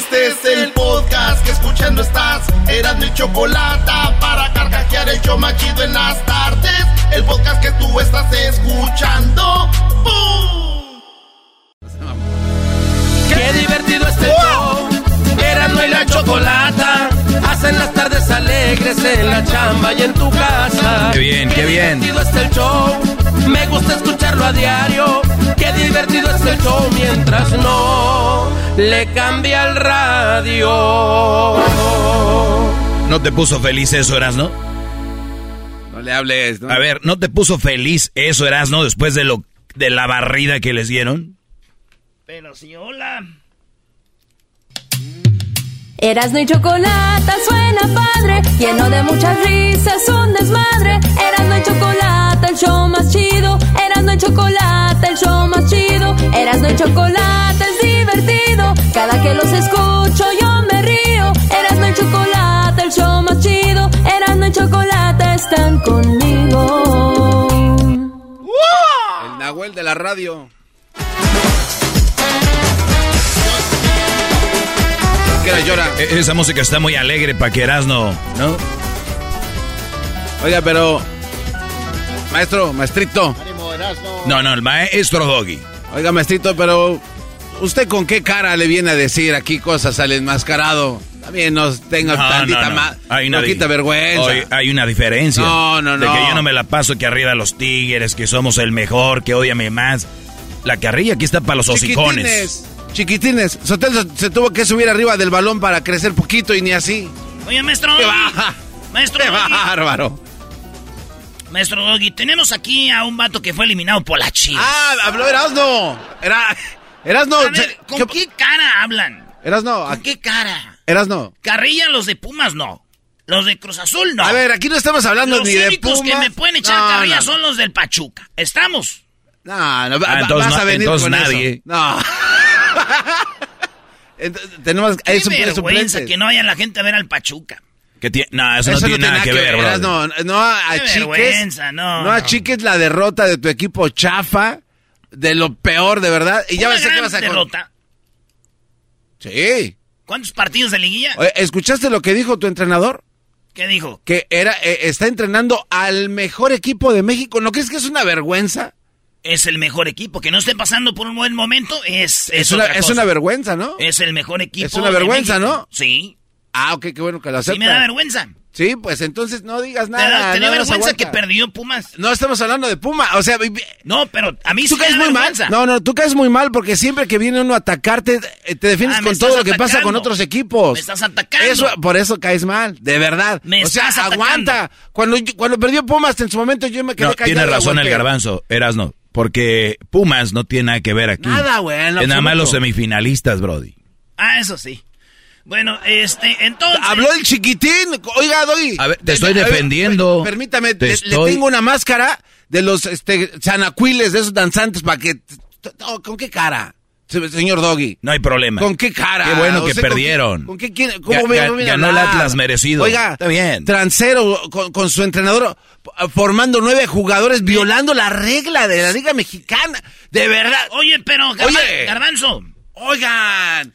Este es el podcast que escuchando estás. Eran mi chocolate para carcajear el yo machido en las tardes. El podcast que tú estás escuchando. ¡Bum! Qué divertido este show. Erasmo y la chocolata. Hacen las tardes alegres en la chamba y en tu casa. Qué bien, qué bien. divertido es el show. Me gusta escucharlo a diario. Qué divertido es el show mientras no le cambia el radio. ¿No te puso feliz eso, Erasno? No le hables, ¿no? A ver, ¿no te puso feliz eso, Erasno, después de lo de la barrida que les dieron? Pero si hola. Erasno y chocolate suena padre, lleno de muchas risas, un desmadre. Erasno y chocolate, el show más chido. Erasno y chocolate, el show más chido. Erasno y chocolate es divertido. Cada que los escucho yo me río. Erasno y chocolate, el show más chido. Erasno y chocolate están conmigo. El Nahuel de la radio. ¿Qué hora llora? E- Esa música está muy alegre para que Erasno, ¿no? Oiga, pero. Maestro, maestrito. No, no, el maestro Doggy. Oiga, maestrito, pero. ¿Usted con qué cara le viene a decir aquí cosas al enmascarado? También nos tenga No, tantita no, no. más. Hay una poquita vergüenza. Hoy hay una diferencia. No, no, De no. que yo no me la paso que arriba los tigres, que somos el mejor, que odiame más. La carrilla aquí está para los hocicones. Chiquitines. Sotelo se tuvo que subir arriba del balón para crecer poquito y ni así. Oye, maestro ¡Qué Doggy. Maestro ¡Qué Doggy. bárbaro! Maestro Doggy, tenemos aquí a un vato que fue eliminado por la Chivas. ¡Ah! Habló Erasno. Era. Erasno. a ver, ¿con qué, cara hablan? Erasno. ¿Con qué cara? Erasno. Carrilla los de Pumas no. Los de Cruz Azul no. A ver, aquí no estamos hablando los ni de únicos que Pumas. me pueden echar No, carrilla no. son los del Pachuca. ¿Estamos? No, no, Ah, entonces vas a venir entonces con nadie. eso. No. Entonces, tenemos Qué hay vergüenza suplentes. que no vaya la gente a ver al Pachuca. Que no, eso, no tiene nada que ver, bro. Erasno. No, a Qué achiques. no, No no. achiques la derrota de tu equipo chafa. De lo peor, de verdad. Y ya ves qué gran vas a con- derrota. Sí. ¿Cuántos partidos de liguilla? Oye, ¿Escuchaste lo que dijo tu entrenador? ¿Qué dijo? Que era, eh, está entrenando al mejor equipo de México. ¿No crees que es una vergüenza? Es el mejor equipo. Que no esté pasando por un buen momento es, es, Es, una, otra es una vergüenza, ¿no? Es el mejor equipo. Es una vergüenza. ¿no? Sí. Ah, ok, qué bueno que lo Sí aceptas. me da vergüenza. Sí, pues entonces no digas ¿Te, nada. da, te dio nada más vergüenza que perdió Pumas? No estamos hablando de Puma, o sea, No, pero a mí sí tú me caes da muy mal. No, no, tú caes muy mal porque siempre que viene uno a atacarte, eh, te defiendes Ah, con todo lo que pasa con otros equipos. Me estás atacando. Eso, por eso caes mal, de verdad. Me o sea, estás atacando. aguanta. Cuando, cuando perdió Pumas en su momento yo me quedé No, callado. tiene razón el garbanzo, Erasno. Porque Pumas no tiene nada que ver aquí. Nada, güey, nada más los semifinalistas, Brody. Ah, eso sí. Bueno, este, entonces... Habló el chiquitín. Oiga, Doggy. A ver, te estoy a ver, defendiendo. per- Permítame, Te le- estoy- le tengo una máscara de los este, sanacuiles, de esos danzantes, para que... Oh, ¿Con qué cara, señor Doggy? No hay problema. ¿Con qué cara? Qué bueno O que sea, ¿con qué- perdieron. ¿Con qué, quiere- cómo Ga- ga- ganó el? Atlas merecido. Oiga, Está bien. Transero con, con su entrenador formando nueve jugadores, violando la regla de la Liga Mexicana. De verdad. Oye, pero, Oye. Garbanzo, Oigan,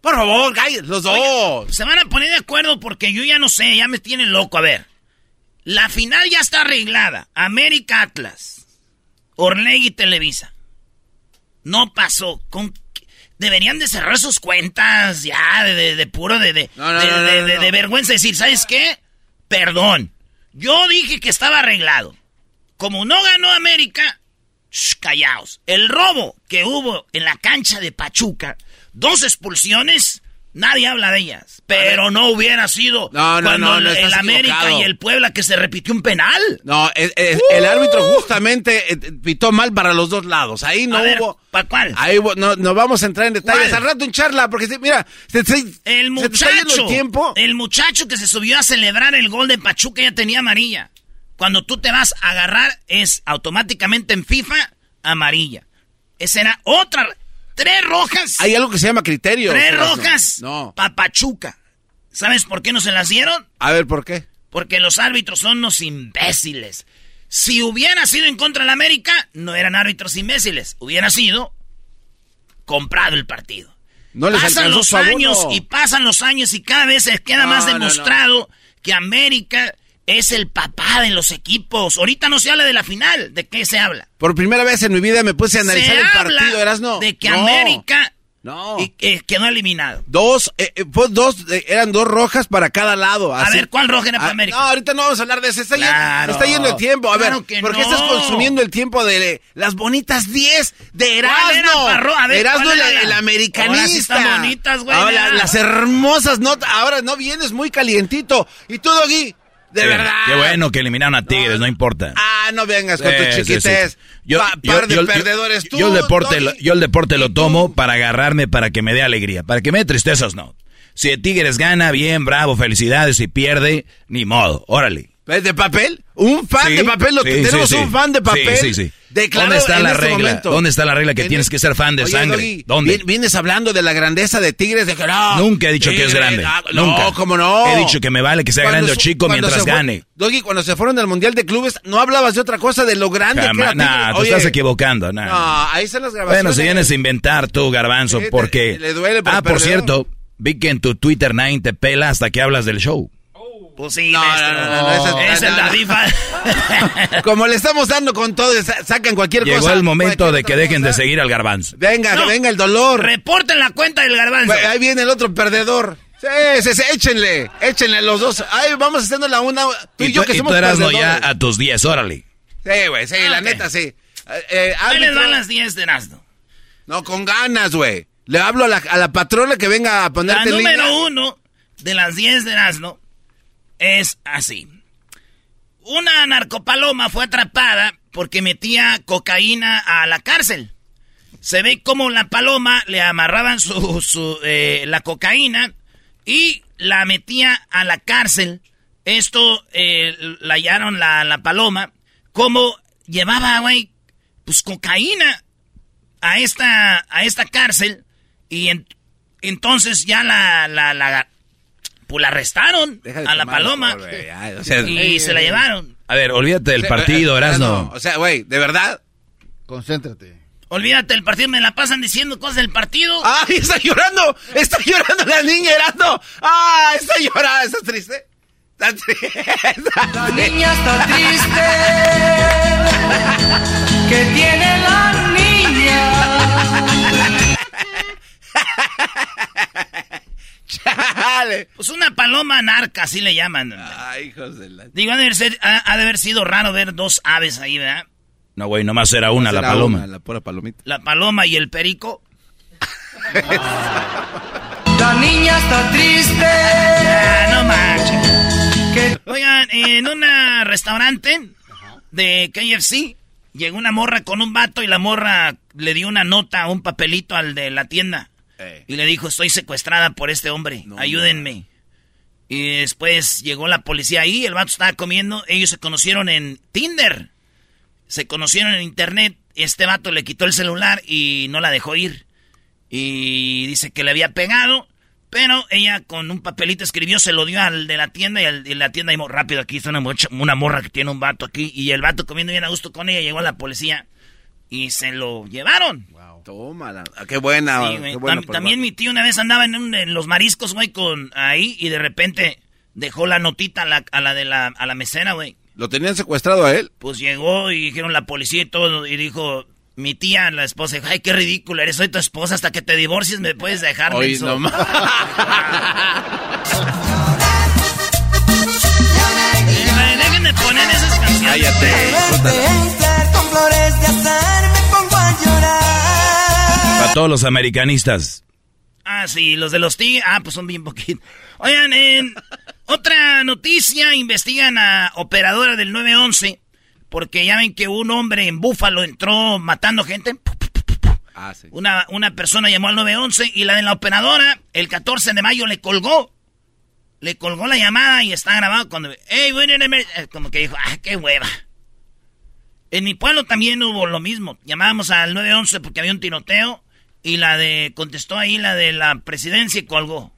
por favor, los dos. se van a poner de acuerdo porque yo ya no sé, ya me tienen loco. A ver, la final ya está arreglada. América Atlas, Orlegui Televisa. No pasó. Con... Deberían de cerrar sus cuentas ya, de, de, puro, de, de, de, vergüenza. Decir, ¿sabes qué? Perdón. Yo dije que estaba arreglado. Como no ganó América, callaos. El robo que hubo en la cancha de Pachuca, dos expulsiones, nadie habla de ellas. Pero no hubiera sido cuando el, América y el Puebla que se repitió un penal. No, el, árbitro justamente eh, pitó mal para los dos lados. Ahí no hubo. ¿Para cuál? Ahí no, vamos a entrar en detalles. Al rato en charla, porque mira, el muchacho, el, tiempo. el muchacho que se subió a celebrar el gol de Pachuca ya tenía amarilla. Cuando tú te vas a agarrar, es automáticamente en FIFA amarilla. Esa era otra. Tres rojas. Hay algo que se llama criterio. Tres rojas. No. Papachuca. ¿Sabes por qué no se las dieron? A ver, ¿por qué? Porque los árbitros son unos imbéciles. Si hubiera sido en contra de la América, no eran árbitros imbéciles. Hubiera sido comprado el partido. No les pasan los años y pasan los años y cada vez se queda más demostrado que América es el papá de los equipos. Ahorita no se habla de la final. ¿De qué se habla? Por primera vez en mi vida me puse a analizar el partido, ¿eras no? De que América no. Y, quedó eliminado. Dos, eh, eh pues dos, eh, eran dos rojas para cada lado. A ver, ¿cuál roja era para ah, América? No, ahorita no vamos a hablar de eso. Está, yendo, está yendo el tiempo. A ver, ¿por qué estás consumiendo el tiempo de las bonitas 10 de Erasmo? A ver, Erasmo el, el, americanista. Ahora bonitas, güey. Ahora, las hermosas notas. Ahora no vienes muy calientito. Y tú, Doggy, de verdad. Qué bueno que eliminaron a Tigres, no, importa. Ah, no vengas con tus chiquites. Yo, par de perdedores tú, yo el deporte, lo, yo el deporte lo tomo para agarrarme, para que me dé alegría. Para que me dé tristezas, no. Si Tigres gana, bien, bravo, felicidades. Si pierde, ni modo. Órale. ¿De papel? ¿Un fan de papel? Lo que tenemos un fan de papel. Sí, sí, sí. ¿Dónde está la este regla? ¿Dónde está la regla que tienes que ser fan de sangre? ¿Dónde? Vienes hablando de la grandeza de Tigres de que no, Nunca he dicho que es grande. Nunca. No, cómo no. He dicho que me vale que sea grande o chico mientras gane. Doggy, cuando se fueron del Mundial de Clubes, no hablabas de otra cosa de lo grande que era Nah, te estás equivocando. Nah. No, ahí están las grabaciones. Bueno, si vienes a inventar tú, Garbanzo, porque... Le duele ah, por cierto, vi que en tu Twitter nadie te pela hasta que hablas del show. Pues sí, no, no, no, no, esa, es la rifa. Como le estamos dando con todo, sacan cualquier cosa. Llegó el momento de que dejen de seguir al garbanzo. Venga, que venga el dolor. Reporten la cuenta del garbanzo. ahí viene el otro perdedor. Sí, sí, sí, échenle, échenle los dos. Ahí vamos haciendo la una. Tú y, yo que somos tú ya a tus 10, órale. Sí, güey, sí, la neta, sí. Eh, eh Ahí les van las 10 de Erasmo. No, con ganas, güey. Le hablo a la, a la patrona que venga a ponerte La número uno de las 10 de Erasmo es así. Una narcopaloma fue atrapada porque metía cocaína a la cárcel. Se ve como la paloma le amarraban su, eh, la cocaína y la metía a la cárcel. Esto eh, la hallaron la, la paloma. Como llevaba, güey, pues cocaína a esta, a esta cárcel. Y entonces ya la, la, la, pues la arrestaron a la paloma. y se la llevaron. A ver, olvídate del partido, Erasno. o sea, güey, ¿de verdad? Concéntrate. Olvídate del partido, me la pasan diciendo cosas del partido. ¡Ay, está llorando! ¡Está llorando la niña, Erasno! ¡Ah, está llorando! ¿Estás triste? Está triste. La niña está triste. ¿Qué tiene la niña? Pues una paloma narca, así le llaman. Ay, hijos de la... Digo, ha de, haber, sido raro ver dos aves ahí, ¿verdad? No, güey, nomás era una, la paloma. la pura palomita. La paloma y el perico. la niña está triste. Ah, no manches. Oigan, en un restaurante de KFC llegó una morra con un vato y la morra le dio una nota, un papelito al de la tienda. Y le dijo, estoy secuestrada por este hombre, ayúdenme. Y después llegó la policía ahí, el vato estaba comiendo, ellos se conocieron en Tinder. Se conocieron en internet, este vato le quitó el celular y no la dejó ir. Y dice que le había pegado, pero ella con un papelito escribió, se lo dio al de la tienda y, el, la tienda dijo, rápido, aquí está una, una morra que tiene un vato aquí. Y el vato comiendo bien a gusto con ella, llegó a la policía y se lo llevaron. Tómala. Ah, qué buena. también mi tío una vez andaba en, los mariscos, güey, con ahí y de repente dejó la notita a la, a la de la, a la mesera, güey. ¿Lo tenían secuestrado a él? Pues llegó y dijeron la policía y todo y dijo, Mi tía, la esposa, dijo, ay, qué ridículo, eres soy tu esposa, hasta que te divorcies me puedes dejar. Hoy no más. Déjenme poner esas canciones. Cállate. Todos los americanistas. Ah, sí, los de los tigres. Ah, pues son bien poquitos. Oigan, en otra noticia, investigan a operadora del 911 porque ya ven que un hombre en Búfalo entró matando gente. Ah, sí. una, una persona llamó al 911 y la de la operadora, el 14 de mayo, le colgó. Le colgó la llamada y está grabado cuando... Hey, eh, como que dijo, ah, qué hueva. En mi pueblo también hubo lo mismo. Llamábamos al 911 porque había un tiroteo y la de... Contestó ahí la de la presidencia y colgó.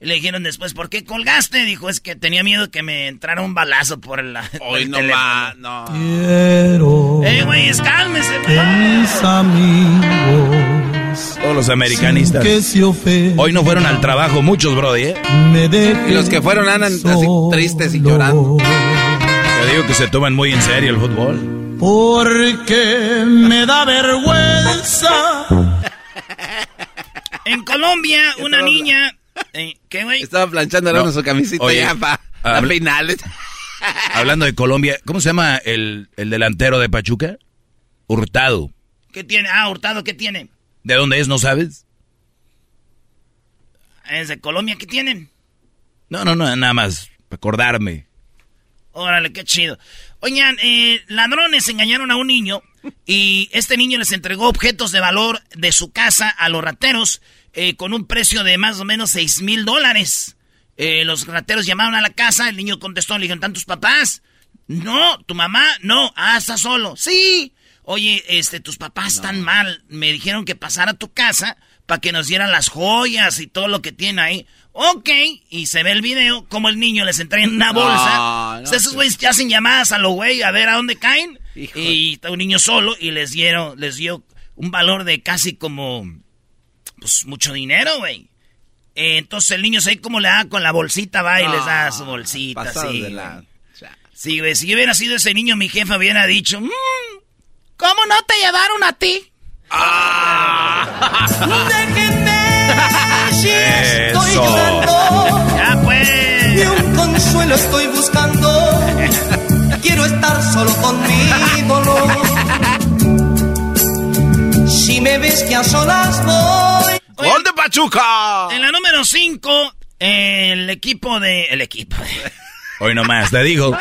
Le dijeron después, ¿por qué colgaste? Dijo, es que tenía miedo que me entrara un balazo por la. Hoy no va, no. Quiero. Eh, güey, cálmese, Mis amigos. Todos los americanistas. Hoy no fueron al trabajo muchos, Brody, ¿eh? y los que fueron andan así tristes y llorando. Te digo que se toman muy en serio el fútbol. Porque me da vergüenza. En Colombia, una niña eh, ¿Qué, güey? Estaba planchando no, su camisita ya para finales. Hablando de Colombia, ¿cómo se llama el, el, delantero de Pachuca? Hurtado. ¿Qué tiene? Ah, Hurtado, ¿qué tiene? ¿De dónde es? ¿No sabes? ¿Es de Colombia? ¿Qué tienen? No, no, no, nada más. Acordarme. Órale, qué chido. Oigan, eh, ladrones engañaron a un niño y este niño les entregó objetos de valor de su casa a los rateros eh, con un precio de más o menos 6 mil dólares. Eh, los rateros llamaron a la casa, el niño contestó, le dijeron, ¿tantos papás? No, tu mamá, no, ah, está solo. Sí. Oye, este, tus papás están mal. Me dijeron que pasara a tu casa para que nos dieran las joyas y todo lo que tiene ahí. Ok, y se ve el video como el niño les entra en una bolsa. esos güeyes ya hacen llamadas a los güey a ver a dónde caen. Y está un niño solo y les dieron, les dio un valor de casi como pues mucho dinero, güey. Eh, entonces el niño se ve como le da con la bolsita, va y les da su bolsita, sí. Sí, güey, si yo hubiera sido ese niño, mi jefa hubiera dicho, mmm, ¿cómo no te llevaron a ti? Ah. Déjenme si estoy llorando. Ya pues. Ni un consuelo estoy buscando. Quiero estar solo conmigo, Si me ves que a solas voy. ¡Gol de Pachuca! En la número 5, el equipo de. El equipo de. Hoy nomás, te digo.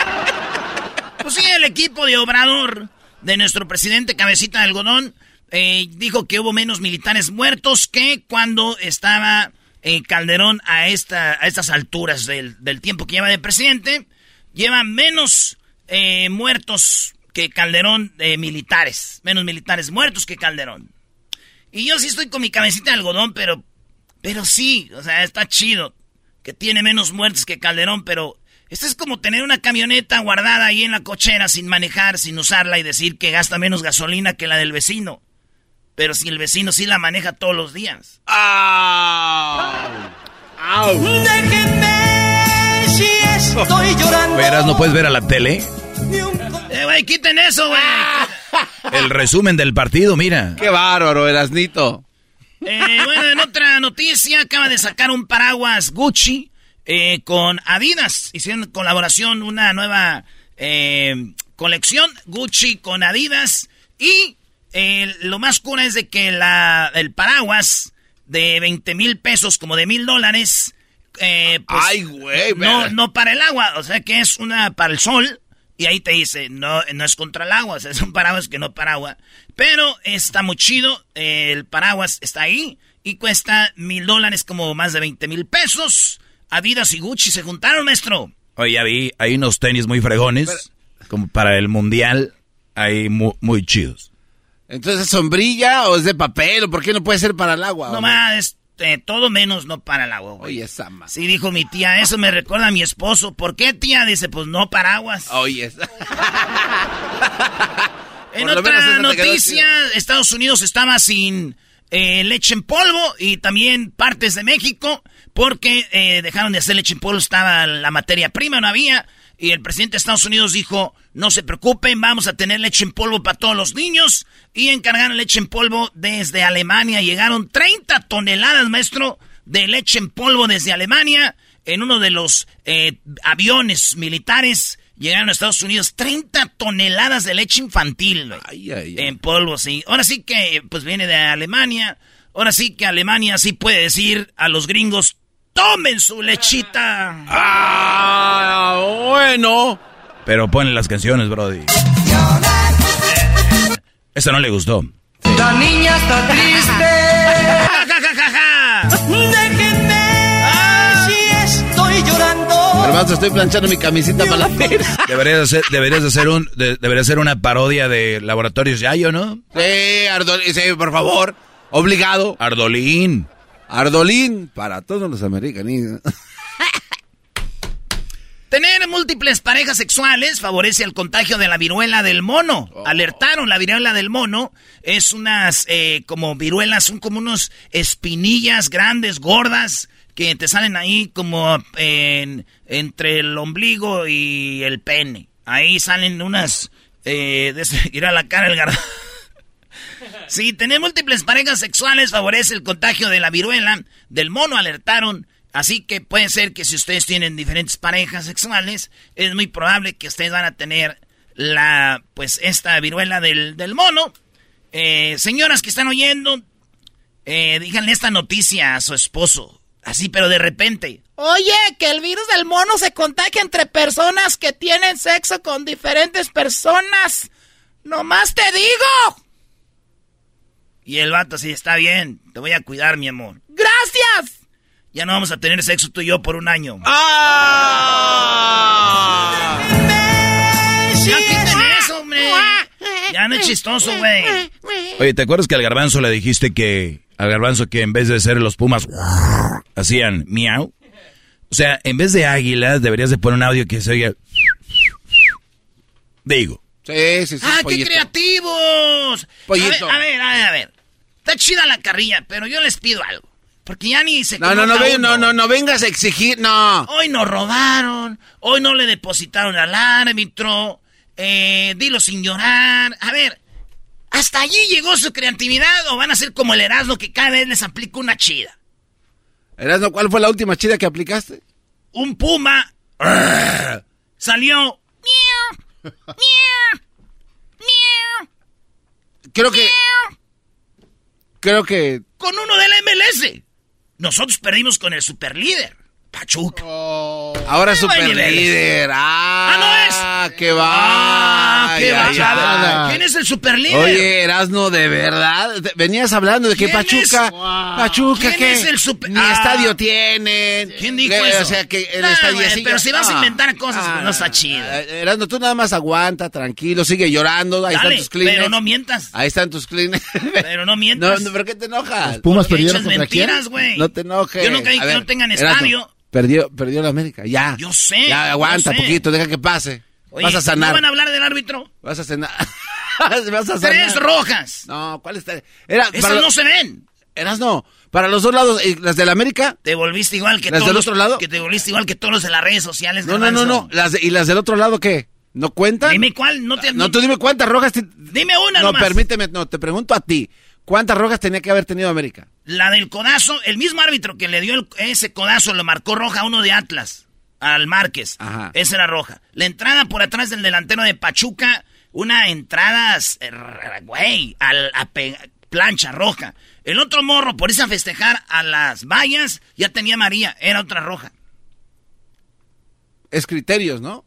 Pues sí, el equipo de Obrador de nuestro presidente Cabecita de Algodón eh, dijo que hubo menos militares muertos que cuando estaba eh, Calderón a, esta, a estas alturas del, tiempo que lleva de presidente. Lleva menos eh, muertos que Calderón de militares. Menos militares muertos que Calderón. Y yo sí estoy con mi cabecita de algodón, pero. Pero sí, o sea, está chido. Que tiene menos muertes que Calderón, pero. Esto es como tener una camioneta guardada ahí en la cochera sin manejar, sin usarla y decir que gasta menos gasolina que la del vecino. Pero si el vecino sí la maneja todos los días. ¡Au! Déjenme si estoy llorando. ¿Verás? ¿No puedes ver a la tele? Eh, güey, quiten eso, güey. El resumen del partido, mira. Qué bárbaro, Erasnito. Eh, bueno, en otra noticia, acaba de sacar un paraguas Gucci eh, con Adidas. Hicieron colaboración, una nueva eh, colección, Gucci con Adidas. Y lo más cura es de que la, el paraguas de 20 mil pesos, como de mil dólares, pues, Ay, güey, no, no para el agua, o sea que es una para el sol y ahí te dice, no, no es contra el agua, es un paraguas que no paraguas. Pero está muy chido, el paraguas está ahí y cuesta mil dólares, como más de 20 mil pesos. Adidas y Gucci se juntaron, maestro. Oye, ya vi, hay unos tenis muy fregones, como para el mundial, hay muy, chidos. Entonces, ¿es sombrilla o es de papel? ¿O por qué no puede ser para el agua? No más, este, todo menos no para el agua, Oye, Sama. Sí, dijo mi tía, eso me recuerda a mi esposo. ¿Por qué, tía? Dice, pues no paraguas. Oye, En otra noticia, Estados Unidos estaba sin eh, leche en polvo y también partes de México porque eh, dejaron de hacer leche en polvo, estaba la materia prima, no había. Y el presidente de Estados Unidos dijo, no se preocupen, vamos a tener leche en polvo para todos los niños. Y encargaron leche en polvo desde Alemania. Llegaron 30 toneladas, maestro, de leche en polvo desde Alemania. En uno de los eh, aviones militares llegaron a Estados Unidos 30 toneladas de leche infantil en polvo, sí. Ahora sí que, pues viene de Alemania. Ahora sí que Alemania sí puede decir a los gringos, tomen su lechita. Ah, bueno. Pero ponen las canciones, Brody. Esta no le gustó. La niña está triste. Déjenme si estoy llorando. Hermano, estoy planchando mi camisita para la feria. Deberías hacer, deberías hacer un, debería ser una parodia de Laboratorios Yayo, ¿no? Sí, Ardolín, sí, por favor. Obligado. Ardolín. Ardolín para todos los americanos. Tener múltiples parejas sexuales favorece el contagio de la viruela del mono. Oh. Alertaron, la viruela del mono es unas eh, como viruelas, son como unos espinillas grandes, gordas, que te salen ahí como entre el ombligo y el pene. Ahí salen unas... Eh, de, ir a la cara el garbanzo. Sí, tener múltiples parejas sexuales favorece el contagio de la viruela. Del mono alertaron. Así que puede ser que si ustedes tienen diferentes parejas sexuales, es muy probable que ustedes van a tener la, pues, esta viruela del, mono. Eh, señoras que están oyendo, eh, díganle esta noticia a su esposo. Así, pero de repente. Oye, que el virus del mono se contagia entre personas que tienen sexo con diferentes personas. Nomás te digo. Y el vato, sí, está bien, te voy a cuidar, mi amor. ¡Gracias! Ya no vamos a tener sexo tú y yo por un año. ¡Ah! Ya quiten eso, hombre. Ya no es chistoso, güey. Oye, ¿te acuerdas que al garbanzo le dijiste que... Al garbanzo que en vez de ser los pumas... Hacían miau? O sea, en vez de águilas, deberías de poner un audio que se oiga... Digo. Sí, sí, sí. ¡Ah, qué creativos! Pollito. A ver, a ver, a ver, Está chida la carrilla, pero yo les pido algo. Porque ya ni se No, no, no, no, no, no vengas a exigir, no. Hoy nos robaron, hoy no le depositaron al árbitro, eh, dilo sin llorar. A ver, ¿hasta allí llegó su creatividad o van a ser como el Erasmo que cada vez les aplica una chida? Erasmo, ¿cuál fue la última chida que aplicaste? Un puma. Salió. Creo que. Creo que. Con uno de la MLS. Nosotros perdimos con el superlíder. Pachuca. Oh. ahora super líder. Ah, ah, no es. Ah, qué va. Ah, qué va. ¿Quién es el super líder? Oye, Erasno, de verdad. Venías hablando de que Pachuca. Pachuca, ¿Quién es el super Ni ah. estadio tienen. ¿Quién dijo eso? O sea, que el estadio sí. Pero si vas a inventar cosas, pues no está chido. Erasno, tú nada más aguanta, tranquilo, sigue llorando. Ahí están tus clines. Pero no mientas. Ahí están tus clines. Pero no mientas. No, ¿Por qué te enojas? Los Pumas perdieron contra mentiras, güey. No te enojes. Yo nunca dije que no tengan estadio. Perdió, perdió la América, ya. Yo sé. Ya, aguanta poquito, deja que pase. Vas a sanar. ¿No van a hablar del árbitro? Vas a sanar. Vas a sanar. Tres rojas. No, ¿cuál está? Era, Esas no se ven. Eras no. Para los dos lados, ¿y las de la América? Te volviste igual que ¿Las del otro lado? Que te volviste igual que todos los de las redes sociales. No, no, no, no. Las ¿Y las del otro lado qué? ¿No cuentan? Dime cuál, no te... No, tú dime cuántas rojas... Dime una No, permíteme, no, te pregunto a ti. ¿Cuántas rojas tenía que haber tenido América? La del codazo, el mismo árbitro que le dio ese codazo le marcó roja a uno de Atlas, al Márquez. Ajá. Esa era roja. La entrada por atrás del delantero de Pachuca, una entrada, güey, a, plancha roja. El otro morro, por irse a festejar a las vallas, ya tenía María, era otra roja. Es criterios, ¿no?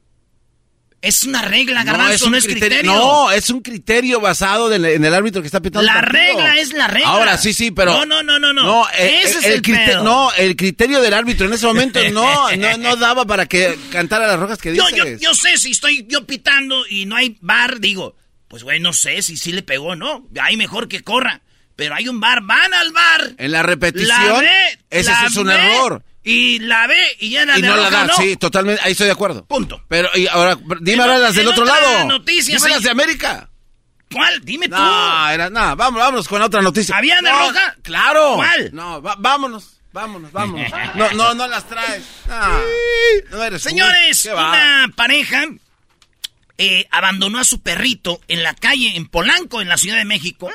Es una regla, Garbanzo, no es, criterio, No, es un criterio basado en el árbitro que está pitando La regla es la regla. Ahora sí, sí, pero... No, no, no, no, no. Eh, ese es el, criterio. No, el criterio del árbitro en ese momento no, no, no daba para que cantara las rojas que dices. Yo, yo, yo sé, si estoy yo pitando y no hay bar, digo, pues güey, no sé si sí le pegó o no. Hay mejor que corra. Pero hay un bar, van al bar. En la repetición, ese es un error y la ve y ya la Y no la da, sí, totalmente, ahí estoy de acuerdo. Punto. Pero y ahora, dime ahora las del otro lado. Noticias, dime las de América. ¿Cuál? Dime tú. No, era nada. Vamos, vámonos con otra noticia. ¿Había de roja? Claro. ¿Cuál? No, vámonos. Vámonos, vámonos. No, no, no las traes. Señores, una pareja eh, abandonó a su perrito en la calle, en Polanco, en la Ciudad de México.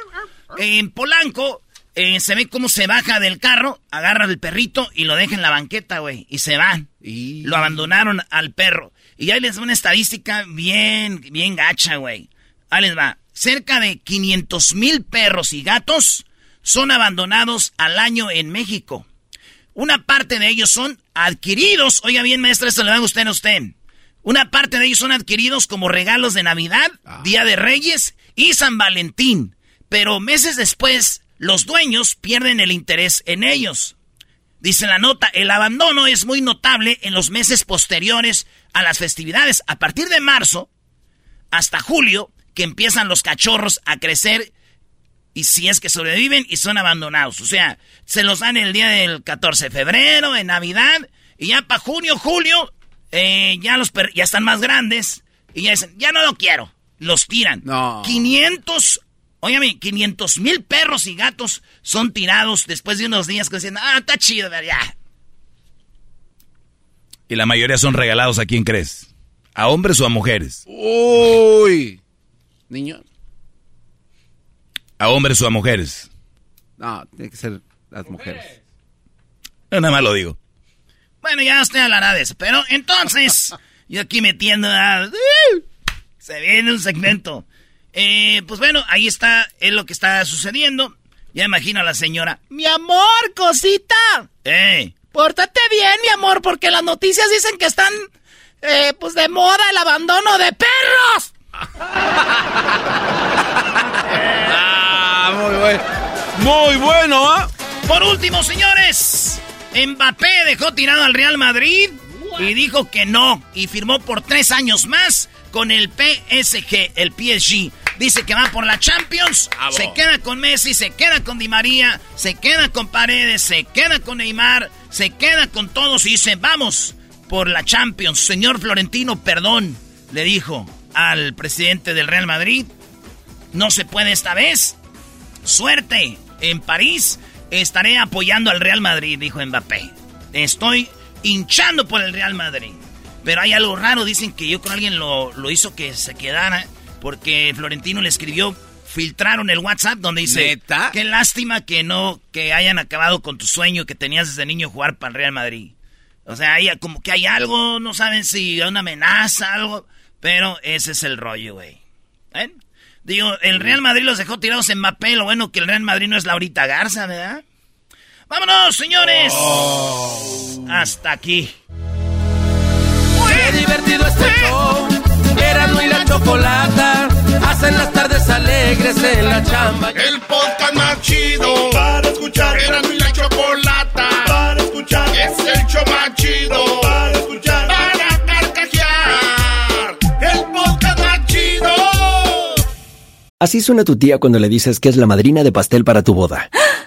En Polanco eh, se ve cómo se baja del carro, agarra el perrito y lo deja en la banqueta, güey. Y se van. Y... Lo abandonaron al perro. Y ahí les da una estadística bien, bien gacha, güey. Ahí les va. Cerca de 500 mil perros y gatos son abandonados al año en México. Una parte de ellos son adquiridos. Oiga bien, maestra, esto le va a gustar a usted. Una parte de ellos son adquiridos como regalos de Navidad, ah. Día de Reyes y San Valentín. Pero meses después, los dueños pierden el interés en ellos. Dice la nota, el abandono es muy notable en los meses posteriores a las festividades. A partir de marzo hasta julio, que empiezan los cachorros a crecer y si es que sobreviven y son abandonados. O sea, se los dan el día del 14 de febrero, en Navidad, y ya para junio, julio, eh, ya los ya están más grandes y ya dicen, ya no lo quiero. Los tiran. No. 500 Óyame, 500 mil perros y gatos son tirados después de unos días que dicen, ah, está chido, ya. Y la mayoría son regalados a quién crees? ¿A hombres o a mujeres? Uy. Niños. ¿A hombres o a mujeres? No, tiene que ser las mujeres. nada más lo digo. Bueno, ya usted hablará de eso. Pero entonces, yo aquí metiendo a... Se viene un segmento. Eh, pues bueno, ahí está, es lo que está sucediendo. Ya imagino a la señora. Mi amor, cosita. Eh. Pórtate bien, mi amor, porque las noticias dicen que están, eh, pues de moda el abandono de perros. ah, muy bueno. Muy bueno, ¿ah? Por último, señores. Mbappé dejó tirado al Real Madrid y dijo que no. Y firmó por tres años más con el PSG, el PSG. Dice que va por la Champions. Se queda con Messi, se queda con Di María, se queda con Paredes, se queda con Neymar, se queda con todos y dice, vamos por la Champions. Señor Florentino, perdón, le dijo al presidente del Real Madrid. No se puede esta vez. Suerte en París. Estaré apoyando al Real Madrid, dijo Mbappé. Estoy hinchando por el Real Madrid. Pero hay algo raro, dicen que yo con alguien lo, hizo que se quedara, porque Florentino le escribió, filtraron el WhatsApp donde dice, qué lástima que no, que hayan acabado con tu sueño que tenías desde niño jugar para el Real Madrid. O sea, hay, como que hay algo, no saben si hay una amenaza, algo, pero ese es el rollo, güey. ¿Eh? Digo, el Real Madrid los dejó tirados en Mbappé, lo bueno que el Real Madrid no es Laurita Garza, ¿verdad? ¡Vámonos, señores! Oh. Hasta aquí divertido este show. Erasmo y la chocolata hacen las tardes alegres en la chamba. El podcast más chido para escuchar. Erasmo y la chocolata para escuchar. Es el show más chido para escuchar. Para carcajear. El podcast más chido. Así suena tu tía cuando le dices que es la madrina de pastel para tu boda.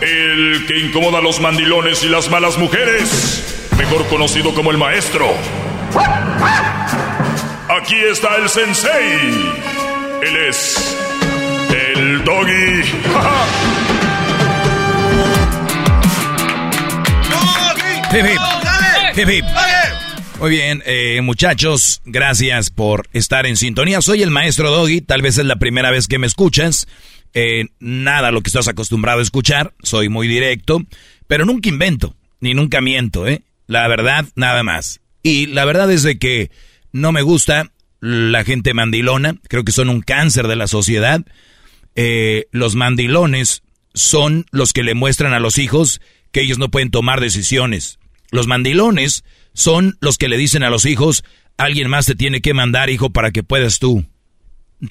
el que incomoda a los mandilones y las malas mujeres, mejor conocido como el maestro. Aquí está el sensei. Él es el doggy. Muy bien, eh, muchachos, gracias por estar en sintonía. Soy el maestro Doggy, tal vez es la primera vez que me escuchas. Eh, nada lo que estás acostumbrado a escuchar, soy muy directo, pero nunca invento, ni nunca miento, ¿eh? La verdad, nada más. Y la verdad es de que no me gusta la gente mandilona, creo que son un cáncer de la sociedad. Eh, los mandilones son los que le muestran a los hijos que ellos no pueden tomar decisiones. Los mandilones son los que le dicen a los hijos, alguien más te tiene que mandar, hijo, para que puedas tú.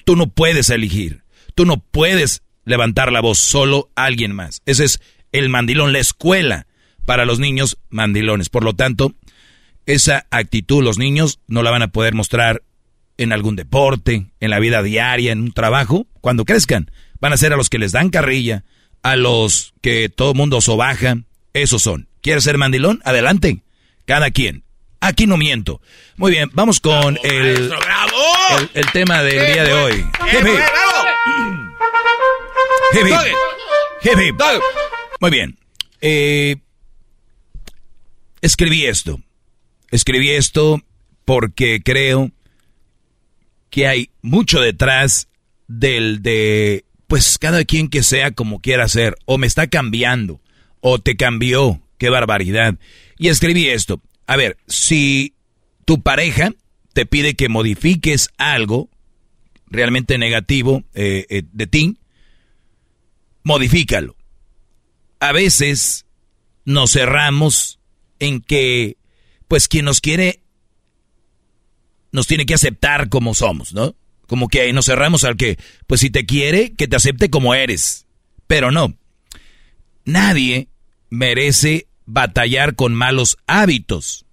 Tú no puedes elegir. Tú no puedes levantar la voz, solo alguien más. Ese es el mandilón, la escuela para los niños mandilones. Por lo tanto, esa actitud los niños no la van a poder mostrar en algún deporte, en la vida diaria, en un trabajo. Cuando crezcan, van a ser a los que les dan carrilla, a los que todo mundo sobaja. Esos son. ¿Quieres ser mandilón? Adelante. Cada quien. Aquí no miento. Muy bien, vamos con el, el, tema del día de hoy. Muy bien. Eh, escribí esto. Escribí esto porque creo que hay mucho detrás del de, pues cada quien que sea como quiera ser, o me está cambiando, o te cambió, qué barbaridad. Y escribí esto. A ver, si tu pareja te pide que modifiques algo realmente negativo eh, eh, de ti, modifícalo. A veces nos cerramos en que, pues quien nos quiere, nos tiene que aceptar como somos, ¿no? Como que nos cerramos al que, pues si te quiere, que te acepte como eres. Pero no. Nadie merece batallar con malos hábitos,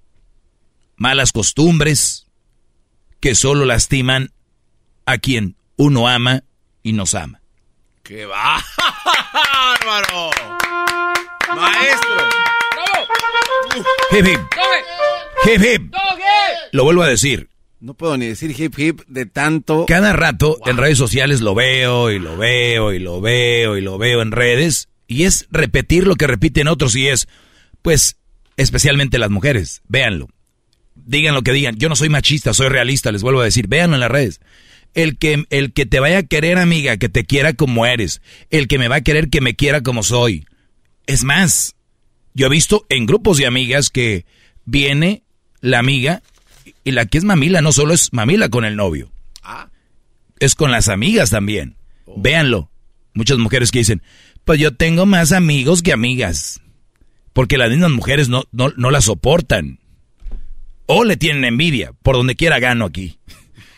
malas costumbres que solo lastiman a quien uno ama y nos ama. ¡Qué bárbaro! ¡Maestro! Hip hip. Hip hip. Lo vuelvo a decir. No puedo ni decir hip hip de tanto. Cada rato en redes sociales lo veo y lo veo y lo veo y lo veo en redes. Y es repetir lo que repiten otros y es, pues, especialmente las mujeres, véanlo. Digan lo que digan. Yo no soy machista, soy realista, les vuelvo a decir. Véanlo en las redes. El que, el que te vaya a querer, amiga, que te quiera como eres. El que me va a querer que me quiera como soy. Es más, yo he visto en grupos de amigas que viene la amiga y la que es mamila no solo es mamila con el novio. Ah. Es con las amigas también. Oh. Véanlo. Muchas mujeres que dicen, pues yo tengo más amigos que amigas. Porque las mismas mujeres no, no, la soportan. O le tienen envidia. Por donde quiera gano aquí.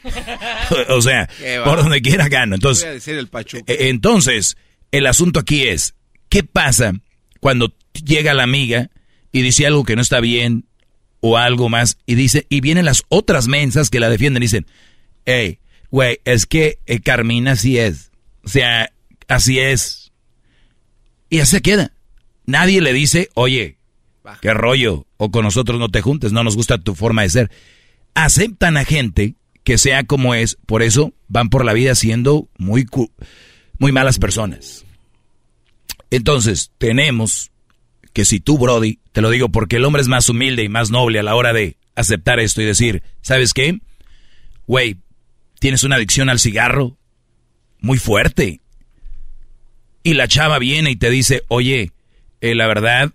o sea, por donde quiera gano. Entonces, el e, entonces, el asunto aquí es, ¿qué pasa cuando llega la amiga y dice algo que no está bien o algo más y dice y vienen las otras mensas que la defienden y dicen, hey, güey, es que eh, Carmina así es, o sea, así es y así se queda. Nadie le dice, oye, qué rollo, o con nosotros no te juntes, no nos gusta tu forma de ser. Aceptan a gente que sea como es, por eso van por la vida siendo muy, muy malas personas. Entonces, tenemos que si tú, Brody, te lo digo porque el hombre es más humilde y más noble a la hora de aceptar esto y decir, ¿sabes qué? Güey, tienes una adicción al cigarro muy fuerte. Y la chava viene y te dice, oye, eh, la verdad,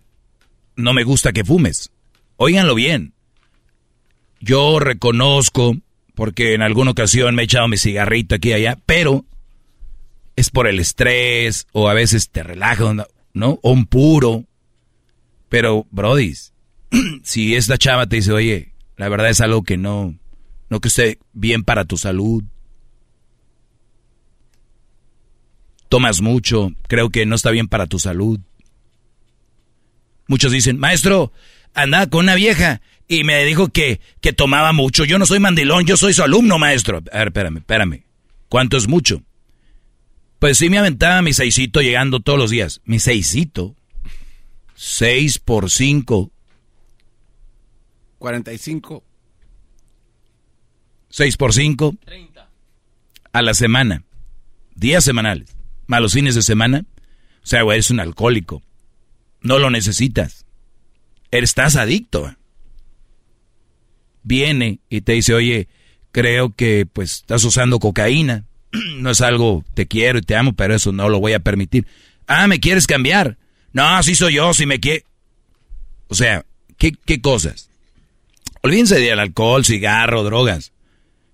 no me gusta que fumes. Óiganlo bien. Yo reconozco, porque en alguna ocasión me he echado mi cigarrito aquí y allá, pero es por el estrés, o a veces te relaja, ¿no? O un puro. Pero, Brody, si esta chava te dice, oye, la verdad es algo que no, no que esté bien para tu salud, tomas mucho, creo que no está bien para tu salud. Muchos dicen, maestro, andaba con una vieja y me dijo que, que tomaba mucho. Yo no soy mandilón, yo soy su alumno, maestro. A ver, espérame, espérame. ¿Cuánto es mucho? Pues sí me aventaba mi seisito llegando todos los días. Mi seisito. 6 por 5. 45. 6 por 5. 30. A la semana. Días semanales. Más los fines de semana. O sea, güey, eres un alcohólico. No lo necesitas. Estás adicto. Viene y te dice, oye, creo que pues estás usando cocaína. no es algo, te quiero y te amo, pero eso no lo voy a permitir. Ah, ¿me quieres cambiar? No, así soy yo, si me quiere. O sea, ¿qué, ¿qué cosas? Olvídense del alcohol, cigarro, drogas.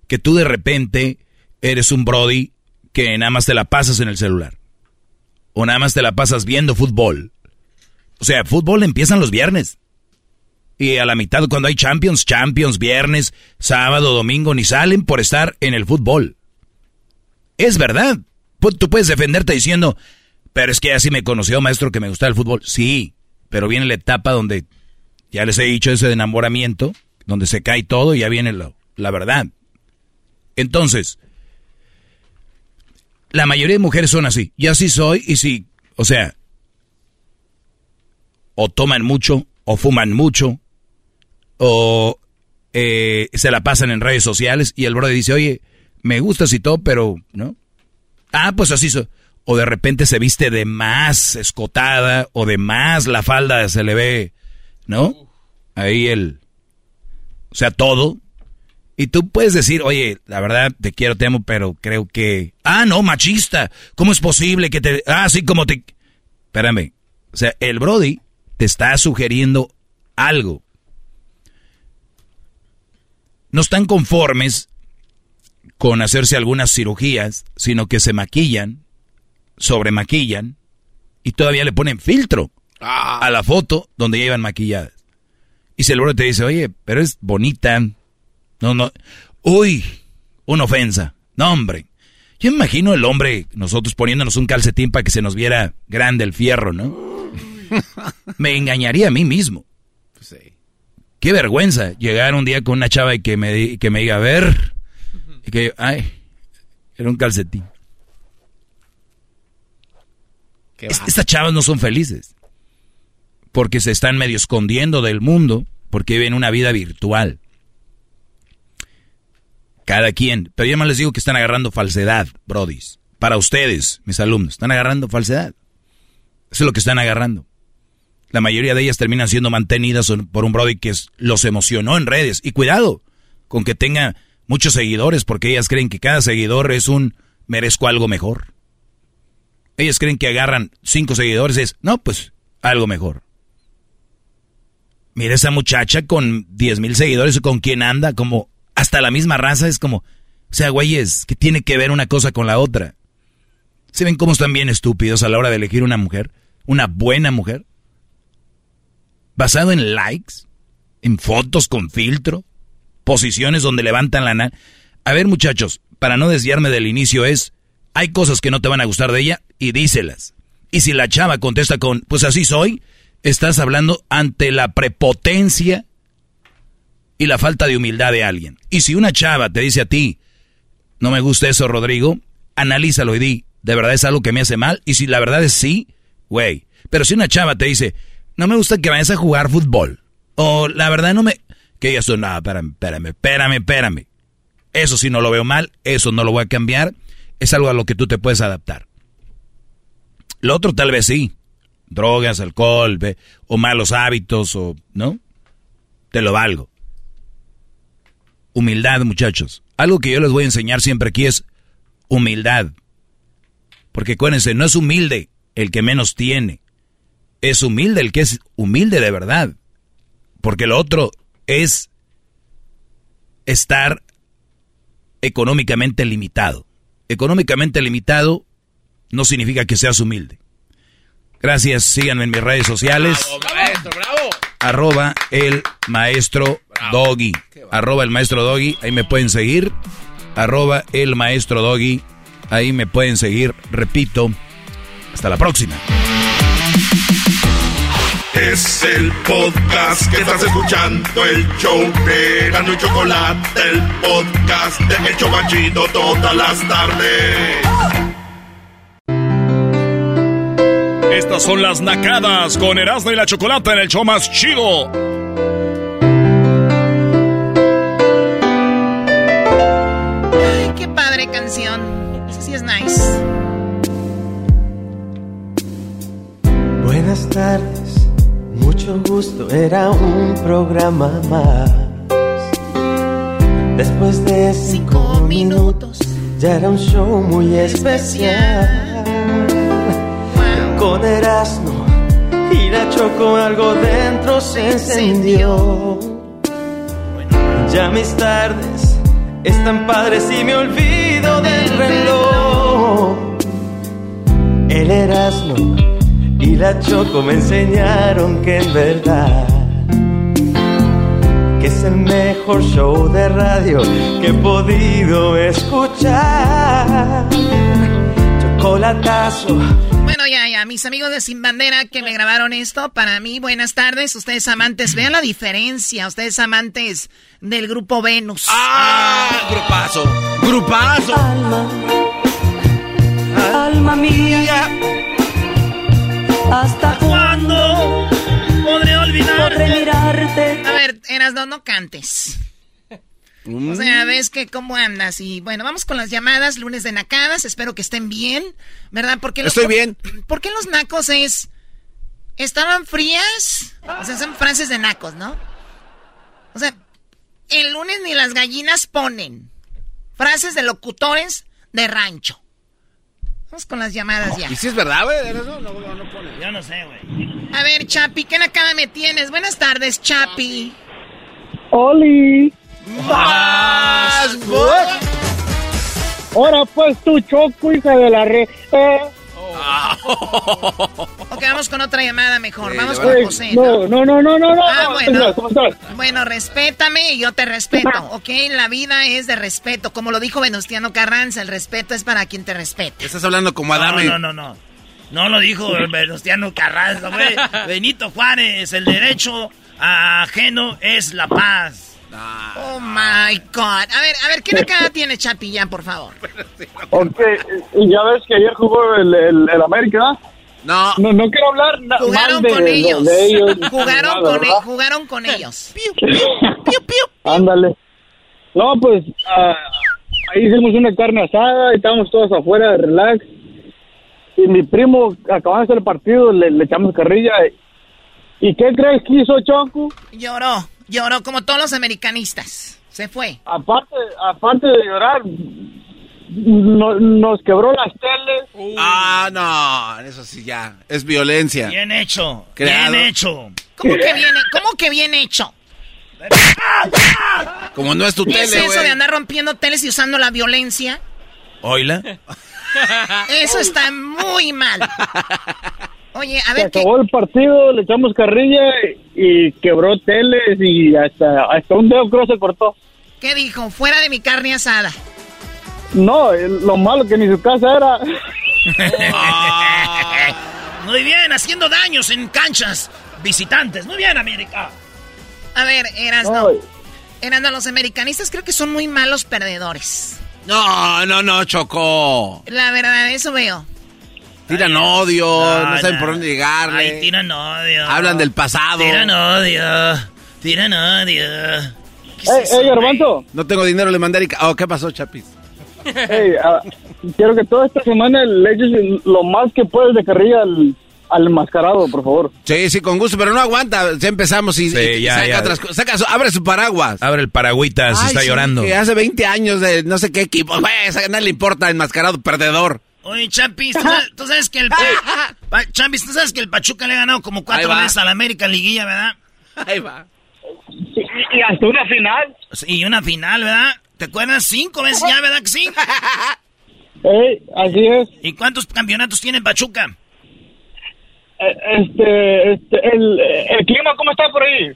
Que tú de repente eres un Brody que nada más te la pasas en el celular. O nada más te la pasas viendo fútbol. O sea, fútbol empiezan los viernes. Y a la mitad cuando hay Champions, Champions, viernes, sábado, domingo, ni salen por estar en el fútbol. Es verdad. Tú puedes defenderte diciendo, pero es que así me conoció, maestro, que me gusta el fútbol. Sí, pero viene la etapa donde, ya les he dicho, ese de enamoramiento, donde se cae todo y ya viene la verdad. Entonces, la mayoría de mujeres son así. Y así soy, y sí, o sea, o toman mucho, o fuman mucho, o eh, se la pasan en redes sociales, y el brother dice, oye, me gustas y todo, pero, ¿no? Ah, pues así soy o de repente se viste de más escotada o de más la falda se le ve, ¿no? Ahí el, o sea, todo. Y tú puedes decir, oye, la verdad te quiero, te amo, pero creo que, ah, no, machista, ¿cómo es posible que te, ah, sí, como te, espérame, o sea, el Brody te está sugiriendo algo. No están conformes con hacerse algunas cirugías, sino que se maquillan sobremaquillan y todavía le ponen filtro ah. a la foto donde ya iban maquilladas. Y si el te dice, oye, pero es bonita. No, no. Uy, una ofensa. No, hombre. Yo imagino el hombre, nosotros poniéndonos un calcetín para que se nos viera grande el fierro, ¿no? me engañaría a mí mismo. Pues sí. Qué vergüenza llegar un día con una chava y que me, que me diga, a ver, y que, ay, era un calcetín. estas chavas no son felices. Porque se están medio escondiendo del mundo, porque viven una vida virtual. Cada quien. Pero yo más les digo que están agarrando falsedad, brodis. Para ustedes, mis alumnos, están agarrando falsedad. Eso es lo que están agarrando. La mayoría de ellas terminan siendo mantenidas por un brody que los emocionó en redes. Y cuidado con que tenga muchos seguidores, porque ellas creen que cada seguidor es un merezco algo mejor. Ellos creen que agarran cinco seguidores, es, no, pues algo mejor. Mira esa muchacha con diez mil seguidores, con quien anda, como hasta la misma raza, es como, o sea, güeyes, que tiene que ver una cosa con la otra. ¿Se ven cómo están bien estúpidos a la hora de elegir una mujer? ¿Una buena mujer? ¿Basado en likes? ¿En fotos con filtro? ¿Posiciones donde levantan la nariz? A ver, muchachos, para no desviarme del inicio es, hay cosas que no te van a gustar de ella y díselas. Y si la chava contesta con, pues así soy, estás hablando ante la prepotencia y la falta de humildad de alguien. Y si una chava te dice a ti, no me gusta eso, Rodrigo, analízalo y di, ¿de verdad es algo que me hace mal? Y si la verdad es sí, güey. Pero si una chava te dice, no me gusta que vayas a jugar fútbol, o la verdad no me... Que digas tú, no, espérame, espérame, espérame, espérame. Eso sí no lo veo mal, eso no lo voy a cambiar es algo a lo que tú te puedes adaptar. Lo otro tal vez sí, drogas, alcohol, o malos hábitos, o, ¿no? Te lo valgo. Humildad, muchachos. Algo que yo les voy a enseñar siempre aquí es humildad. Porque acuérdense, no es humilde el que menos tiene. Es humilde el que es humilde de verdad. Porque lo otro es estar económicamente limitado económicamente limitado no significa que seas humilde. Gracias, síganme en mis redes sociales. Bravo, maestro, bravo. Arroba el maestro Doggy. Arroba el maestro Doggy, ahí me pueden seguir. Arroba el maestro Doggy, ahí me pueden seguir. Repito, hasta la próxima. Es el podcast que estás escuchando, el show de Gano y Chocolate, el podcast de El Chobachito todas las tardes. Estas son las nacadas con Erasmo y la Chocolata en el show más chido. Ay, qué padre canción. Esa sí es nice. Buenas tardes, mucho gusto, era un programa más. Después de cinco minutos, ya era un show muy especial. Con Erasmo y la Choco algo dentro se encendió. Ya mis tardes están padres y me olvido del reloj. El Erasmo y la Choco me enseñaron que en verdad que es el mejor show de radio que he podido escuchar. Chocolatazo. Bueno, ya, ya, mis amigos de Sin Bandera que me grabaron esto, para mí, buenas tardes. Ustedes amantes, vean la diferencia. Ustedes amantes del grupo Venus. ¡Ah! Grupazo. Grupazo. Alma, alma mía. ¿Hasta cuándo podré olvidarte? Podré mirarte. A ver, Eras, no, no cantes. O sea, ves que cómo andas. Y bueno, vamos con las llamadas, lunes de nacadas. Espero que estén bien, ¿verdad? Porque los- Estoy bien. ¿Por qué los nacos es. ¿Estaban frías? O sea, son frases de nacos, ¿no? O sea, el lunes ni las gallinas ponen. Frases de locutores de rancho. Vamos con las llamadas ya. ¿Y si es verdad, güey? No, no, no pone. Yo no sé, güey. A ver, Chapi, ¿qué nacada me tienes? Buenas tardes, Chapi. ¡Oli! ¡Más! Ahora pues tu choco, hija de la re... Eh, Ok, vamos con otra llamada mejor. Sí, vamos con. José. ¿no? no, no, no, no, no, no. Ah, no, bueno. ¿Cómo estás? Bueno, respétame y yo te respeto, ¿ok? La vida es de respeto. Como lo dijo Venustiano Carranza, el respeto es para quien te respete. Estás hablando como No, Adame. no, no, no. No lo dijo Venustiano Carranza, güey. Benito Juárez, el derecho ajeno es la paz. Oh my God. A ver, a ver, ¿qué nacada tiene Chapillán, por favor? Ok, y ya ves que ayer jugó el, el, el América. No. No, no quiero hablar Jugaron mal de, con de- ellos. de ellos. Jugaron nada, con, e- jugaron con ellos. Ándale. No, pues ah, ahí hicimos una carne asada y estábamos todos afuera de relax. Y mi primo, acabando de hacer el partido, le, le echamos carrilla. ¿Y qué crees que hizo Choco? Lloró, lloró como todos los americanistas. Se fue. Aparte, aparte de llorar, no- nos quebró las teles. Ah, no. Eso sí ya. Es violencia. Bien hecho. Creado. Bien hecho. ¿Cómo que bien, cómo que bien hecho? Como no es tu ¿Qué tele, es eso de andar rompiendo teles y usando la violencia? Oila. Eso está muy mal. Oye, a ver acabó el partido, le echamos carrilla y, y quebró teles y hasta, hasta un dedo creo se cortó. ¿Qué dijo? Fuera de mi carne asada. No, lo malo que ni su casa era. Muy bien, haciendo daños en canchas visitantes. Muy bien, América. A ver, Erasno. Ay. Erasno, los americanistas creo que son muy malos perdedores. No, no, no, Choco. La verdad, eso veo. Tiran odio, no, no, saben no. por dónde llegarle. Ay, tiran odio. Hablan del pasado. Tiran odio. Tiran odio. ¿Qué es Ey, eso, ey, Garbanzo. No tengo dinero, le mandé a. Oh, ¿qué pasó, Chapis? Ey, ah, quiero que toda esta semana le eches lo más que puedes de carrilla al, al enmascarado, por favor. Sí, sí, con gusto, pero no aguanta. Ya empezamos y, Sí, y ya, saca ya. otras cosas. Saca su- abre su paraguas. Abre el paragüitas, Ay, está sí, llorando. Que hace 20 años de no sé qué equipo. Güey, esa a nadie le importa, enmascarado, perdedor. Oye, Champis, ¿tú sabes, tú sabes que el... Pa- Champis, ¿tú sabes que el Pachuca le ha ganado como cuatro veces a la América Liguilla, verdad? Ahí va. Y, y hasta una final. Y una final, ¿verdad? ¿Te acuerdas? Cinco veces ya, ¿verdad que sí? Ey, así es. ¿Y cuántos campeonatos tiene Pachuca? Eh, Este, este, el, el clima, ¿cómo está por ahí?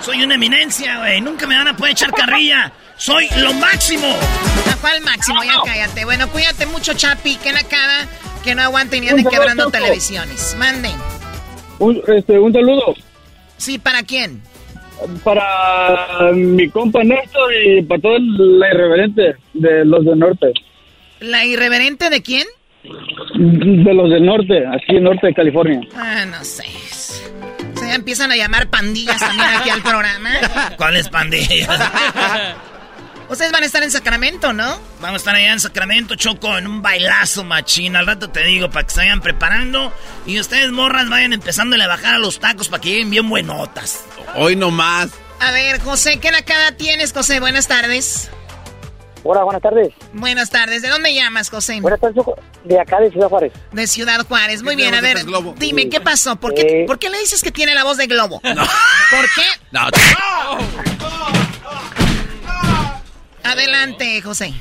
Soy una eminencia, güey. Nunca me van a poder echar carrilla. Soy lo máximo. ¿A cuál máximo? Ya cállate. Bueno, cuídate mucho, Chapi. Que la cara que no aguanten y anden saludo, quebrando televisiones. Manden. Un, este, un saludo Sí, ¿para quién? para mi compa Néstor y para todo la irreverente de los del norte. ¿La irreverente de quién? De los del norte, aquí en norte de California. Ah, no sé. Se empiezan a llamar pandillas también aquí al programa. ¿Cuáles pandillas? Ustedes van a estar en Sacramento, ¿no? Vamos a estar allá en Sacramento, Choco, en un bailazo machín. Al rato te digo, para que se vayan preparando. Y ustedes, morras, vayan empezando a bajar a los tacos para que lleguen bien buenotas. Hoy nomás. A ver, José, ¿qué nacada tienes, José? Buenas tardes. Hola, buenas tardes. Buenas tardes. ¿De dónde llamas, José? Buenas tardes, de acá de Ciudad Juárez. De Ciudad Juárez. Muy bien, a ver, dime, ¿qué pasó? ¿Por qué, ¿Por qué le dices que tiene la voz de globo? No. ¿Por qué? No. José.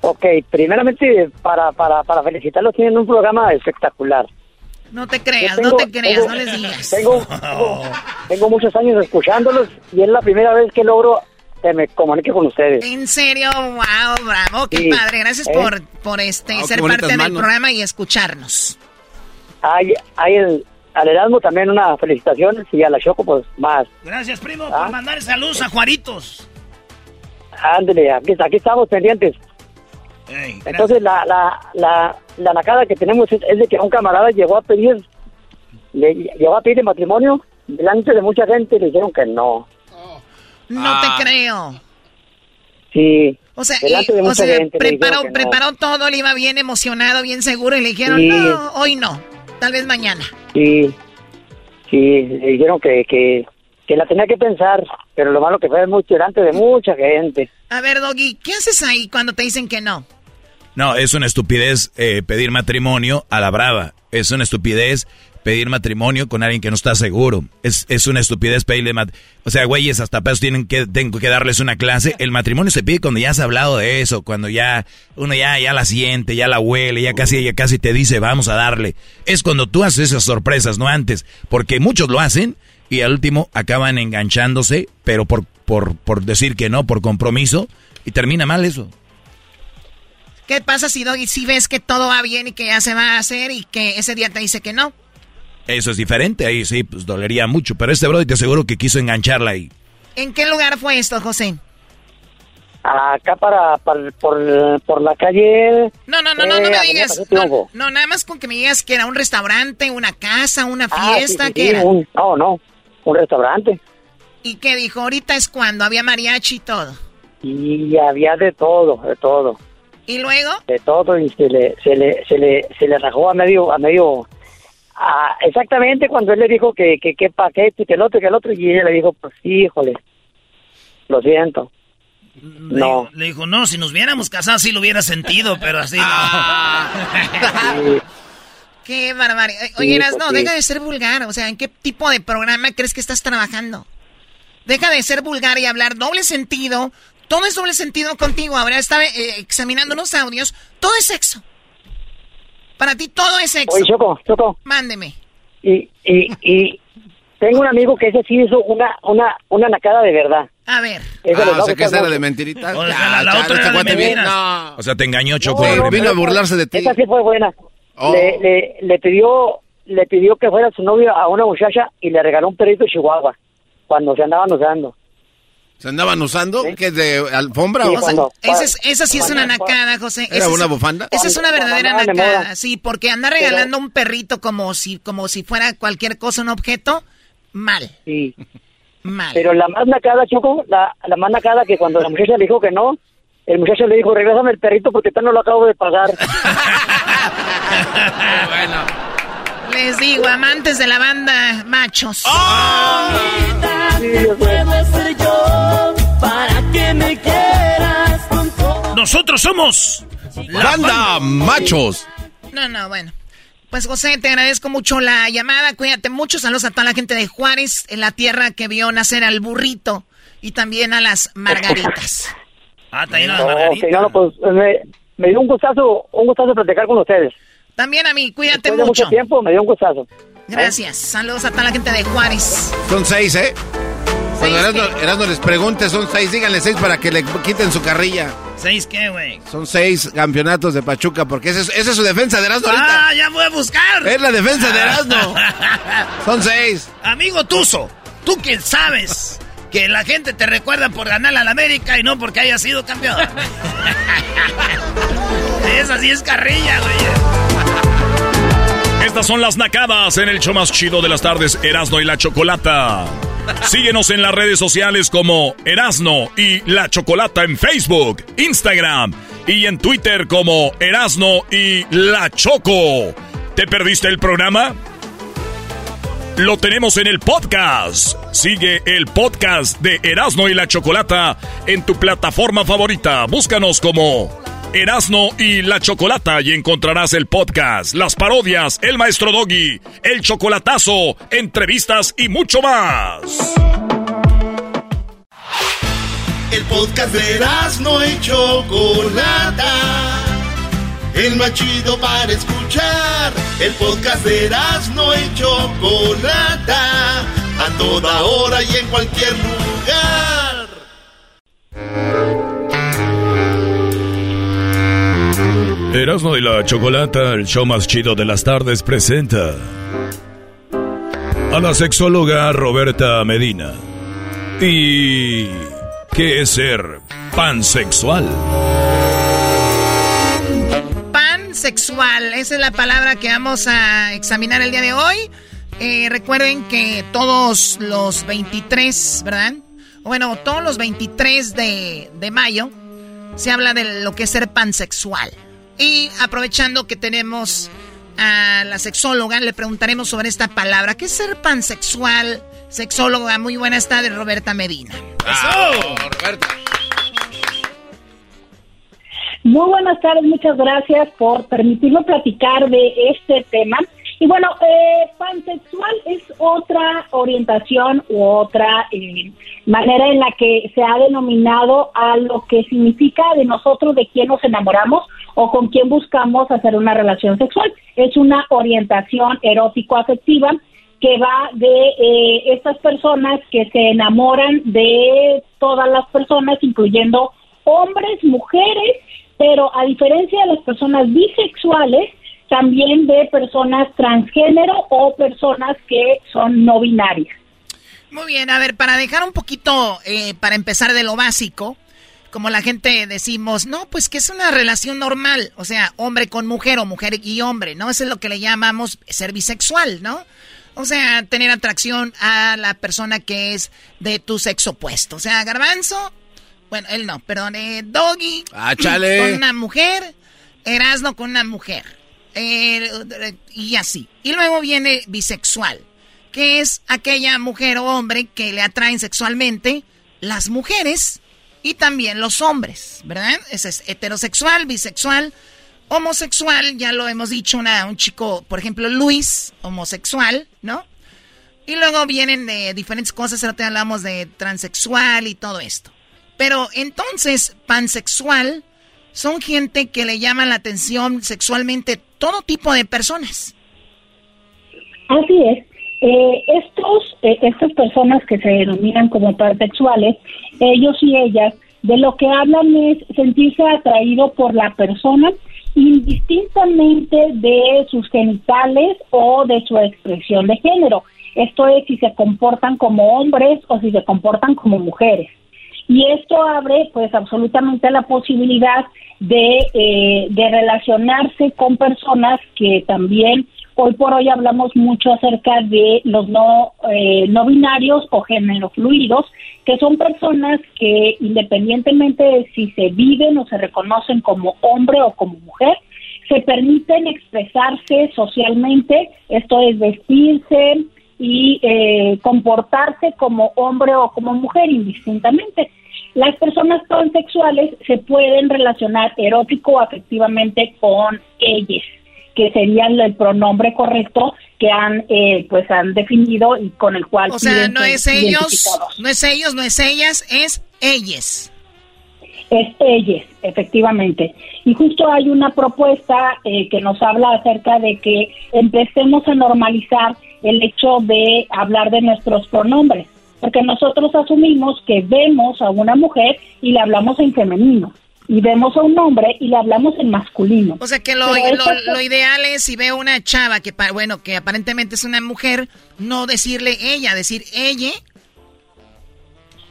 Ok, primeramente, para, para, para felicitarlos, tienen un programa espectacular. No te creas, no te creas, no les digas. Tengo, tengo, muchos años escuchándolos y es la primera vez que logro que me comunique con ustedes. En serio, wow, bravo, qué padre. Gracias por, ¿Eh? por este ser parte del programa y escucharnos. Hay, hay el, al Erasmo también una felicitación y a la Choco pues más. Gracias, primo, por ¿Ah? mandar saludos a Juaritos. Ándale, aquí, aquí estamos pendientes. Entonces la, la, la, la nacada que tenemos es, de que un camarada llegó a pedir, le llegó a pedir matrimonio delante de mucha gente y le dijeron que no. No te ah. creo. Sí. O sea, preparó, preparó todo, le iba bien emocionado, bien seguro y le dijeron, no, hoy no, tal vez mañana. Sí, sí, le dijeron que, que, que la tenía que pensar, pero lo malo que fue mucho delante de mucha gente. A ver, Doggy, ¿qué haces ahí cuando te dicen que no? No, es una estupidez eh, pedir matrimonio a la brava. Es una estupidez pedir matrimonio con alguien que no está seguro. Es, es una estupidez pedirle matrimonio. O sea, güeyes, hasta pedos tienen que, tengo que darles una clase. El matrimonio se pide cuando ya has hablado de eso, cuando ya uno ya, ya la siente, ya la huele, ya casi, ya casi te dice vamos a darle. Es cuando tú haces esas sorpresas, no antes. Porque muchos lo hacen y al último acaban enganchándose, pero por, por, por decir que no, por compromiso, y termina mal eso. ¿Qué pasa si Doggy si ves que todo va bien y que ya se va a hacer y que ese día te dice que no? Eso es diferente, ahí sí, pues dolería mucho, pero este brother te aseguro que quiso engancharla ahí. ¿En qué lugar fue esto, José? Acá para, por, por, la calle... No, no, no, no, no me eh, digas. No, nada más con que me digas que era un restaurante, una casa, una ah, fiesta, ¿qué era? no, no, un restaurante. ¿Y qué dijo? Ahorita es cuando había mariachi y todo. Y había de todo, de todo. ¿Y luego? De todo y se le, se le, se le, se le rajó a medio, a medio, exactamente cuando él le dijo que, que, que paquete, que el otro, que el otro, y ella le dijo, pues híjole, lo siento. no. le dijo, no, si nos hubiéramos casado sí lo hubiera sentido, pero así no. Qué barbaridad. Oye, no, deja de ser vulgar. O sea, ¿en qué tipo de programa crees que estás trabajando? Deja de ser vulgar y hablar doble sentido todo es doble sentido contigo. Ahora estaba eh, examinando unos audios. Todo es sexo. Para ti todo es sexo. Oye, Choco, Choco. Mándeme. Y, y, y tengo un amigo que ese sí hizo una, una, una nacada de verdad. A ver. ah, o sea, que esa era de mentirita. O sea, la, otra era de no. O sea, te engañó, Choco. vino a burlarse de ti. Esa sí fue buena. Oh. Le, le, le, pidió, le pidió que fuera su novio a una muchacha y le regaló un perrito de Chihuahua cuando se andaban usando. ¿Se andaban usando? ¿Qué es de alfombra? o esa, esa, sí es una nacada, José. ¿Era una bufanda? Esa es una verdadera nacada, sí, porque andar regalando un perrito como si, como si fuera cualquier cosa, un objeto, mal. Sí. Mal. Pero la más nacada, Choco, la, la más nacada que cuando la muchacha le dijo que no, el muchacho le dijo, regrésame el perrito porque tal no lo acabo de pagar. bueno. Les digo, amantes de la banda, machos. ¡Oh! para que me quieras Nosotros somos la banda machos. No, no, bueno. Pues José, te agradezco mucho la llamada. Cuídate mucho. Saludos a toda la gente de Juárez, en la tierra que vio nacer al burrito y también a las margaritas. Ah, también a las margaritas. No, pues, me, me, dio un gustazo, un gustazo platicar con ustedes. También a mí, cuídate mucho. mucho tiempo, me dio un gustazo. Gracias. Saludos a toda la gente de Juárez. Son seis, ¿eh? Cuando Erasmo, les pregunte, son seis, díganle seis para que le quiten su carrilla. ¿Seis qué, güey? Son seis campeonatos de Pachuca, porque esa es, su defensa de Erasmo ahorita. ¡Ah, ya voy a buscar! Es la defensa de Erasmo. son seis. Amigo Tuzo, tú quién sabes que la gente te recuerda por ganar a la América y no porque haya sido campeón. esa sí es carrilla, güey. Estas son las nacadas en el show más chido de las tardes, Erasno y la Chocolata. Síguenos en las redes sociales como Erasno y la Chocolata en Facebook, Instagram y en Twitter como Erasno y la Choco. ¿Te perdiste el programa? Lo tenemos en el podcast. Sigue el podcast de Erasno y la Chocolata en tu plataforma favorita. Búscanos como Erasno y la Chocolata y encontrarás el podcast, las parodias, el maestro Doggy, el chocolatazo, entrevistas y mucho más. El podcast de Erasno y Chocolata, el más chido para escuchar. El podcast de Erasno y Chocolata, a toda hora y en cualquier lugar. Erasmo y la Chocolata, el show más chido de las tardes, presenta a la sexóloga Roberta Medina. ¿Y qué es ser pansexual? Pansexual, esa es la palabra que vamos a examinar el día de hoy. Eh, recuerden que todos los 23, ¿verdad? Bueno, todos los 23 de, de mayo se habla de lo que es ser pansexual. Y aprovechando que tenemos a la sexóloga, le preguntaremos sobre esta palabra. ¿Qué es ser pansexual? Sexóloga, muy buenas tardes, Roberta Medina. Roberta! Muy buenas tardes, muchas gracias por permitirme platicar de este tema. Y bueno, eh, pansexual es otra orientación u otra eh, manera en la que se ha denominado a lo que significa de nosotros, de quién nos enamoramos o con quién buscamos hacer una relación sexual. Es una orientación erótico-afectiva que va de eh, estas personas que se enamoran de todas las personas, incluyendo hombres, mujeres, pero a diferencia de las personas bisexuales, también de personas transgénero o personas que son no binarias. Muy bien, a ver, para dejar un poquito, eh, para empezar de lo básico, como la gente decimos, no, pues que es una relación normal, o sea, hombre con mujer o mujer y hombre, ¿no? Eso es lo que le llamamos ser bisexual, ¿no? O sea, tener atracción a la persona que es de tu sexo opuesto. O sea, garbanzo, bueno, él no, perdón, eh, doggy ah, con una mujer, Erasno con una mujer. Eh, y así. Y luego viene bisexual, que es aquella mujer o hombre que le atraen sexualmente las mujeres y también los hombres, ¿verdad? Ese es heterosexual, bisexual, homosexual, ya lo hemos dicho, una, un chico, por ejemplo, Luis, homosexual, ¿no? Y luego vienen de diferentes cosas, ahora te hablamos de transexual y todo esto. Pero entonces, pansexual son gente que le llaman la atención sexualmente todo tipo de personas. Así es. Eh, estos, eh, estas personas que se denominan como pansexuales, ellos y ellas, de lo que hablan es sentirse atraído por la persona indistintamente de sus genitales o de su expresión de género. Esto es si se comportan como hombres o si se comportan como mujeres. Y esto abre pues absolutamente la posibilidad de, eh, de relacionarse con personas que también hoy por hoy hablamos mucho acerca de los no, eh, no binarios o género fluidos, que son personas que independientemente de si se viven o se reconocen como hombre o como mujer, se permiten expresarse socialmente, esto es vestirse y eh, comportarse como hombre o como mujer indistintamente. Las personas transexuales se pueden relacionar erótico o afectivamente con ellas, que serían el pronombre correcto que han eh, pues han definido y con el cual o sea no es ellos no es ellos no es ellas es ellas. Es ellas efectivamente. Y justo hay una propuesta eh, que nos habla acerca de que empecemos a normalizar el hecho de hablar de nuestros pronombres porque nosotros asumimos que vemos a una mujer y le hablamos en femenino y vemos a un hombre y le hablamos en masculino. O sea que lo, lo, ideal es si veo una chava que, bueno, que aparentemente es una mujer, no decirle ella, decir ella.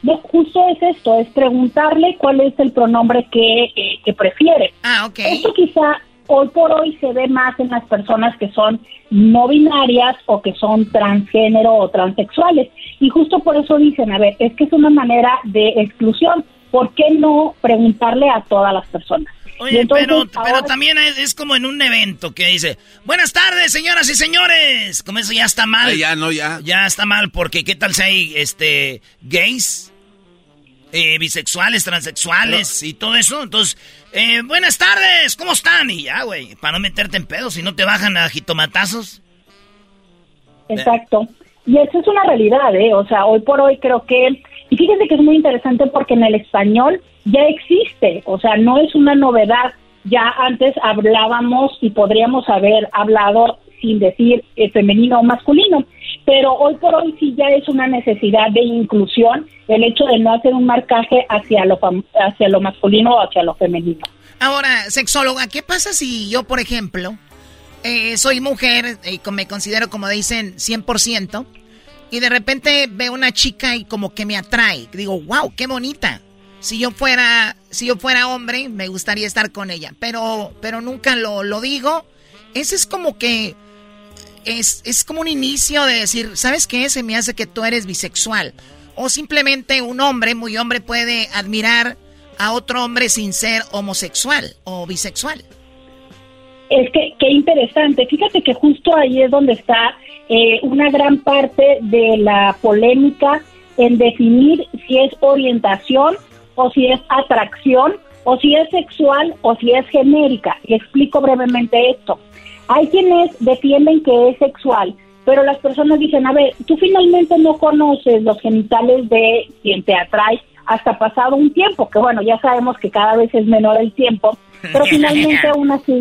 No, justo es esto, es preguntarle cuál es el pronombre que, eh, que prefiere. Ah, ok. Esto quizá hoy por hoy se ve más en las personas que son no binarias o que son transgénero o transexuales. Y justo por eso dicen, a ver, es que es una manera de exclusión. ¿Por qué no preguntarle a todas las personas? Oye, pero, pero también es, como en un evento que dice, buenas tardes, señoras y señores. Como eso ya está mal. ya, no, ya. Ya está mal, porque ¿qué tal si hay este, gays? Eh, bisexuales, transexuales y todo eso. Entonces, eh, buenas tardes, ¿cómo están? Y ya, güey, para no meterte en pedos, si no te bajan a jitomatazos. Exacto. Y eso es una realidad, ¿eh? O sea, hoy por hoy creo que... Y fíjense que es muy interesante porque en el español ya existe, o sea, no es una novedad. Ya antes hablábamos y podríamos haber hablado sin decir eh, femenino o masculino, pero hoy por hoy sí ya es una necesidad de inclusión el hecho de no hacer un marcaje hacia lo, hacia lo masculino o hacia lo femenino. Ahora, sexóloga, ¿qué pasa si yo, por ejemplo, eh, soy mujer y me considero, como dicen, 100%, y de repente veo una chica y como que me atrae? Digo, wow, qué bonita si yo fuera, si yo fuera hombre, me gustaría estar con ella, pero, pero nunca lo, lo digo. Ese es como que es, es como un inicio de decir, ¿sabes qué? Se me hace que tú eres bisexual. O simplemente un hombre, muy hombre, puede admirar a otro hombre sin ser homosexual o bisexual. Es que, qué interesante. Fíjate que justo ahí es donde está eh, una gran parte de la polémica en definir si es orientación o si es atracción, o si es sexual, o si es genérica. Y explico brevemente esto. Hay quienes defienden que es sexual, pero las personas dicen, a ver, tú finalmente no conoces los genitales de quien te atrae hasta pasado un tiempo, que bueno, ya sabemos que cada vez es menor el tiempo, pero finalmente aún así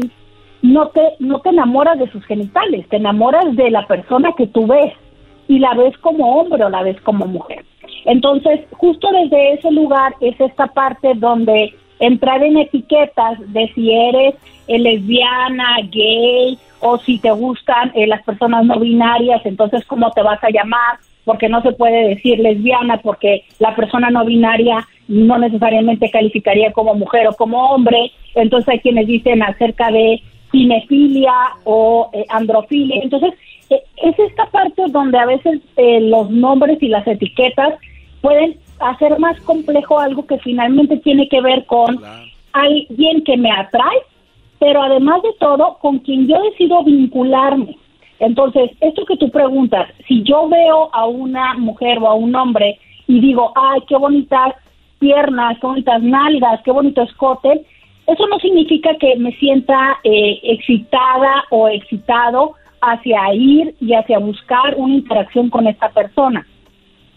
no te, no te enamoras de sus genitales, te enamoras de la persona que tú ves y la ves como hombre o la ves como mujer. Entonces, justo desde ese lugar es esta parte donde entrar en etiquetas de si eres lesbiana, gay o si te gustan eh, las personas no binarias, entonces cómo te vas a llamar, porque no se puede decir lesbiana porque la persona no binaria no necesariamente calificaría como mujer o como hombre, entonces hay quienes dicen acerca de cinefilia o eh, androfilia, entonces es esta parte donde a veces los nombres y las etiquetas pueden hacer más complejo algo que finalmente tiene que ver con alguien que me atrae, pero además de todo, con quien yo decido vincularme. Entonces, esto que tú preguntas, si yo veo a una mujer o a un hombre y digo, ay, qué bonitas piernas, qué bonitas nalgas, qué bonito escote, eso no significa que me sienta eh, excitada o excitado hacia ir y hacia buscar una interacción con esta persona.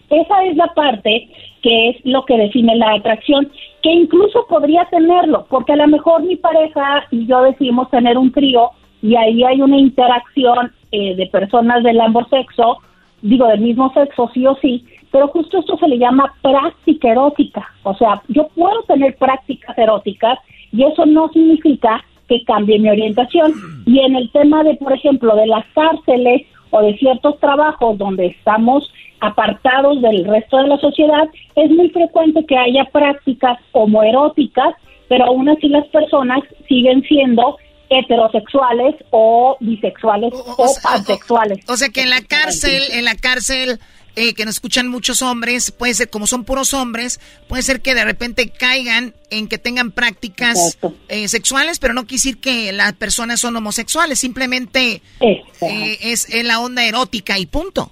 Esa es la parte que es lo que define la atracción, que incluso podría tenerlo, porque a lo mejor mi pareja y yo decidimos tener un trío y ahí hay una interacción eh, de personas del ambos sexo, digo del mismo sexo sí o sí, pero justo esto se le llama práctica erótica, o sea, yo puedo tener prácticas eróticas y eso no significa que cambie mi orientación. Y en el tema de, por ejemplo, de las cárceles o de ciertos trabajos donde estamos apartados del resto de la sociedad, es muy frecuente que haya prácticas homoeróticas, pero aún así las personas siguen siendo heterosexuales o bisexuales o, pansexuales. O, sea que en la cárcel, en la cárcel eh, que nos escuchan muchos hombres, puede ser, como son puros hombres, puede ser que de repente caigan en que tengan prácticas eh, sexuales, pero no quiere decir que las personas son homosexuales, simplemente eh, es, es la onda erótica y punto.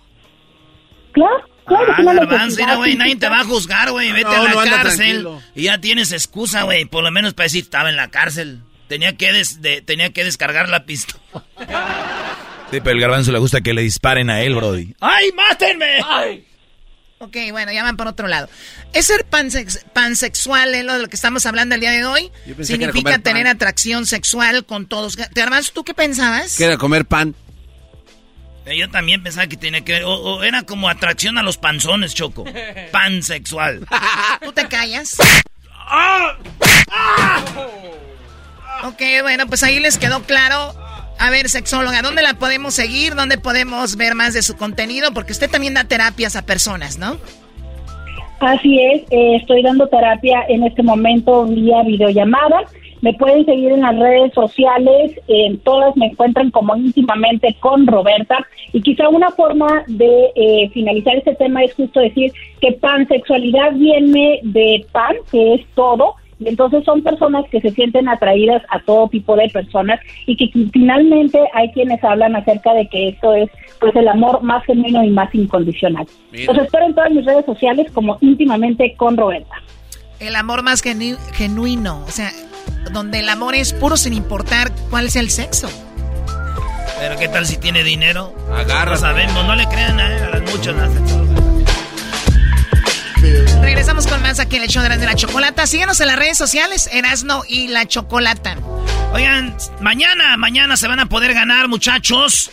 Claro. Claro, ah, garbanzo, güey, nadie te va a juzgar, güey. Vete a la cárcel y ya tienes excusa, güey. Por lo menos para decir, estaba en la cárcel. Tenía que, tenía que descargar la pistola. Sí, pero el garbanzo le gusta que le disparen a él, Brody. ¡Ay, mátenme! ¡Ay! Ok, bueno, ya van por otro lado. ¿Es ser pansexual es lo de lo que estamos hablando el día de hoy? Significa tener atracción sexual con todos. Garbanzo, ¿tú qué pensabas? Que era comer pan. Yo también pensaba que tenía que ver, o, era como atracción a los panzones, Choco. Pansexual. ¿Tú te callas? Ok, bueno, pues ahí les quedó claro. A ver, sexóloga, ¿dónde la podemos seguir? ¿Dónde podemos ver más de su contenido? Porque usted también da terapias a personas, ¿no? Así es, eh, estoy dando terapia en este momento vía videollamada Me pueden seguir en las redes sociales, en todas me encuentran como íntimamente con Roberta. Y quizá una forma de eh, finalizar este tema es justo decir que pansexualidad viene de pan, que es todo, y entonces son personas que se sienten atraídas a todo tipo de personas y que finalmente hay quienes hablan acerca de que esto es pues el amor más genuino y más incondicional. Los espero en todas mis redes sociales como íntimamente con Roberta. El amor más genuino, o sea, donde el amor es puro sin importar cuál sea el sexo. Pero qué tal si tiene dinero? Agarra. No sabemos, no le crean a, las muchas las Regresamos con más aquí en el show de la chocolata. Síguenos en las redes sociales, Erasno y la chocolata. Oigan, mañana, mañana se van a poder ganar, muchachos,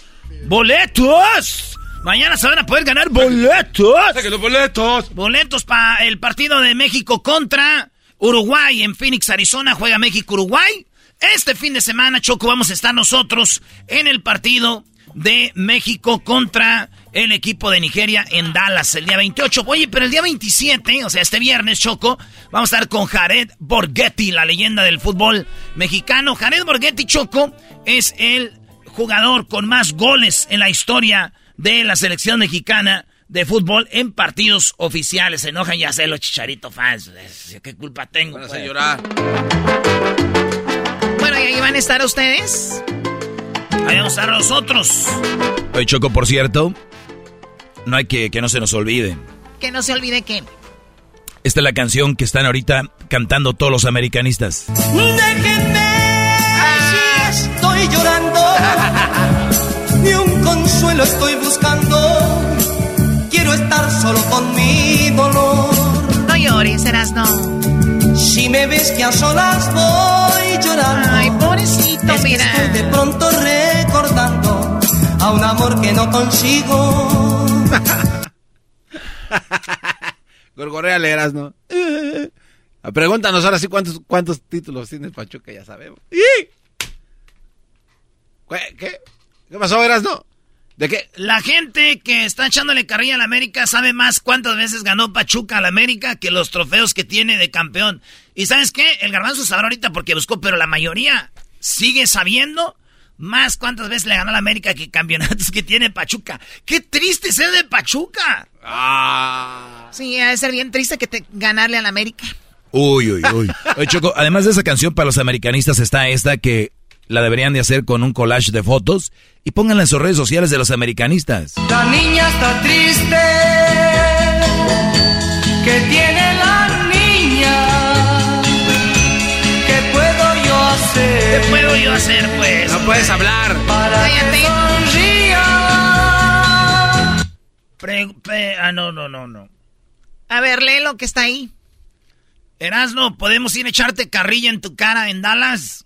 boletos. Mañana se van a poder ganar boletos. los boletos. Boletos para el partido de México contra Uruguay en Phoenix, Arizona. Juega México-Uruguay. Este fin de semana, Choco, vamos a estar nosotros en el partido de México contra el equipo de Nigeria en Dallas el día 28. Oye, pero el día 27, o sea, este viernes, Choco, vamos a estar con Jared Borghetti, la leyenda del fútbol mexicano. Jared Borghetti, Choco, es el jugador con más goles en la historia de la selección mexicana de fútbol en partidos oficiales. Se enojan ya sé los chicharito fans. ¿Qué culpa tengo? Pues? llorar. Bueno, ¿y ahí van a estar ustedes? Ahí vamos a estar nosotros. Hoy Choco, por cierto, no hay que que no se nos olvide. Que no se olvide qué. Esta es la canción que están ahorita cantando todos los americanistas. Déjenme, consuelo estoy buscando. Quiero estar solo con mi dolor. No llores, serás no. Si me ves que a solas voy llorando. Ay, pobrecito, mira. estoy de pronto recordando a un amor que no consigo. Gorgorea leeras, ¿no? Pregúntanos ahora sí cuántos, cuántos títulos tiene el Pachuca, ya sabemos. ¿Qué, ¿Qué pasó, Eras, no? ¿De qué? La gente que está echándole carrilla a la América sabe más cuántas veces ganó Pachuca a la América que los trofeos que tiene de campeón. ¿Y sabes qué? El garbanzo sabrá ahorita porque buscó, pero la mayoría sigue sabiendo más cuántas veces le ganó a la América que campeonatos que tiene Pachuca. ¡Qué triste ser de Pachuca! Ah. Sí, debe ser bien triste que te ganarle a la América. Uy, uy, uy. Oye, Choco, además de esa canción para los americanistas está esta que la deberían de hacer con un collage de fotos y pónganla en sus redes sociales de los americanistas. La niña está triste. ¿Qué tiene la niña? ¿Qué puedo yo hacer? ¿Qué puedo yo hacer, pues? No puedes hablar. Para que sonría. ah, no, no, no, no. A ver, lee lo que está ahí. Erasno, ¿podemos ir a echarte carrilla en tu cara en Dallas?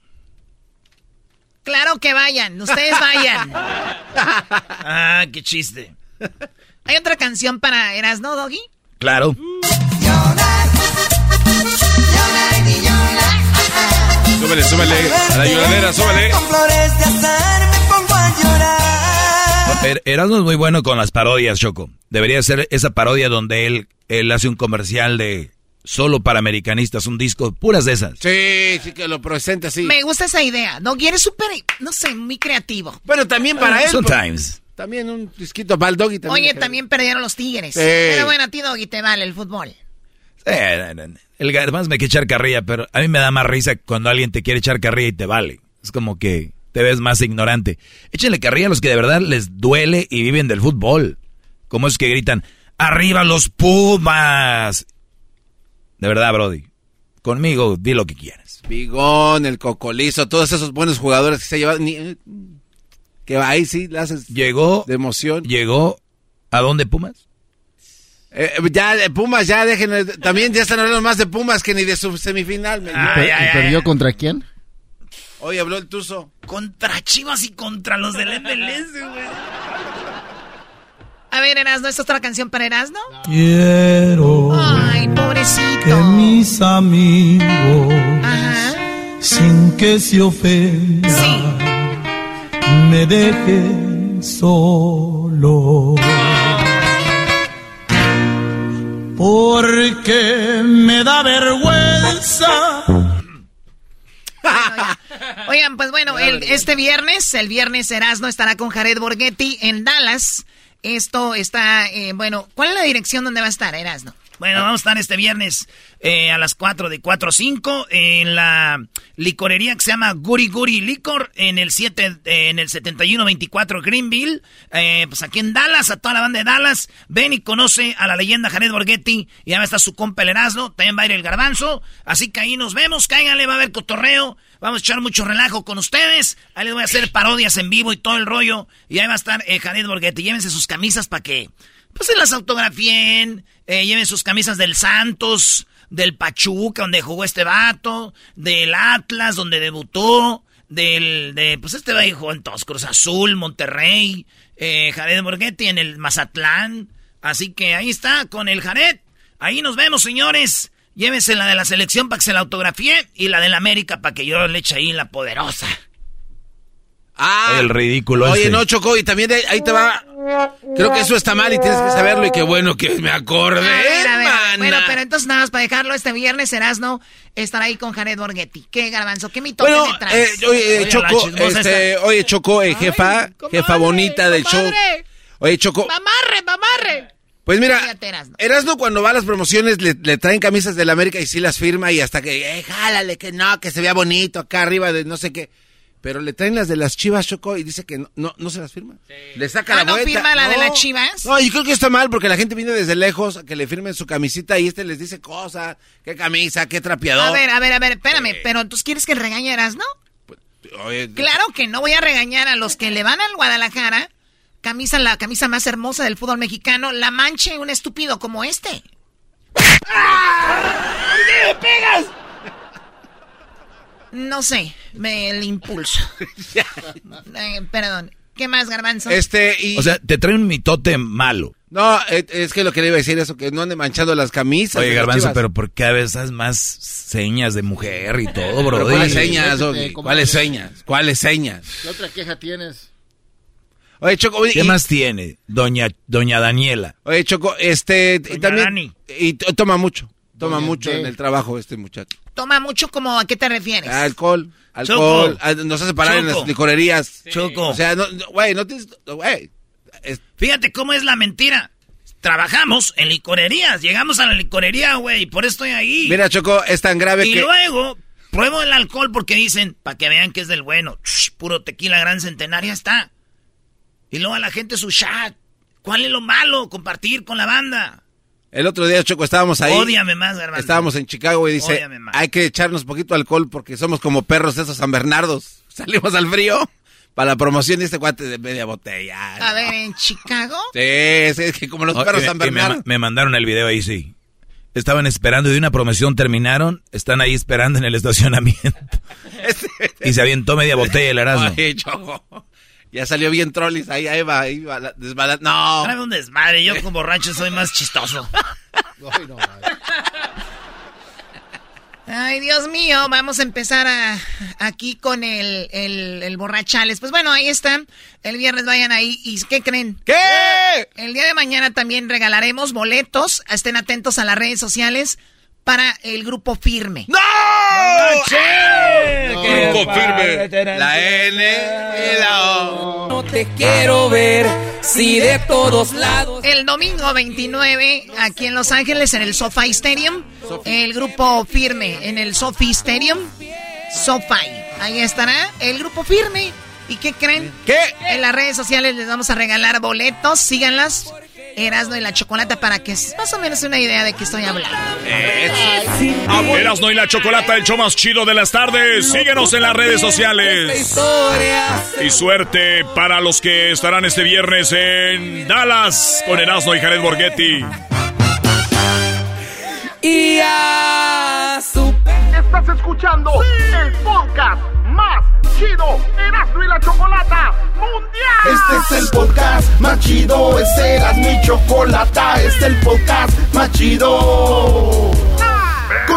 Claro que vayan, ustedes vayan. ah, qué chiste. ¿Hay otra canción para Erasno, Doggy? Claro. Súbele, súbele. A la lloradera, súbele. Er, Erasmo es muy bueno con las parodias, Choco. Debería ser esa parodia donde él, él hace un comercial de solo para americanistas, un disco, puras de esas. Sí, sí, que lo presenta así. Me gusta esa idea. No, eres súper, no sé, muy creativo. Bueno, también para él. Sometimes. También un disquito para el Doggy. También Oye, también perdieron los Tigres. Pero bueno, a ti, Doggy, te vale el fútbol. Sí, el además me quiere echar carrilla, pero a mí me da más risa cuando alguien te quiere echar carrilla y te vale. Es como que te ves más ignorante. Échenle carrilla a los que de verdad les duele y viven del fútbol. Como es que gritan, ¡Arriba los Pumas! De verdad, Brody. Conmigo, di lo que quieras. Bigón, el Cocolizo, todos esos buenos jugadores que se llevan. Ni, que ahí sí le haces. Llegó. De emoción. Llegó. ¿A dónde Pumas? Eh, ya, Pumas, ya dejen. También ya están hablando más de Pumas que ni de su semifinal. ¿Y perdió contra quién? Hoy habló el Tuzo. Contra Chivas y contra los del MLS, güey. A ver, Erasno, ¿es otra canción para Erasno? Quiero. Ay, pobrecito. Que mis amigos, sin que se ofendan, me dejen solo. Porque me da vergüenza Oigan, pues bueno, el, este viernes, el viernes Erasmo estará con Jared Borghetti en Dallas. Esto está, eh, bueno, ¿cuál es la dirección donde va a estar Erasmo? Bueno, vamos a estar este viernes eh, a las 4 de 4 a 5 en la licorería que se llama Guri Guri Licor en el 7 eh, en el 7124 Greenville, eh, pues aquí en Dallas, a toda la banda de Dallas. Ven y conoce a la leyenda Jared Borghetti. Y ya va a estar su compa el Erasmo, también va a ir el Garbanzo, así que ahí nos vemos, cáiganle, va a haber cotorreo, vamos a echar mucho relajo con ustedes, ahí les voy a hacer parodias en vivo y todo el rollo. Y ahí va a estar Jared Borghetti, llévense sus camisas para que pues se las autografíen, lleven sus camisas del Santos, del Pachuca, donde jugó este vato, del Atlas, donde debutó, del, de, pues este va jugó en todos, Cruz Azul, Monterrey, eh, Jared Borghetti en el Mazatlán. Así que ahí está, con el Jared. Ahí nos vemos, señores. Llévense la de la selección para que se la autografíe y la del América para que yo le eche ahí la poderosa. Ah, el ridículo Oye, este. no, chocó y también ahí te va. Creo que eso está mal y tienes que saberlo y qué bueno que me acordé, Bueno, pero entonces nada más para dejarlo este viernes serás no estar ahí con Jared Borghetti. ¿Qué garbanzo? ¿Qué mito bueno, me traes? Eh, oye, Choco, este, oye, Choco, eh, jefa, jefa bonita del show. Oye, Choco. Mamarre, mamarre. Pues mira, Erasno cuando va a las promociones le, traen camisas del América y sí las firma y hasta que, eh, jálale, que no, que se vea bonito acá arriba de no sé qué. Pero le traen las de las chivas, Choco, y dice que no, no, se las firma. Le saca la ¿Ah, ¿no firma la de las chivas? No, yo creo que está mal porque la gente viene desde lejos a que le firmen su camisita y este les dice cosas, qué camisa, qué trapeador. A ver, a ver, a ver, espérame, pero ¿tú quieres que regañaras, no? Pues, claro que no voy a regañar a los que le van al Guadalajara, camisa, la camisa más hermosa del fútbol mexicano, la manche un estúpido como este. ¡Ah! ¿Por qué me pegas? No sé, me, el impulso. Eh, perdón. ¿Qué más, Garbanzo? Este, O sea, te trae un mitote malo. No, es que lo que le iba a decir es eso, que no ande manchando las camisas. Oye, Garbanzo, pero ¿por qué a veces más señas de mujer y todo, bro? ¿Cuáles señas, ¿Cuáles señas? ¿Cuáles señas? ¿Qué otra queja tienes? Oye, Choco, ¿qué más tiene, doña, doña Daniela? Oye, Choco, este, y también, y toma mucho. Toma mucho en el trabajo este muchacho. Toma mucho como a qué te refieres? Alcohol, alcohol, ah, nos hace parar en las licorerías. Choco. O sea, no, güey, no tienes, güey. Fíjate cómo es la mentira. Trabajamos en licorerías, llegamos a la licorería, güey, por eso estoy ahí. Mira, Choco, es tan grave que... Y luego, pruebo el alcohol porque dicen, para que vean que es del bueno. puro tequila gran centenaria está. Y luego a la gente su chat. ¿Cuál es lo malo? Compartir con la banda. El otro día, Choco, estábamos ahí. Ódiame más, hermano. Estábamos en Chicago y dice, hay que echarnos poquito alcohol porque somos como perros esos San Bernardos. Salimos al frío para la promoción de este cuate de media botella. A ver, ¿en Chicago? Sí, es que como los perros San Bernardos. Me, mandaron el video ahí, sí. Estaban esperando y de una promoción terminaron, están ahí esperando en el estacionamiento. y se avientó media botella el Erasmo. Choco. Ya salió bien trollis, ahí, ahí va, ahí va. No. Trae un desmadre, yo como borracho soy más chistoso. Ay, Dios mío, vamos a empezar aquí con el, el, borrachales. Pues bueno, ahí están. El viernes vayan ahí. ¿Y qué creen? ¿Qué? El día de mañana también regalaremos boletos. Estén atentos a las redes sociales para el grupo firme. ¡No! grupo firme. La N y la O. No te quiero ver si de todos lados. El domingo 29, aquí en Los Ángeles, en el SoFi Stadium. El grupo firme en el SoFi Stadium. SoFi. Ahí estará el grupo firme. ¿Y qué creen? ¿Qué? En las redes sociales les vamos a regalar boletos. Síganlas. Erasno y la Chocolata para que más o menos una idea de qué estoy hablando. Erasno y la Chocolata, el show más chido de las tardes. Síguenos en las redes sociales. Y suerte para los que estarán este viernes en Dallas con Erasno y Jared Borghetti. Y a Estás escuchando el podcast más chido, Erasmo y la Chocolata Mundial. Este es el podcast más chido, es Erasmo y Chocolata, este es el podcast más chido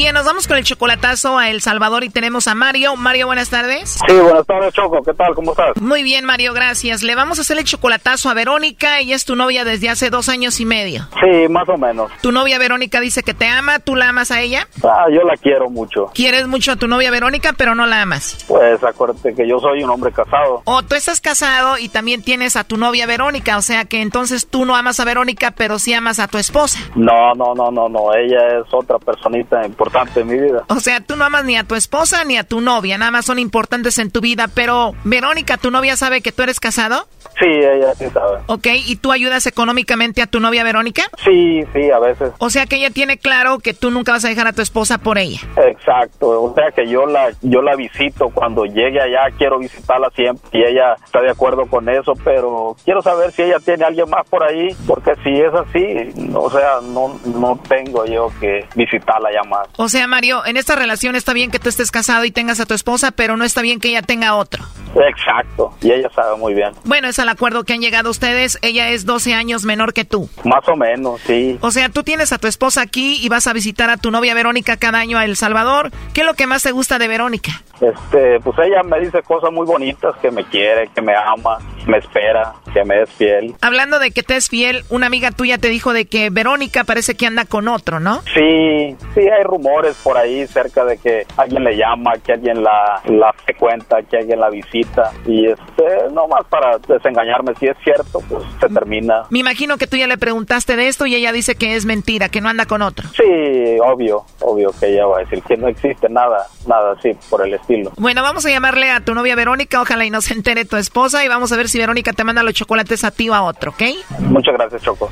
Bien, nos vamos con el chocolatazo a El Salvador y tenemos a Mario. Mario, buenas tardes. Sí, buenas tardes, Choco. ¿Qué tal? ¿Cómo estás? Muy bien, Mario, gracias. Le vamos a hacer el chocolatazo a Verónica. Ella es tu novia desde hace dos años y medio. Sí, más o menos. Tu novia Verónica dice que te ama. ¿Tú la amas a ella? Ah, yo la quiero mucho. Quieres mucho a tu novia Verónica, pero no la amas. Pues acuérdate que yo soy un hombre casado. O tú estás casado y también tienes a tu novia Verónica. O sea que entonces tú no amas a Verónica, pero sí amas a tu esposa. No, no, no, no, no. Ella es otra personita importante en mi vida. O sea, tú no amas ni a tu esposa ni a tu novia, nada más son importantes en tu vida, pero Verónica, ¿tu novia sabe que tú eres casado? Sí, ella sí sabe. Ok, ¿y tú ayudas económicamente a tu novia Verónica? Sí, sí, a veces. O sea que ella tiene claro que tú nunca vas a dejar a tu esposa por ella. Exacto, o sea que yo la yo la visito cuando llegue allá, quiero visitarla siempre y ella está de acuerdo con eso, pero quiero saber si ella tiene a alguien más por ahí, porque si es así, o sea, no no tengo yo que visitarla ya más. O sea, Mario, en esta relación está bien que tú estés casado y tengas a tu esposa, pero no está bien que ella tenga otro. Exacto, y ella sabe muy bien. Bueno, es al acuerdo que han llegado ustedes. Ella es 12 años menor que tú. Más o menos, sí. O sea, tú tienes a tu esposa aquí y vas a visitar a tu novia Verónica cada año a El Salvador. ¿Qué es lo que más te gusta de Verónica? Este, pues ella me dice cosas muy bonitas, que me quiere, que me ama, me espera, que me es fiel. Hablando de que te es fiel, una amiga tuya te dijo de que Verónica parece que anda con otro, ¿no? Sí, sí, hay rumores por ahí cerca de que alguien le llama, que alguien la, la frecuenta, que alguien la visita. Y este, nomás para desengañarme, si es cierto, pues se termina. Me imagino que tú ya le preguntaste de esto y ella dice que es mentira, que no anda con otro. Sí, obvio, obvio que ella va a decir que no existe nada, nada así por el estilo. Bueno, vamos a llamarle a tu novia Verónica, ojalá y no se entere tu esposa y vamos a ver si Verónica te manda los chocolates a ti o a otro, ¿ok? Muchas gracias, Choco.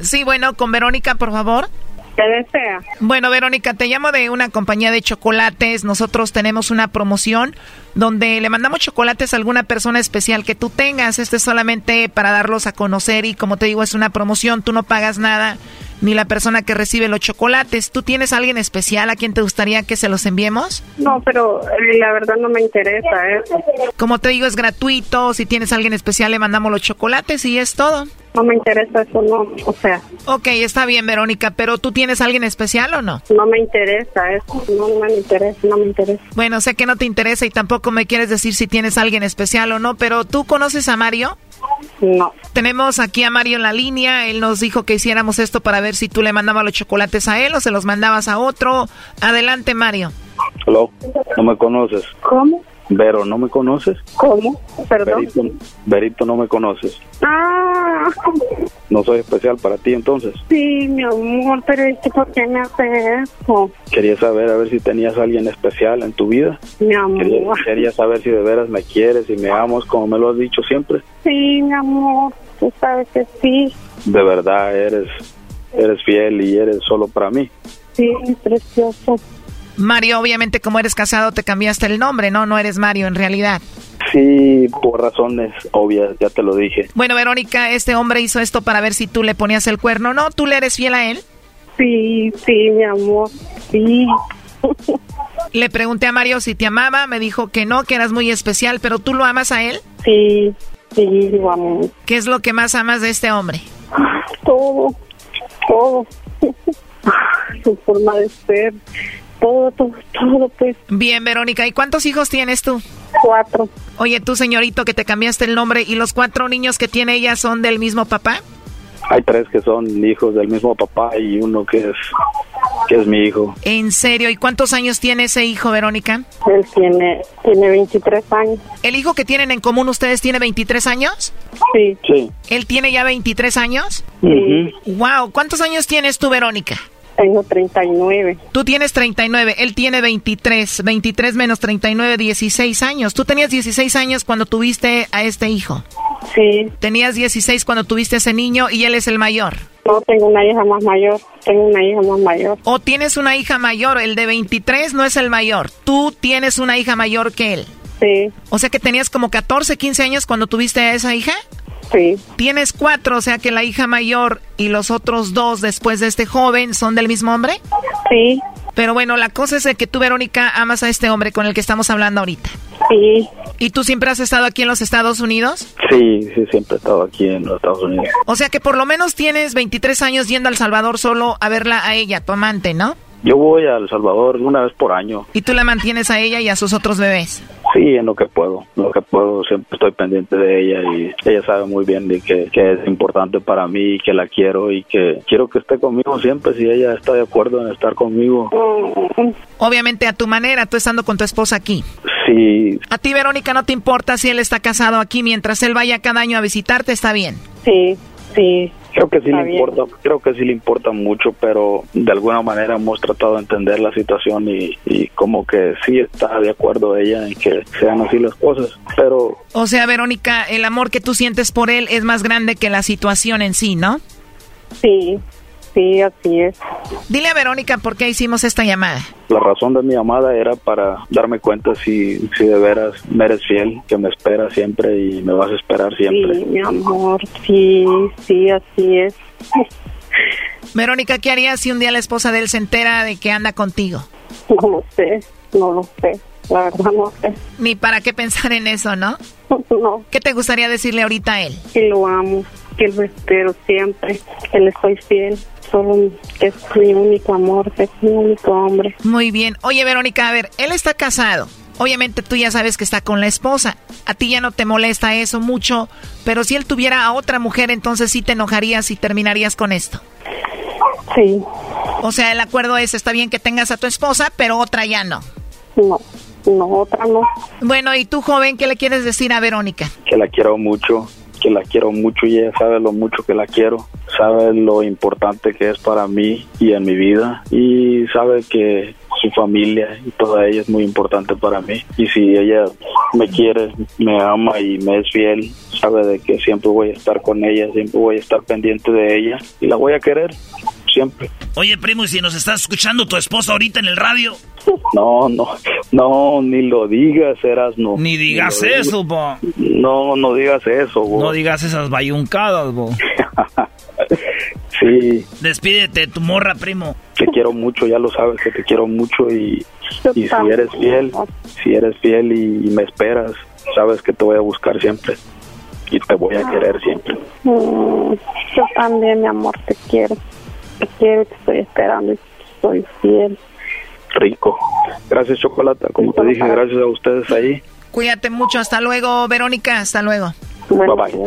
Sí, bueno, con Verónica, por favor. ¿Qué desea? Bueno, Verónica, te llamo de una compañía de chocolates. Nosotros tenemos una promoción donde le mandamos chocolates a alguna persona especial que tú tengas. Este es solamente para darlos a conocer y como te digo, es una promoción. Tú no pagas nada ni la persona que recibe los chocolates. ¿Tú tienes a alguien especial a quien te gustaría que se los enviemos? No, pero eh, la verdad no me interesa, ¿eh? Como te digo, es gratuito. Si tienes a alguien especial, le mandamos los chocolates y es todo. No me interesa eso, no, o sea. Ok, está bien, Verónica, pero ¿tú tienes a alguien especial o no? No me interesa eso, no, no me interesa, no me interesa. Bueno, sé que no te interesa y tampoco me quieres decir si tienes a alguien especial o no, pero ¿tú conoces a Mario? No. Tenemos aquí a Mario en la línea. Él nos dijo que hiciéramos esto para ver si tú le mandabas los chocolates a él o se los mandabas a otro. Adelante, Mario. Hello, no me conoces. ¿Cómo? Vero, ¿no me conoces? ¿Cómo? Perdón. Berito, Berito, no me conoces. Ah, No, soy especial para ti entonces. sí, mi amor, pero es que ¿por qué me hace eso? Quería saber a ver si tenías a alguien especial en tu vida. Mi amor. Quería, quería saber si de veras me quieres y me amas como me lo has dicho siempre. Sí, mi amor, tú sabes que sí. De verdad eres eres fiel y eres solo para mí. Sí, precioso. Mario, obviamente como eres casado te cambiaste el nombre, ¿no? No eres Mario en realidad. Sí, por razones obvias, ya te lo dije. Bueno, Verónica, este hombre hizo esto para ver si tú le ponías el cuerno, ¿no? ¿Tú le eres fiel a él? Sí, sí, mi amor, sí. Le pregunté a Mario si te amaba, me dijo que no, que eras muy especial, pero ¿tú lo amas a él? Sí, sí, lo amo. ¿Qué es lo que más amas de este hombre? Todo, todo. Su forma de ser, todo, todo, todo, pues. Bien, Verónica, ¿y cuántos hijos tienes tú? Cuatro. Oye, tú, señorito, que te cambiaste el nombre, ¿y los cuatro niños que tiene ella son del mismo papá? Hay tres que son hijos del mismo papá y uno que es que es mi hijo. ¿En serio? ¿Y cuántos años tiene ese hijo, Verónica? Él tiene, tiene 23 años. ¿El hijo que tienen en común ustedes tiene 23 años? Sí. Sí. ¿Él tiene ya 23 años? Sí. Wow, ¿cuántos años tienes tú, Verónica? Tengo 39. Tú tienes 39, él tiene 23. 23 menos 39, 16 años. Tú tenías 16 años cuando tuviste a este hijo. Sí. Tenías 16 cuando tuviste ese niño y él es el mayor. No, tengo una hija más mayor. Tengo una hija más mayor. O tienes una hija mayor, el de 23 no es el mayor. Tú tienes una hija mayor que él. Sí. O sea que tenías como 14, 15 años cuando tuviste a esa hija. Sí. Tienes cuatro, o sea que la hija mayor y los otros dos después de este joven son del mismo hombre. Sí. Pero bueno, la cosa es que tú, Verónica, amas a este hombre con el que estamos hablando ahorita. Sí. ¿Y tú siempre has estado aquí en los Estados Unidos? Sí, sí, siempre he estado aquí en los Estados Unidos. O sea que por lo menos tienes 23 años yendo a El Salvador solo a verla a ella, tu amante, ¿no? Yo voy a El Salvador una vez por año. Y tú la mantienes a ella y a sus otros bebés. Sí, en lo que puedo, en lo que puedo, siempre estoy pendiente de ella y ella sabe muy bien de que, que es importante para mí y que la quiero y que quiero que esté conmigo siempre si ella está de acuerdo en estar conmigo. Obviamente a tu manera, tú estando con tu esposa aquí. Sí, A ti, Verónica, no te importa si él está casado aquí mientras él vaya cada año a visitarte, está bien. Sí, sí. Creo que sí Está le bien. importa, creo que sí le importa mucho, pero de alguna manera hemos tratado de entender la situación y, y como que sí está de acuerdo ella en que sean así las cosas, pero O sea, Verónica, el amor que tú sientes por él es más grande que la situación en sí, ¿no? Sí, sí, así es. Dile a Verónica por qué hicimos esta llamada. la razón de mi llamada era para darme cuenta si, si de veras me eres fiel, que me esperas siempre y me vas a esperar siempre. Sí, mi amor, sí, sí, así es. Verónica, ¿qué harías si un día la esposa de él se entera de que anda contigo? No lo sé, no lo sé. La verdad no sé. Ni para qué pensar en eso, ¿no? No. ¿Qué te gustaría decirle ahorita a él? Que lo amo, que lo espero siempre, que le soy fiel. Solo es mi único amor, es mi único hombre. Muy bien. Oye, Verónica, a ver, él está casado. Obviamente tú ya sabes que está con la esposa. A ti ya no te molesta eso mucho, pero si él tuviera a otra mujer, entonces sí te enojarías y terminarías con esto. Sí. O sea, el acuerdo es, está bien que tengas a tu esposa, pero otra ya no. No, no, otra no. Bueno, ¿y tú, joven, qué le quieres decir a Verónica? que la quiero mucho, que la quiero mucho y ella sabe lo mucho que la quiero, sabe lo importante que es para mí y en mi vida y sabe que su familia y toda ella es muy importante para mí. Y si ella me quiere, me ama y me es fiel, sabe de que siempre voy a estar con ella, siempre voy a estar pendiente de ella y la voy a querer siempre. Oye, primo, ¿y si nos estás escuchando tu esposa ahorita en el radio? No, no, no, ni lo digas, eras no. Ni digas eso, bo. No, no digas eso, bo. No digas esas bayuncadas, bo. Sí, Despídete de tu morra, primo. te quiero mucho, ya lo sabes que te quiero mucho y, y si eres fiel, si eres fiel y, y me esperas, sabes que te voy a buscar siempre y te voy a querer siempre. Mm, yo también, mi amor, te quiero. Te quiero, te estoy esperando y soy fiel. Rico. Gracias, Chocolata. Como te dije, gracias a ustedes ahí. Cuídate mucho. Hasta luego, Verónica. Hasta luego. Bye bye.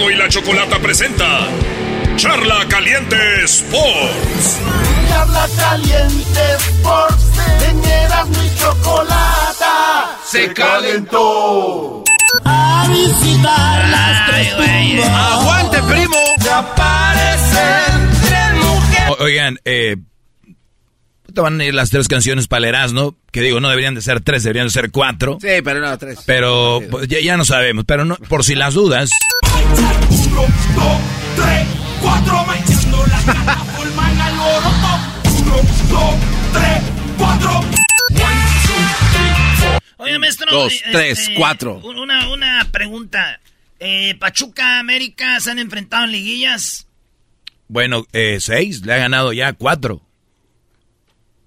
Y la chocolata presenta Charla Caliente Sports. Charla Caliente Sports. En Erasmo y Chocolata. Se calentó. A visitar las tres tumbas. ¡Aguante, primo! Se aparecen tres mujeres. O- oigan, eh, te van a ir las tres canciones para el Erasmo, que digo, no deberían de ser tres, deberían de ser cuatro. Sí, pero no, tres. Pero pues, ya, ya no sabemos, pero no, por si las dudas. Uno, dos, tres, cuatro, machando la cara, forman al alboroto. Uno, dos, tres, cuatro. Oye, maestro. Dos, eh, tres, este, cuatro. Una, una pregunta. Eh, Pachuca, América, ¿se han enfrentado en liguillas? Bueno, eh, seis, le ha ganado ya cuatro.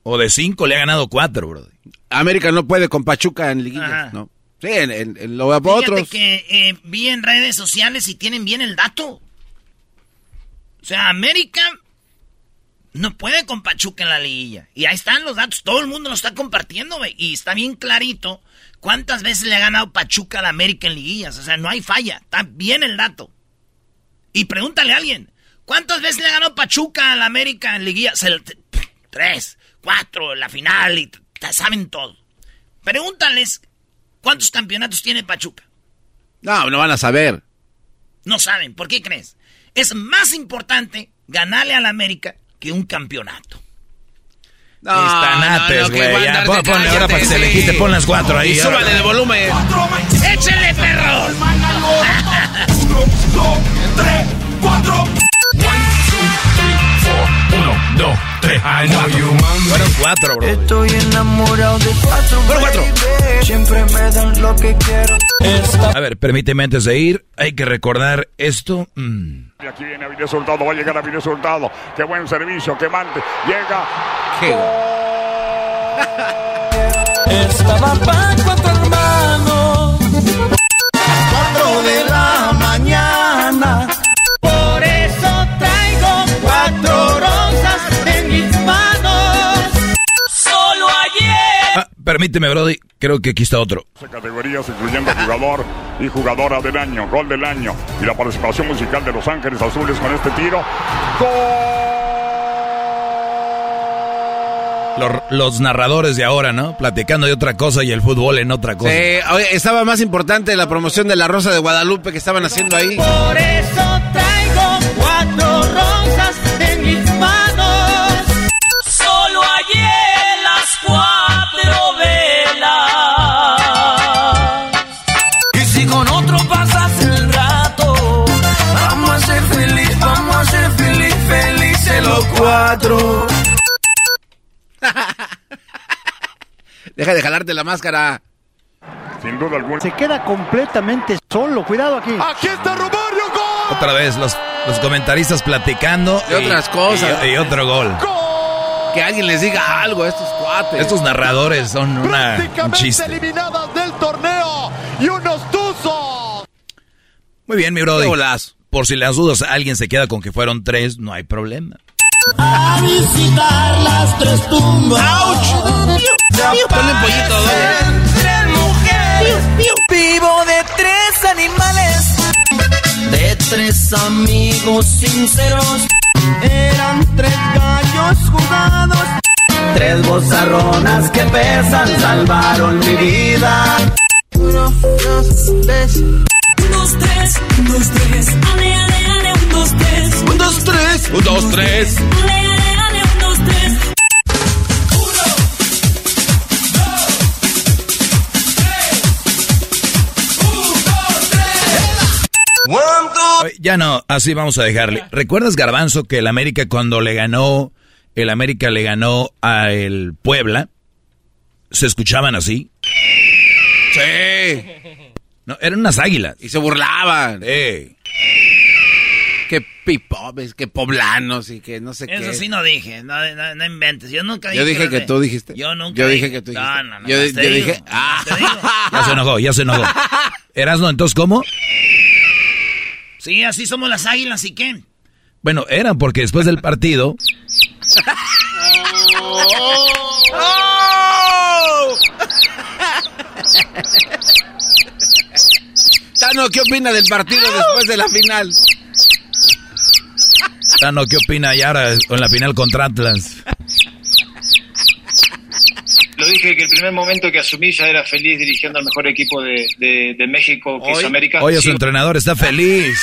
O de cinco le ha ganado cuatro, bro. América no puede con Pachuca en liguillas, Ajá. ¿no? Sí, en, en- en lo otros. que eh, vi en redes sociales y tienen bien el dato. O sea, América no puede con Pachuca en la liguilla. Y ahí están los datos. Todo el mundo lo está compartiendo, güey. Y está bien clarito cuántas veces le ha ganado Pachuca a la América en liguillas. O sea, no hay falla. Está bien el dato. Y pregúntale a alguien. ¿Cuántas veces le ha ganado Pachuca a la América en liguillas? Tres, cuatro, la final. Y saben todo. Pregúntales cuántos campeonatos tiene Pachuca. No, no van a saber. No saben. ¿Por qué crees? Es más importante ganarle a la América que un campeonato. No, Estanates, no, no, pon- ponle ahora para que se le quite, pon las cuatro ahí. Y súbale de volumen. ¡Échale, perro! Uno, dos, tres, cuatro. Uno, dos, tres. I know you, Fueron cuatro, bro. Estoy enamorado de cuatro. Fueron cuatro. Siempre me dan lo que quiero. A ver, permíteme antes de ir, hay que recordar esto. mm, Y aquí viene Avilés Soldado, va a llegar Avilés Soldado. Qué buen servicio, que mande. Llega. Estaba permíteme, Brody, creo que aquí está otro. Categorías incluyendo jugador y jugadora del año, gol del año. Y la participación musical de Los Ángeles Azules con este tiro. Los, los narradores de ahora, ¿no? Platicando de otra cosa y el fútbol en otra cosa. Sí, estaba más importante la promoción de la Rosa de Guadalupe que estaban haciendo ahí. Por eso traigo cuatro rosas en mis manos. Cuatro. Deja de jalarte la máscara. Sin duda alguna. Se queda completamente solo. Cuidado aquí. Aquí está Romario, gol. Otra vez, los, los comentaristas platicando. De otras cosas. Y, y otro gol. Que alguien les diga algo a estos cuates. Estos narradores son una, un chiste. eliminadas del torneo y unos tuzos. Muy bien, mi golazo. Por si las dudas, alguien se queda con que fueron tres, no hay problema. A visitar las tres tumbas. Ponle un pollito, Tres mujeres. Vivo de tres animales. De tres amigos sinceros. Eran tres gallos jugados. Tres bozarronas que pesan salvaron mi vida. Uno, dos, tres. Un, dos, tres. Un, dos, tres. Ale, ale, ale. Un, dos, tres. Un, dos, tres. Un, dos, tres. Ale, ale, ale. Un, dos, tres. Ya no, así vamos a dejarle. ¿Recuerdas, Garbanzo, que el América cuando le ganó, el América le ganó a el Puebla? ¿Se escuchaban así? Sí. No, eran unas águilas. Y se burlaban. Eh. Que pipobes, que poblanos y que no sé qué. Eso sí no dije, no, no, no inventes. Yo nunca dije Yo dije que tú dijiste. Yo nunca Yo dije que tú dijiste. No, no, no. Yo- yo digo, dije- ah. más te digo. Ya se enojó, ya se enojó. Erasno, entonces, ¿cómo? Sí, así somos las águilas, ¿y qué? Bueno, eran porque después del partido, Tano, ¿qué opina del partido después de la final? Tano, ¿qué opina Yara en la final contra Atlas? Lo dije que el primer momento que asumí ya era feliz dirigiendo al mejor equipo de, de- de México, que es América. Oye, su Sigo- entrenador está feliz.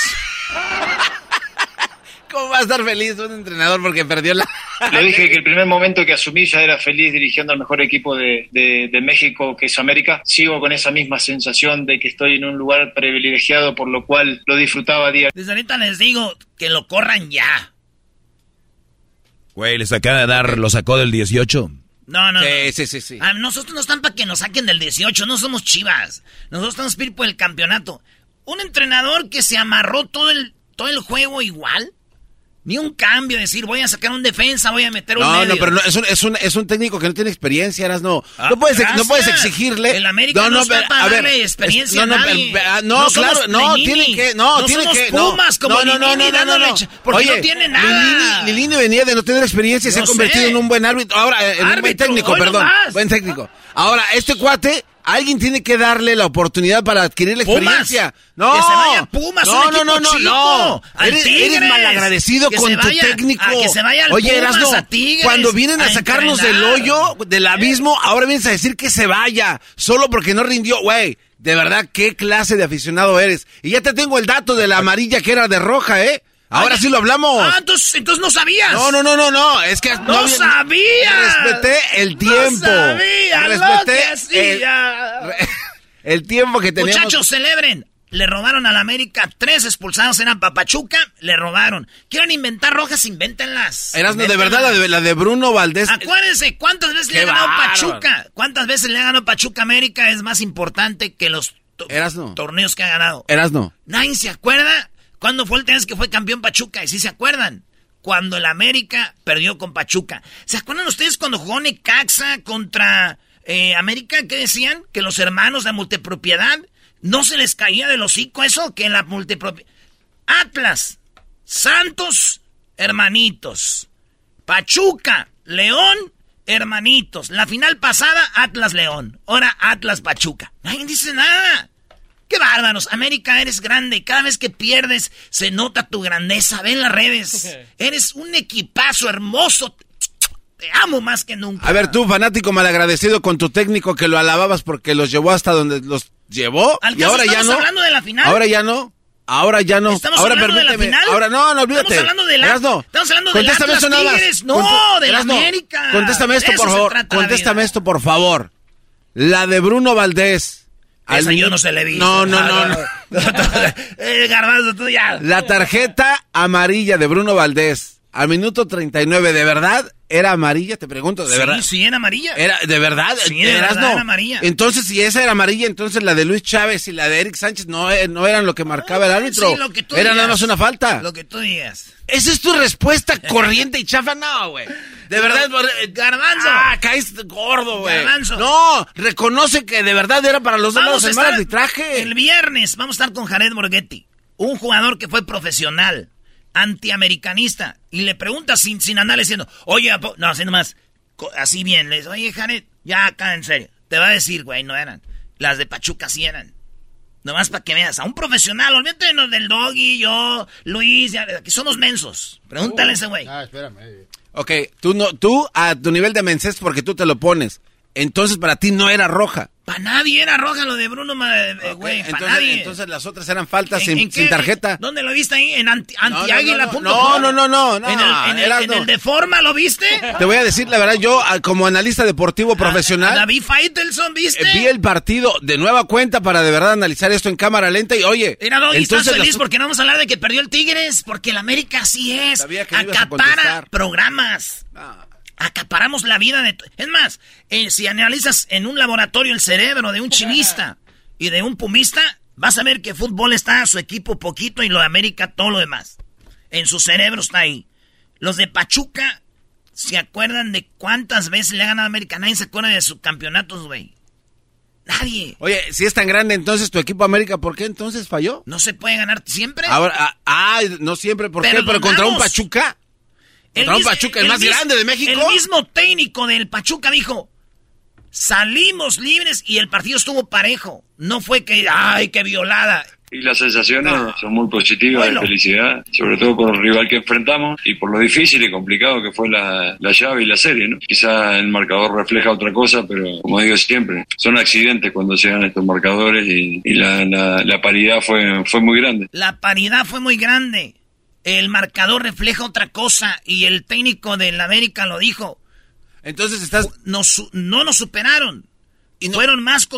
¿Cómo va a estar feliz un entrenador porque perdió la... Lo dije que el primer momento que asumí ya era feliz dirigiendo al mejor equipo de, de- de México, que es América. Sigo con esa misma sensación de que estoy en un lugar privilegiado, por lo cual lo disfrutaba día. Desde ahorita les digo que lo corran ya. Güey, les acaba de dar, lo sacó del 18. No, no, no. Sí, sí, sí. Ah, nosotros no están para que nos saquen del 18, no somos chivas. Nosotros estamos para ir por el campeonato. Un entrenador que se amarró todo el, todo el juego igual. Ni un cambio, decir, voy a sacar un defensa, voy a meter un No, medio. no, pero no, es, un, es, un, es un técnico que no tiene experiencia, Eras, no. Ah, no, puedes, no puedes exigirle. El América no está pero, para a ver, darle experiencia no, a no, nadie. pero, ah, no, No claro, no, tiene que, no, No tiene que, no. Pumas como no, no, no, Lilini no, no, no, no. porque no tiene nada. Lilini, Lilini venía de no tener experiencia y se ha convertido sé. en un buen árbitro, ahora, eh, en un buen técnico, perdón, buen técnico. Ahora, este cuate, alguien tiene que darle la oportunidad para adquirir la Pumas. experiencia. No, Que se vaya Pumas, no, un no, no, no, chico. no. Al Eres, eres malagradecido Que con tu vaya- técnico. a que se vaya al Oye, Pumas, Erasno, a Tigres, cuando vienen a, a sacarnos del hoyo, del abismo, ahora vienes a decir que se vaya, solo porque no rindió. Güey, de verdad, qué clase de aficionado eres. Y ya te tengo el dato de la amarilla que era de roja, ¿eh? Ahora Ay, sí lo hablamos. Ah, entonces, entonces no sabías. No, no, no, no, no, es que No había- sabías. Respeté el tiempo. No sabía lo Respeté que hacía. el, el tiempo que teníamos. Muchachos, celebren. Le robaron a la América tres expulsados, eran Papachuca, le robaron. ¿Quieren inventar rojas? Invéntenlas. Erasno, de verdad, la de, la de Bruno Valdés. Acuérdense, ¿cuántas veces le ha ganado. Pachuca? ¿Cuántas veces le ha ganado Pachuca América? Es más importante que los to- Erasno. torneos que ha ganado. Erasno. Nadie se acuerda cuándo fue el vez que fue campeón Pachuca. Y sí se acuerdan. Cuando el América perdió con Pachuca. ¿Se acuerdan ustedes cuando jugó Necaxa contra eh, América? ¿Qué decían? Que los hermanos de multipropiedad no se les caía del hocico eso, que la multipropiedad. Atlas, Santos, hermanitos. Pachuca, León, hermanitos. La final pasada, Atlas León. Ahora Atlas Pachuca. Nadie dice nada. ¡Qué bárbaros! América, eres grande. Cada vez que pierdes, se nota tu grandeza. Ve en las redes. Eres un equipazo hermoso. Te amo más que nunca. A ver, tú, fanático malagradecido con tu técnico que lo alababas porque los llevó hasta donde los llevó. ¿Al y ahora ya estamos no. hablando de la final? Ahora ya no. Ahora ya no. ¿Estamos ahora hablando de la permíteme. final? Ahora no, no olvídate. Estamos hablando de la- Erasno, estamos hablando del Contéstame Atlas. Tigres. No, de la Erasno, América. Contéstame esto, De por favor. Contéstame esto, por favor. La de Bruno Valdés. Esa Al yo no se le vi. No, no, no. no. eh, Garbanzo, tú ya. La tarjeta amarilla de Bruno Valdés al minuto 39, ¿de verdad era amarilla? Te pregunto, ¿de sí, verdad? sí, era amarilla. Era, ¿De verdad? Sí, de verdad no. era amarilla. Entonces, si esa era amarilla, entonces la de Luis Chávez y la de Eric Sánchez no, eh, no eran lo que marcaba el árbitro. Sí, lo que tú era digas. nada más una falta. Lo que tú digas. ¿Esa es tu respuesta corriente y chafa? No, güey. De verdad, eh, Garbanzo. Ah, caes gordo, güey. Garbanzo. No, reconoce que de verdad era para los dos el mal arbitraje. El viernes vamos a estar con Jared Borghetti, un jugador que fue profesional, antiamericanista, y le pregunta sin, sin andar diciendo, oye, ¿a po-?" no, así nomás, así bien, le dice, oye, Jared, ya acá en serio, te va a decir, güey, no eran. Las de Pachuca sí eran. Nomás para que veas, a un profesional, olvídate de los del doggy, yo, Luis, ya, que somos mensos. Pregúntale a ese güey. Ah, espérame. Ok, tú, no, tú a tu nivel de mensés porque tú te lo pones. Entonces para ti no era roja. Para nadie era roja lo de Bruno, eh, güey, para Entonces, nadie. entonces las otras eran faltas ¿En- sin, en qué- sin tarjeta. ¿Dónde lo viste ahí? En anti, no, no, antiáguila.com. no, no, no, no, no, ¿En el, el- Erasmo. en el de forma lo viste? Te voy a decir la verdad, yo ah, como analista deportivo profesional... A David Faitelson, ¿viste? eh, Vi el partido de nueva cuenta para de verdad analizar esto en cámara lenta y oye... Mira, Doggy, estás feliz las- porque no vamos a hablar de que perdió el Tigres, porque el América así es. Acapara programas. Acaparamos la vida de... Es más, eh, si analizas en un laboratorio el cerebro de un chivista y de un pumista, vas a ver que fútbol está a su equipo poquito y lo de América todo lo demás. En su cerebro está ahí. Los de Pachuca, ¿se acuerdan de cuántas veces le ha ganado a América? Nadie se acuerda de sus campeonatos, güey. Nadie. Oye, si es tan grande entonces tu equipo América, ¿por qué entonces falló? No se puede ganar siempre. Ahora, ah, ah, no siempre, ¿por qué? Pero contra un. Pachuca. Un Pachuca, el más mis- grande de México. El mismo técnico del Pachuca dijo, salimos libres y el partido estuvo parejo. No fue que, ay, qué violada. Y las sensaciones son muy positivas Bueno. de felicidad, sobre todo por el rival que enfrentamos y por lo difícil y complicado que fue la, la llave y la serie, ¿no? Quizá el marcador refleja otra cosa, pero como digo siempre, son accidentes cuando se dan estos marcadores y, y la, la, la paridad fue, fue muy grande. La paridad fue muy grande. El marcador refleja otra cosa y el técnico del América lo dijo. Entonces estás... Nos no nos superaron. Y fueron más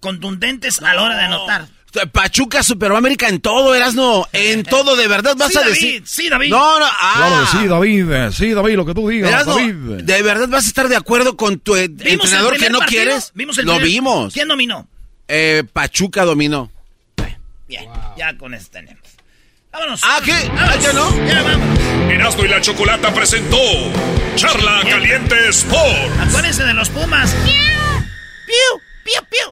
contundentes a la hora de anotar. Pachuca superó a América en todo, Erasno. En todo, de verdad vas Sí, a David, decir. sí, David. No, no, ah. Claro sí, David. eh, Sí, David, lo que tú digas, Erasno, David. ¿de verdad vas a estar de acuerdo con tu eh, ¿Vimos el entrenador que no partido? quieres? ¿Vimos el Lo primer- vimos. ¿Quién dominó? Eh, Pachuca dominó. Bien, ya con eso tenemos. Vámonos. ¿Ah, qué? ¿Ah, ya no? Ya vamos. Erasmo y la Chocolata presentó Charla Caliente Sport. Acuérdense de los Pumas. ¡Piu! ¡Piu, piu!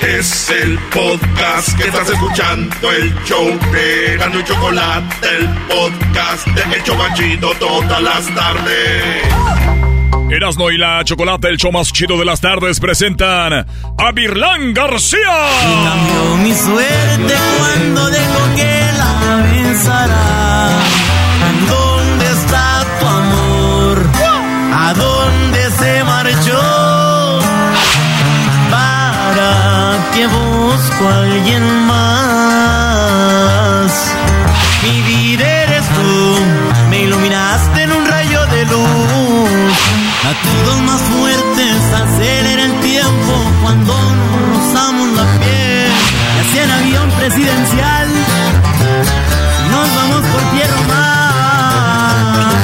Es el podcast que estás escuchando, el show de Erasmo y Chocolate, el podcast de El Chobachito todas las tardes. Erasmo y la Chocolata, el show más chido de las tardes, presentan a Virlán García. Cambió mi suerte cuando dejó que la pensara. Que busco a alguien más? Mi vida eres tú, me iluminaste en un rayo de luz. Latidos más fuertes acelera el tiempo cuando nos rozamos la piel. Y así en avión presidencial nos vamos por tierra mar.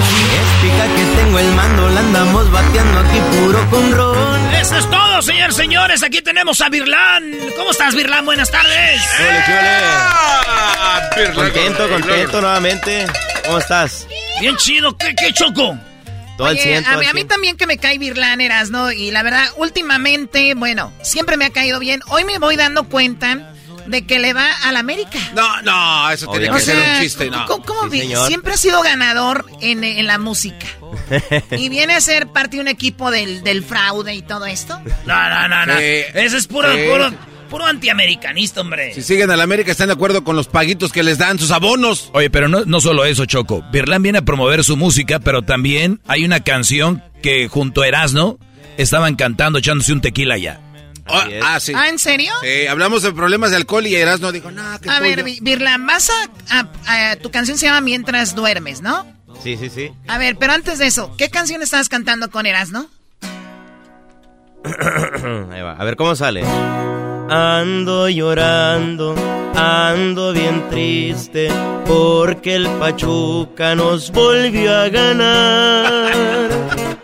Explica que tengo el mando, la andamos bateando aquí puro con ron. Eso es todo, señores, señores. Aquí tenemos a Virlán. ¿Cómo estás, Virlán? Buenas tardes. Contento, contento nuevamente. ¿Cómo estás? Bien chido. ¿Qué, qué choco? Todo al Oye, 100, todo a, mí, al a mí 100. también que me cae Virlán, ¿no? Y la verdad, últimamente, bueno, siempre me ha caído bien. Hoy me voy dando cuenta de que le va al América. No, no, eso tiene O que ser sea, un chiste, no. ¿cómo, cómo Sí, siempre ha sido ganador en, en la música. y viene a ser parte de un equipo del, del fraude y todo esto. No, no, no, no. Sí, Ese es puro, sí. puro, puro antiamericanista, hombre. Si siguen al América, están de acuerdo con los paguitos que les dan, sus abonos. Oye, pero no, no solo eso, Choco. Birlán viene a promover su música, pero también hay una canción que junto a Erasno estaban cantando, echándose un tequila allá. Ah, ah, sí. ¿Ah, en serio? Sí, hablamos de problemas de alcohol y Erasmo dijo, no, que A ver, pollo". Vi- Virlán, vas a, a- a- Tu canción se llama Mientras duermes, ¿no? Sí, sí, sí. A ver, pero antes de eso, ¿qué canción estabas cantando con Erasno? Ahí va. A ver cómo sale. Ando llorando, ando bien triste, porque el Pachuca nos volvió a ganar.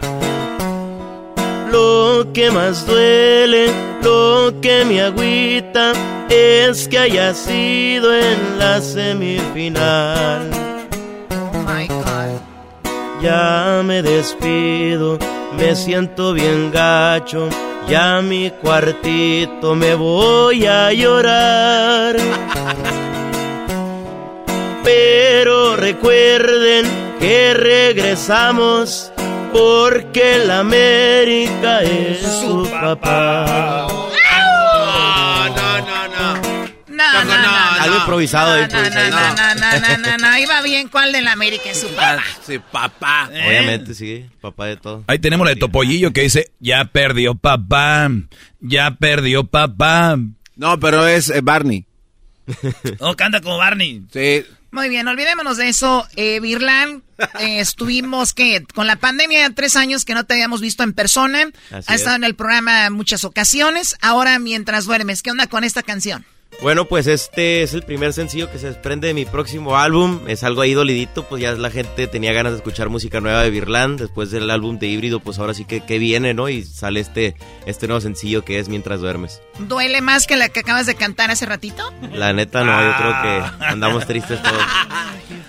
Lo que más duele, lo que me agüita, es que haya sido en la semifinal. Ya me despido, me siento bien gacho, ya a mi cuartito me voy a llorar. Pero recuerden que regresamos porque la América es su papá. No, no, no, no. No, no, no. Algo improvisado ahí. No, no, no, no, no, no, no, Iba bien cuál de la América es su papá. Sí, papá. Obviamente, sí, papá de todo. Ahí tenemos la de Topollillo que dice, ya perdió papá, ya perdió papá. No, pero es eh, Barney. Oh, canta como Barney. Sí. Muy bien, olvidémonos de eso. Eh, eh, estuvimos que con la pandemia tres años que no te habíamos visto en persona. Así ha es. estado en el programa muchas ocasiones. Ahora mientras duermes, ¿qué onda con esta canción? Bueno, pues este es el primer sencillo que se desprende de mi próximo álbum. Es algo ahí dolidito, pues ya la gente tenía ganas de escuchar música nueva de Virland. Después del álbum de híbrido, pues ahora sí que, que viene, ¿no? Y sale este, este nuevo sencillo que es Mientras duermes. ¿Duele más que la que acabas de cantar hace ratito? La neta no, yo creo que andamos tristes todos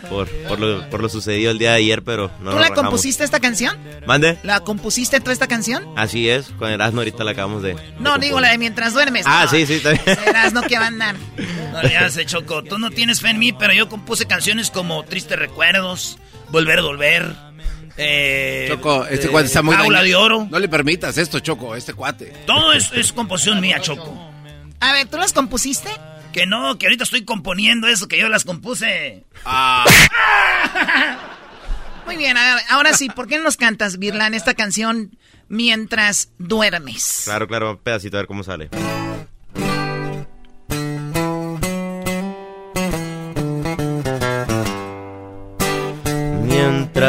por, por, lo, por lo sucedido el día de ayer, pero no ¿Tú la rajamos. compusiste esta canción? ¿Mande? ¿La compusiste tú esta canción? Así es, con Erasmo ahorita la acabamos de... No, digo la de mientras duermes. Ah, No, sí, sí, también. Verás, no que a. No le hace, Choco. Tú no tienes fe en mí, pero yo compuse canciones como Tristes Recuerdos, Volver, Volver. Eh, Choco, este eh, cuate está muy dañado. de Oro. No le permitas esto, Choco, este cuate. Todo es, es composición mía, Choco. A ver, ¿tú las compusiste? Que no, que ahorita estoy componiendo eso, que yo las compuse. Ah. Muy bien, a ver, ahora sí, ¿por qué no nos cantas, Virlan, esta canción mientras duermes? Claro, claro, un pedacito a ver cómo sale.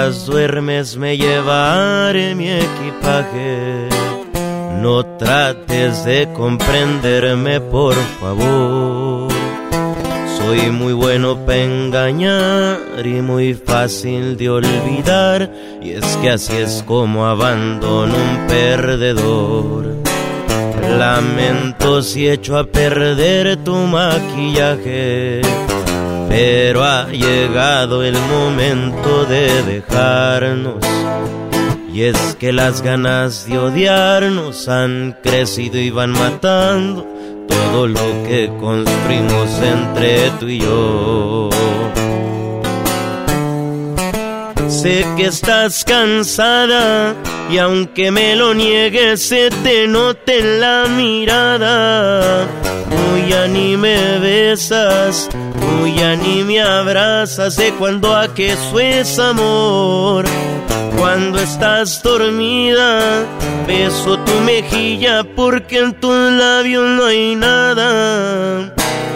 Mientras duermes me llevaré mi equipaje. No trates de comprenderme, por favor. Soy muy bueno para engañar y muy fácil de olvidar. Y es que así es como abandono un perdedor. Lamento si echo a perder tu maquillaje. Pero ha llegado el momento de dejarnos. Y es que las ganas de odiarnos han crecido y van matando todo lo que construimos entre tú y yo. Sé que estás cansada y aunque me lo niegues se te nota en la mirada. Tú ya ni me besas, tú ya ni me abrazas, sé cuando a que es amor. Cuando estás dormida, beso tu mejilla porque en tus labios no hay nada.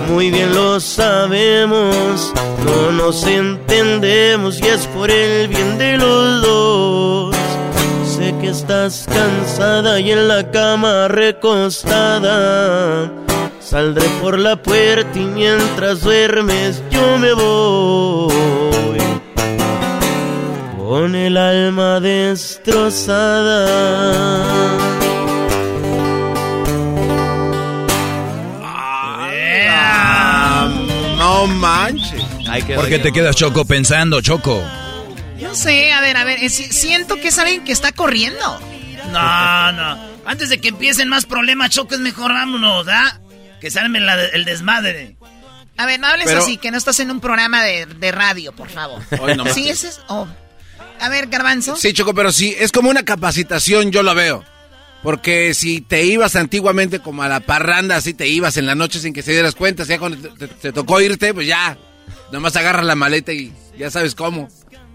Muy bien lo sabemos, no nos entendemos y es por el bien de los dos. Sé que estás cansada y en la cama recostada. Saldré por la puerta y mientras duermes yo me voy. Con el alma destrozada. No manches. ¿Por qué te quedas Choco pensando, Choco? Yo sé, a ver, a ver, eh, si- siento que es alguien que está corriendo. No, no. Antes de que empiecen más problemas, Choco, es mejor vámonos, ¿ah? Que se arme la- el desmadre. A ver, no hables Pero- así, que no estás en un programa de, de radio, por favor. Hoy no sí, ese es... oh. A ver, Garbanzo. Sí, Choco, pero sí, es como una capacitación, yo lo veo. Porque si te ibas antiguamente como a la parranda, así te ibas en la noche sin que se dieras cuenta, ya cuando te, te- te tocó irte, pues ya, nomás agarras la maleta y ya sabes cómo.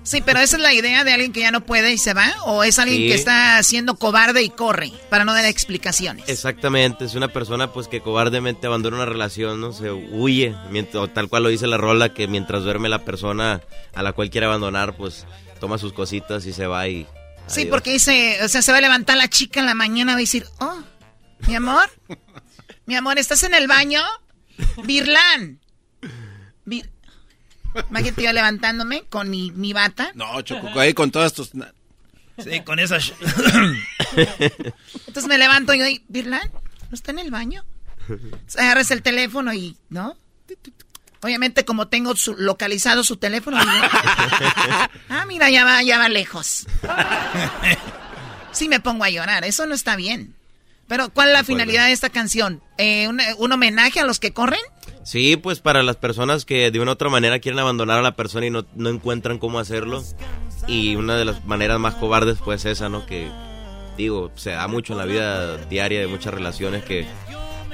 Sí, pero esa es la idea de alguien que ya no puede y se va, o es alguien Sí. que está siendo cobarde y corre para no dar explicaciones. Exactamente, es una persona pues que cobardemente abandona una relación, no se huye, mientras, tal cual lo dice la rola, que mientras duerme la persona a la cual quiere abandonar, pues toma sus cositas y se va y... Sí, adiós. porque dice, o sea, se va a levantar la chica en la mañana, va a decir, oh, mi amor, mi amor, ¿estás en el baño? Birlan. Bir- Imagínate yo levantándome con mi, mi bata. No, Choco, ahí con todas tus... Sí, con esa... sh- Entonces me levanto y yo, Virlan, ¿no está en el baño? Entonces agarras el teléfono y, ¿no? Obviamente como tengo su- localizado su teléfono, digo, ah, mira, ya va, ya va lejos. Sí me pongo a llorar, eso no está bien. Pero, ¿cuál es la finalidad de esta canción? Eh, un, un homenaje a los que corren? Sí, pues para las personas que de una u otra manera quieren abandonar a la persona y no, no encuentran cómo hacerlo. Y una de las maneras más cobardes pues esa, ¿no? Que digo, se da mucho en la vida diaria de muchas relaciones que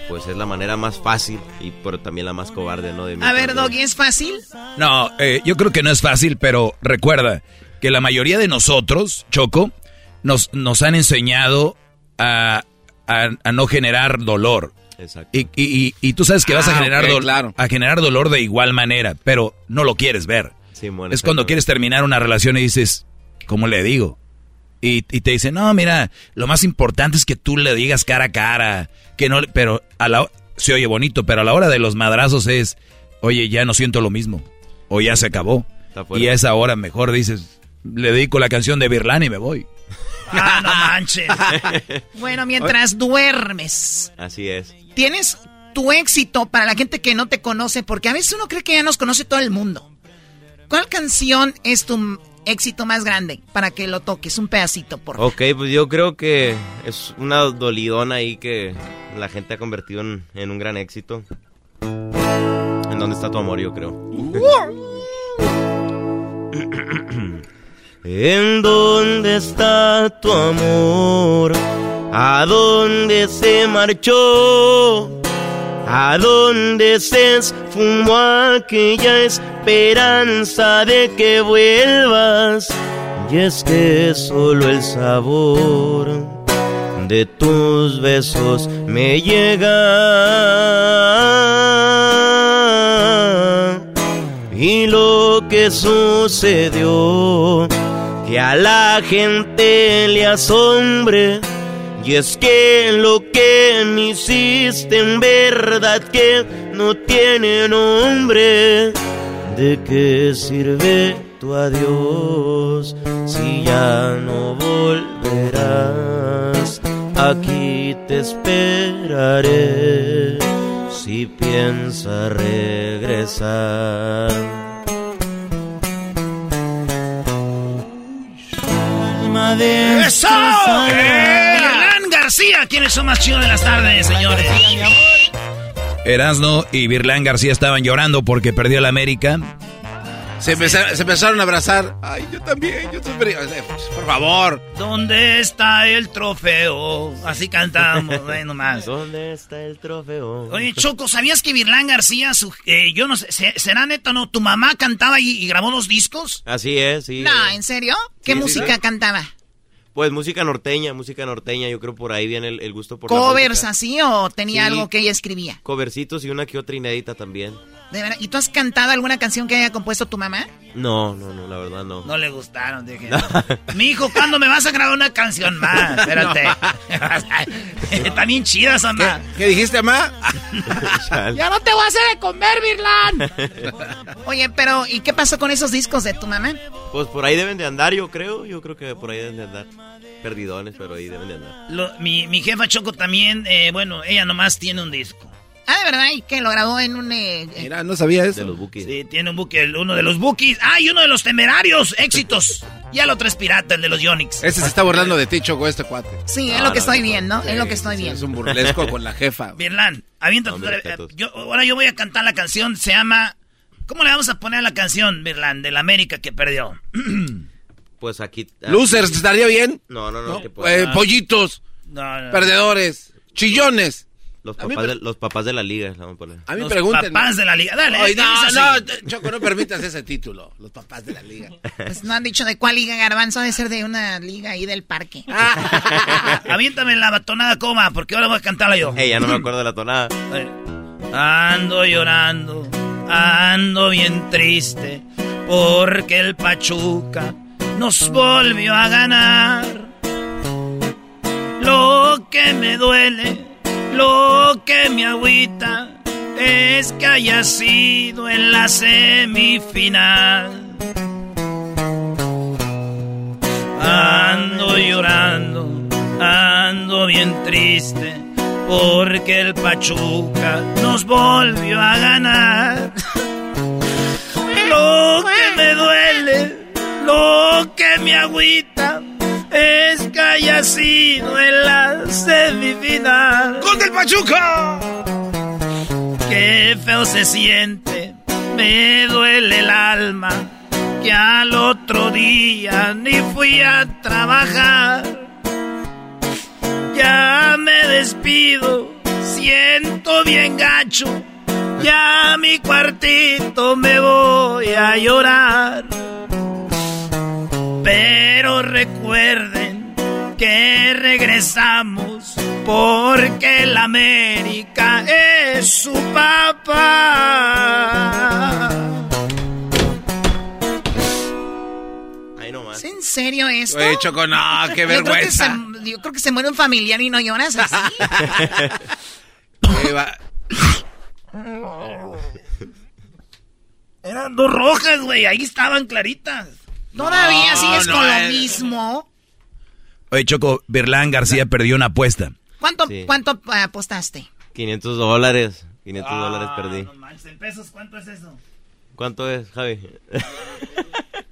pues es la manera más fácil y pero también la más cobarde, ¿no? De A ver, Doggy, ¿es fácil? No, eh, yo creo que no es fácil, pero recuerda que la mayoría de nosotros, Choco, nos, nos han enseñado a, a- a no generar dolor. Exacto. Y, y- y- y tú sabes que vas a Ah, generar, ok, dol- claro. a generar dolor de igual manera, pero no lo quieres ver. Simón, es cuando quieres terminar una relación y dices, ¿cómo le digo? Y, y te dicen, no, mira, lo más importante es que tú le digas cara a cara, que no, pero a la, se oye bonito, pero a la hora de los madrazos es, oye, ya no siento lo mismo, o ya se acabó. Y a esa hora mejor dices, le dedico la canción de Birlán y me voy. Ah, no manches. Bueno, mientras duermes, Así es. tienes tu éxito para la gente que no te conoce, porque a veces uno cree que ya nos conoce todo el mundo. ¿Cuál canción es tu éxito más grande para que lo toques? Un pedacito, por favor. Ok, pues yo creo que es una dolidona ahí que la gente ha convertido en, un gran éxito. ¿En dónde está tu amor, yo creo? ¿En dónde está tu amor? ¿A dónde se marchó? ¿A dónde se esfumó aquella esperanza de que vuelvas? Y es que solo el sabor de tus besos me llega. Y lo que sucedió, que a la gente le asombre. Y es que lo que me hiciste en verdad que no tiene nombre. ¿De qué sirve tu adiós si ya no volverás? Aquí te esperaré si piensas regresar. ¡Eso! ¡Eh! Hernán García, ¿quiénes son más chidos de las tardes, señores? Erasno y Birlán García estaban llorando porque perdió la América. Se, empezaron, se empezaron a abrazar. Ay, yo también, yo también. Eh, pues, Por favor. ¿Dónde está el trofeo? Así cantamos, bueno más. ¿Dónde está el trofeo? Oye, Choco, ¿sabías que Virlán García, su- eh, yo no sé, se- ¿será neta o no? ¿Tu mamá cantaba y, y grabó dos discos? Así es, sí. No, ¿en serio? ¿Qué Sí, música sí. cantaba? Pues música norteña, música norteña, yo creo por ahí viene el, el gusto por ¿Covers así o tenía Sí. algo que ella escribía? Covercitos y una que otra inédita también. ¿De verdad? ¿Y tú has cantado alguna canción que haya compuesto tu mamá? No, no, no, la verdad no. No le gustaron, dije. Mi hijo, ¿cuándo me vas a grabar una canción más? Espérate. Está bien chida esa ma. ¿Qué dijiste, mamá? ¡Ya no te voy a hacer de comer, Virlan! Oye, pero ¿y qué pasó con esos discos de tu mamá? Pues por ahí deben de andar, yo creo. Yo creo que por ahí deben de andar. Perdidones, pero ahí deben de andar. Lo- mi, mi jefa Choco también, eh, bueno, ella nomás tiene un disco. Ah, de verdad, ¿y qué? ¿Lo grabó en un... eh, eh, Mira, no sabía eso. De los bookies. Sí, tiene un buque, el- uno de los bookies. ¡Ah, y uno de los temerarios! ¡Éxitos! Y el otro es pirata, el de los Yonix. Ese se está burlando de ti, Choco, este cuate. Sí, es No, lo que no, estoy no, viendo, Sí, es lo que estoy sí, viendo. Es un burlesco con la jefa. Birlan, avienta No, tu- mis respetos. yo, Ahora yo voy a cantar la canción, se llama... ¿Cómo le vamos a poner a la canción, Birlan, de la América que perdió? Pues aquí. Losers, ¿estaría bien? No, no, no. No, que eh, pollitos, No, no. perdedores, chillones. Los, a mí papás de, los papás de la liga, la vamos a poner. A mí Los pregunten. papás de la liga. Dale, Ay, ¿qué no, no? Choco, no permitas ese título. Los papás de la liga. Pues no han dicho de cuál liga garbanzo, debe ser de una liga ahí del parque. Aviéntame la batonada coma, porque ahora voy a cantarla yo. Ey, ya no me acuerdo de la tonada. Ando llorando, ando bien triste, porque el Pachuca nos volvió a ganar. Lo que me duele, lo que me agüita, es que haya sido en la semifinal. Ando llorando, bien triste porque el Pachuca nos volvió a ganar. Lo que me duele, lo que me agüita es que haya sido en la semifinal. ¡Gol del Pachuca! Qué feo se siente, me duele el alma, que al otro día ni fui a trabajar. Ya me despido, siento bien gacho, ya a mi cuartito me voy a llorar. Pero recuerden que regresamos porque la América es su papá. Ahí nomás. ¿Es en serio esto? Oye, Choco, no, qué Yo creo, que vergüenza. se, yo creo que se muere un familiar y no lloras así. Eran dos rojas, güey, ahí estaban claritas. Todavía No, sigues no, con lo eh. mismo. Oye, Choco, Berlán García perdió una apuesta. ¿Cuánto, Sí. cuánto apostaste? 500 dólares. 500 dólares perdí. ¿En pesos cuánto es eso? ¿Cuánto es, Javi?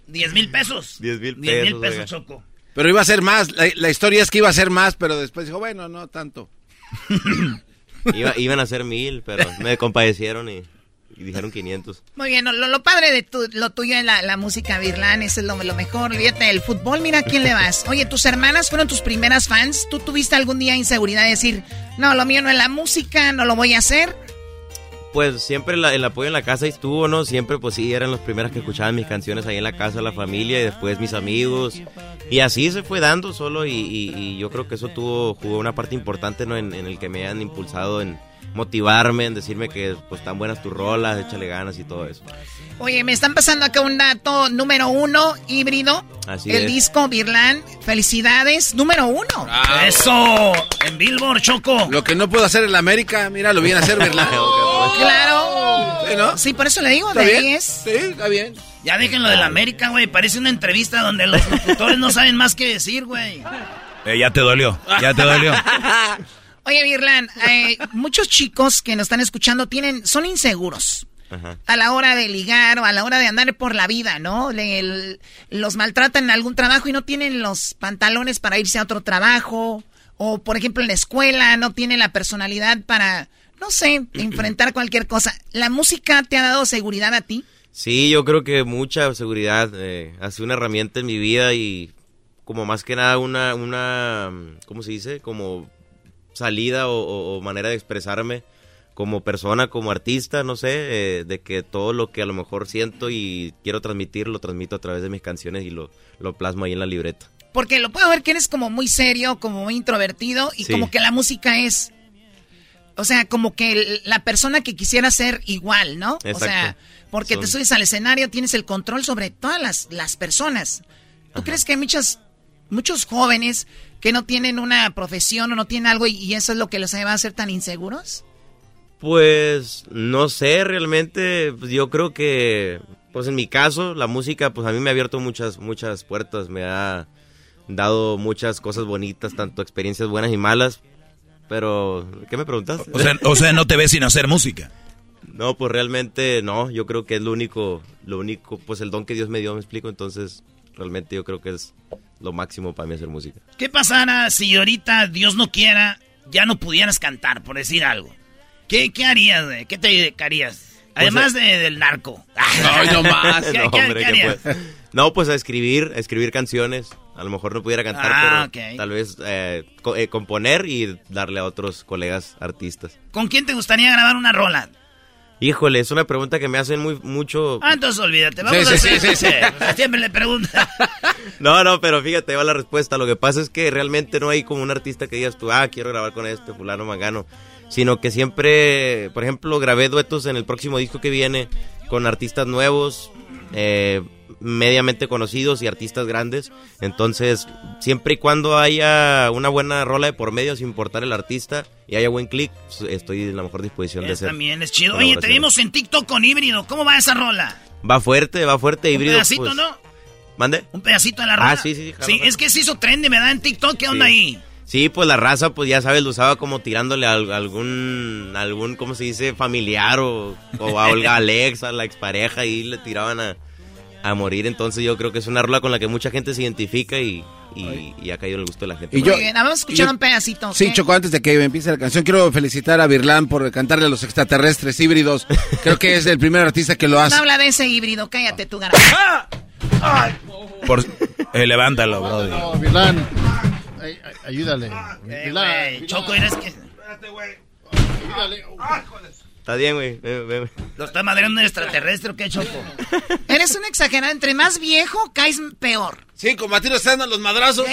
10 mil pesos. 10 mil 10 mil pesos, pesos, oiga. Choco. Pero iba a ser más. La, la historia es que iba a ser más, pero después dijo, bueno, no tanto. Iba- iban a ser mil, pero me compadecieron y, y dijeron 500. Muy bien, lo, lo padre de tu- lo tuyo es la, música virlán, eso es lo, lo mejor. Olvídate del fútbol, mira a quién le vas. Oye, tus hermanas fueron tus primeras fans. ¿Tú tuviste algún día inseguridad de decir, no, lo mío no es la música, no lo voy a hacer? Pues siempre la- el apoyo en la casa estuvo, ¿no? Siempre, pues sí, eran los primeros que escuchaban mis canciones ahí en la casa, la familia, y después mis amigos. Y así se fue dando solo, y, y- y yo creo que eso tuvo, jugó una parte importante, ¿no? En, en el que me han impulsado en motivarme, en decirme que, pues, tan buenas tus rolas, échale ganas y todo eso. Oye, me están pasando acá un dato número uno, híbrido. Así el es. disco Virlán, felicidades, número uno. Eso, en Billboard, Choco. Lo que no puedo hacer en la América, mira, lo viene a hacer, ¿verdad? Claro. Sí, ¿no? Sí, por eso le digo, ¿Está de bien? ahí es. Sí, está bien. Ya déjenlo de la América, güey. Parece una entrevista donde los locutores no saben más que decir, güey. Eh, ya te dolió, ya te dolió. Oye, Virlán, eh, muchos chicos que nos están escuchando tienen, son inseguros. Ajá. a la hora de ligar o a la hora de andar por la vida, ¿no? Le- el- los maltratan en algún trabajo y no tienen los pantalones para irse a otro trabajo. O, por ejemplo, en la escuela no tienen la personalidad para, no sé, enfrentar cualquier cosa. ¿La música te ha dado seguridad a ti? Sí, yo creo que mucha seguridad. Eh, ha sido una herramienta en mi vida y como más que nada una, una ¿cómo se dice? Como salida o, o- o manera de expresarme como persona, como artista, no sé, eh, de que todo lo que a lo mejor siento y quiero transmitir, lo transmito a través de mis canciones y lo, lo plasmo ahí en la libreta. Porque lo puedo ver que eres como muy serio, como muy introvertido y Sí. como que la música es... O sea, como que la persona que quisiera ser igual, ¿no? O Exacto. sea, porque te subes al escenario, tienes el control sobre todas las, las personas. ¿Tú crees que hay muchas, muchos jóvenes que no tienen una profesión o no tienen algo y, y eso es lo que los va a hacer tan inseguros? Pues no sé, realmente pues, yo creo que, pues en mi caso, la música, pues a mí me ha abierto muchas, muchas puertas, me ha dado muchas cosas bonitas, tanto experiencias buenas y malas, pero, ¿qué me preguntas? O sea, o sea, no te ves sin hacer música. No, pues realmente no, yo creo que es lo único, lo único, pues el don que Dios me dio, me explico, entonces realmente yo creo que es lo máximo para mí hacer música. ¿Qué pasara si ahorita, Dios no quiera, ya no pudieras cantar, por decir algo? ¿Qué, qué harías, güey? ¿Qué te dedicarías? Además de- del narco. Ay, no más. ¿Qué, no, qué- hombre, qué ¿qué harías? pues? No, pues a escribir, a escribir canciones. A lo mejor no pudiera cantar, Ah, pero tal vez eh, co- eh, componer y darle a otros colegas artistas. ¿Con quién te gustaría grabar una rola? Híjole, es una pregunta que me hacen muy mucho. Ah, entonces olvídate. Vamos Sí, a sí, hacer... sí, sí, sí. Siempre le pregunta. No, no, pero fíjate, va la respuesta. Lo que pasa es que realmente no hay como un artista que digas tú, ah, quiero grabar con este, fulano, mangano. Sino que siempre, por ejemplo, grabé duetos en el próximo disco que viene con artistas nuevos, eh, mediamente conocidos y artistas grandes. Entonces, siempre y cuando haya una buena rola de por medio, sin importar el artista, y haya buen click, estoy en la mejor disposición de Es hacer. también es chido. Oye, te vimos en TikTok con híbrido. ¿Cómo va esa rola? Va fuerte, va fuerte, Un híbrido. pedacito, pues. ¿no? ¿Mande? Un pedacito de la rola. Ah, sí, sí, sí, jalo, Sí, es que se hizo trend, ¿verdad? En TikTok, ¿qué onda Sí. ahí? Sí, pues la raza, pues ya sabes, lo usaba como tirándole a algún, algún, ¿cómo se dice? Familiar o, o a Olga Alex, a la expareja, y le tiraban a, a morir. Entonces yo creo que es una rola con la que mucha gente se identifica y, y, ha caído en el gusto de la gente. Y yo, Muy bien, vamos a escuchar un pedacito. Sí, Choco, antes de que empiece la canción, quiero felicitar a Virlán por cantarle a los extraterrestres híbridos. Creo que es el primer artista que lo hace. No habla de ese híbrido, cállate tú, garaje. Por, eh, levántalo, bro. No, ayúdale. Eh, Choco, eres que... Espérate, güey. Ayúdale. Está bien, güey. ¿Lo está madreando un extraterrestre o qué, Choco? Eres un exagerado. Entre más viejo, caes peor. Sí, como a ti no se los madrazos.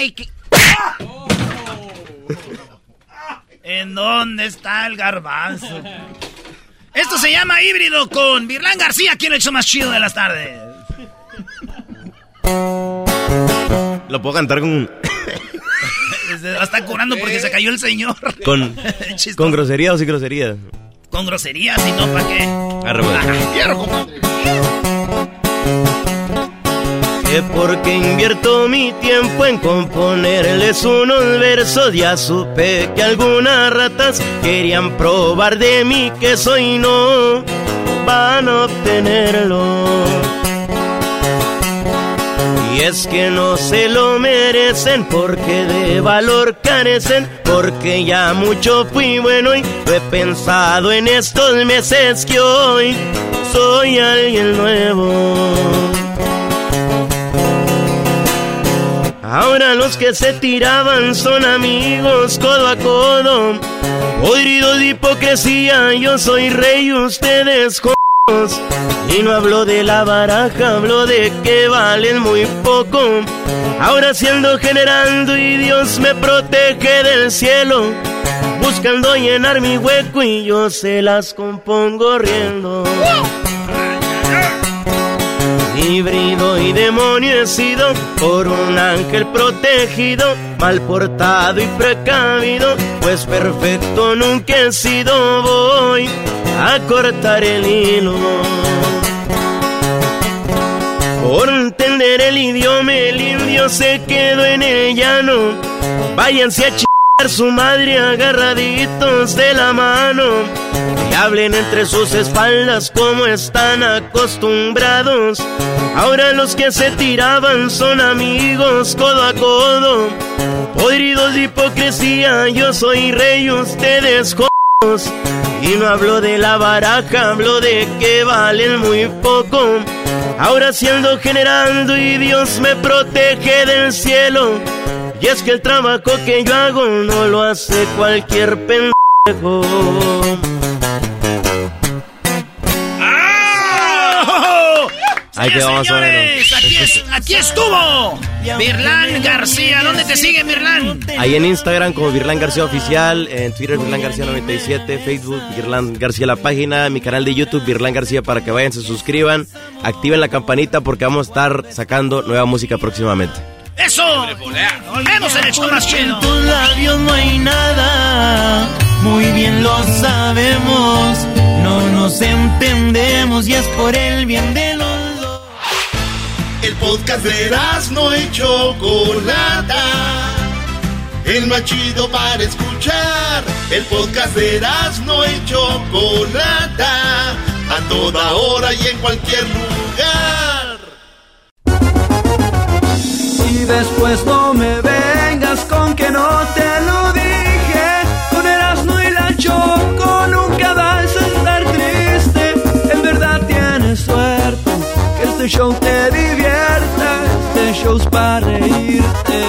¿En dónde está el garbanzo? Esto se llama híbrido con Virlán García, quien lo hecho más chido de las tardes. Lo puedo cantar con... Está curando porque se cayó el señor. ¿Con, ¿con grosería o sin grosería? Con grosería, si no, ¿para qué? Quiero, compadre. Que porque invierto mi tiempo en componerles unos versos, ya supe que algunas ratas querían probar de mí que soy no van a obtenerlo. Y es que no se lo merecen porque de valor carecen, porque ya mucho fui bueno y lo he pensado en estos meses que hoy soy alguien nuevo. Ahora los que se tiraban son amigos codo a codo. Podrido de hipocresía, yo soy rey, ustedes y no hablo de la baraja, hablo de que valen muy poco. Ahora siendo generando y Dios me protege del cielo. Buscando llenar mi hueco y yo se las compongo riendo. Híbrido y demonio he sido por un ángel protegido, mal portado y precavido, pues perfecto nunca he sido. Voy a cortar el hilo. Por entender el idioma, el indio se quedó en el llano. Váyanse a chingar su madre agarraditos de la mano. Y hablen entre sus espaldas como están acostumbrados. Ahora los que se tiraban son amigos codo a codo. Podridos de hipocresía, yo soy rey, ustedes y no hablo de la baraja, hablo de que valen muy poco. Ahora siendo generando y Dios me protege del cielo. Y es que el trabajo que yo hago no lo hace cualquier pendejo. Ahí vamos señores, aquí, aquí estuvo Virlán García. ¿Dónde te sigue Virlán? Ahí en Instagram como Virlán García Oficial, en Twitter Virlán García 97, Facebook Virlán García la página, mi canal de YouTube Virlán García para que vayan, se suscriban, activen la campanita porque vamos a estar sacando nueva música próximamente. ¡Eso! Volvemos en el show más chido. En tus labios no hay nada, muy bien lo sabemos. No nos entendemos y es por el bien de los el podcast de no y Chocolata. El más chido para escuchar. El podcast de no y Chocolata. A toda hora y en cualquier lugar. Y después no me vengas con que no te lo este show te divierta shows para reírte.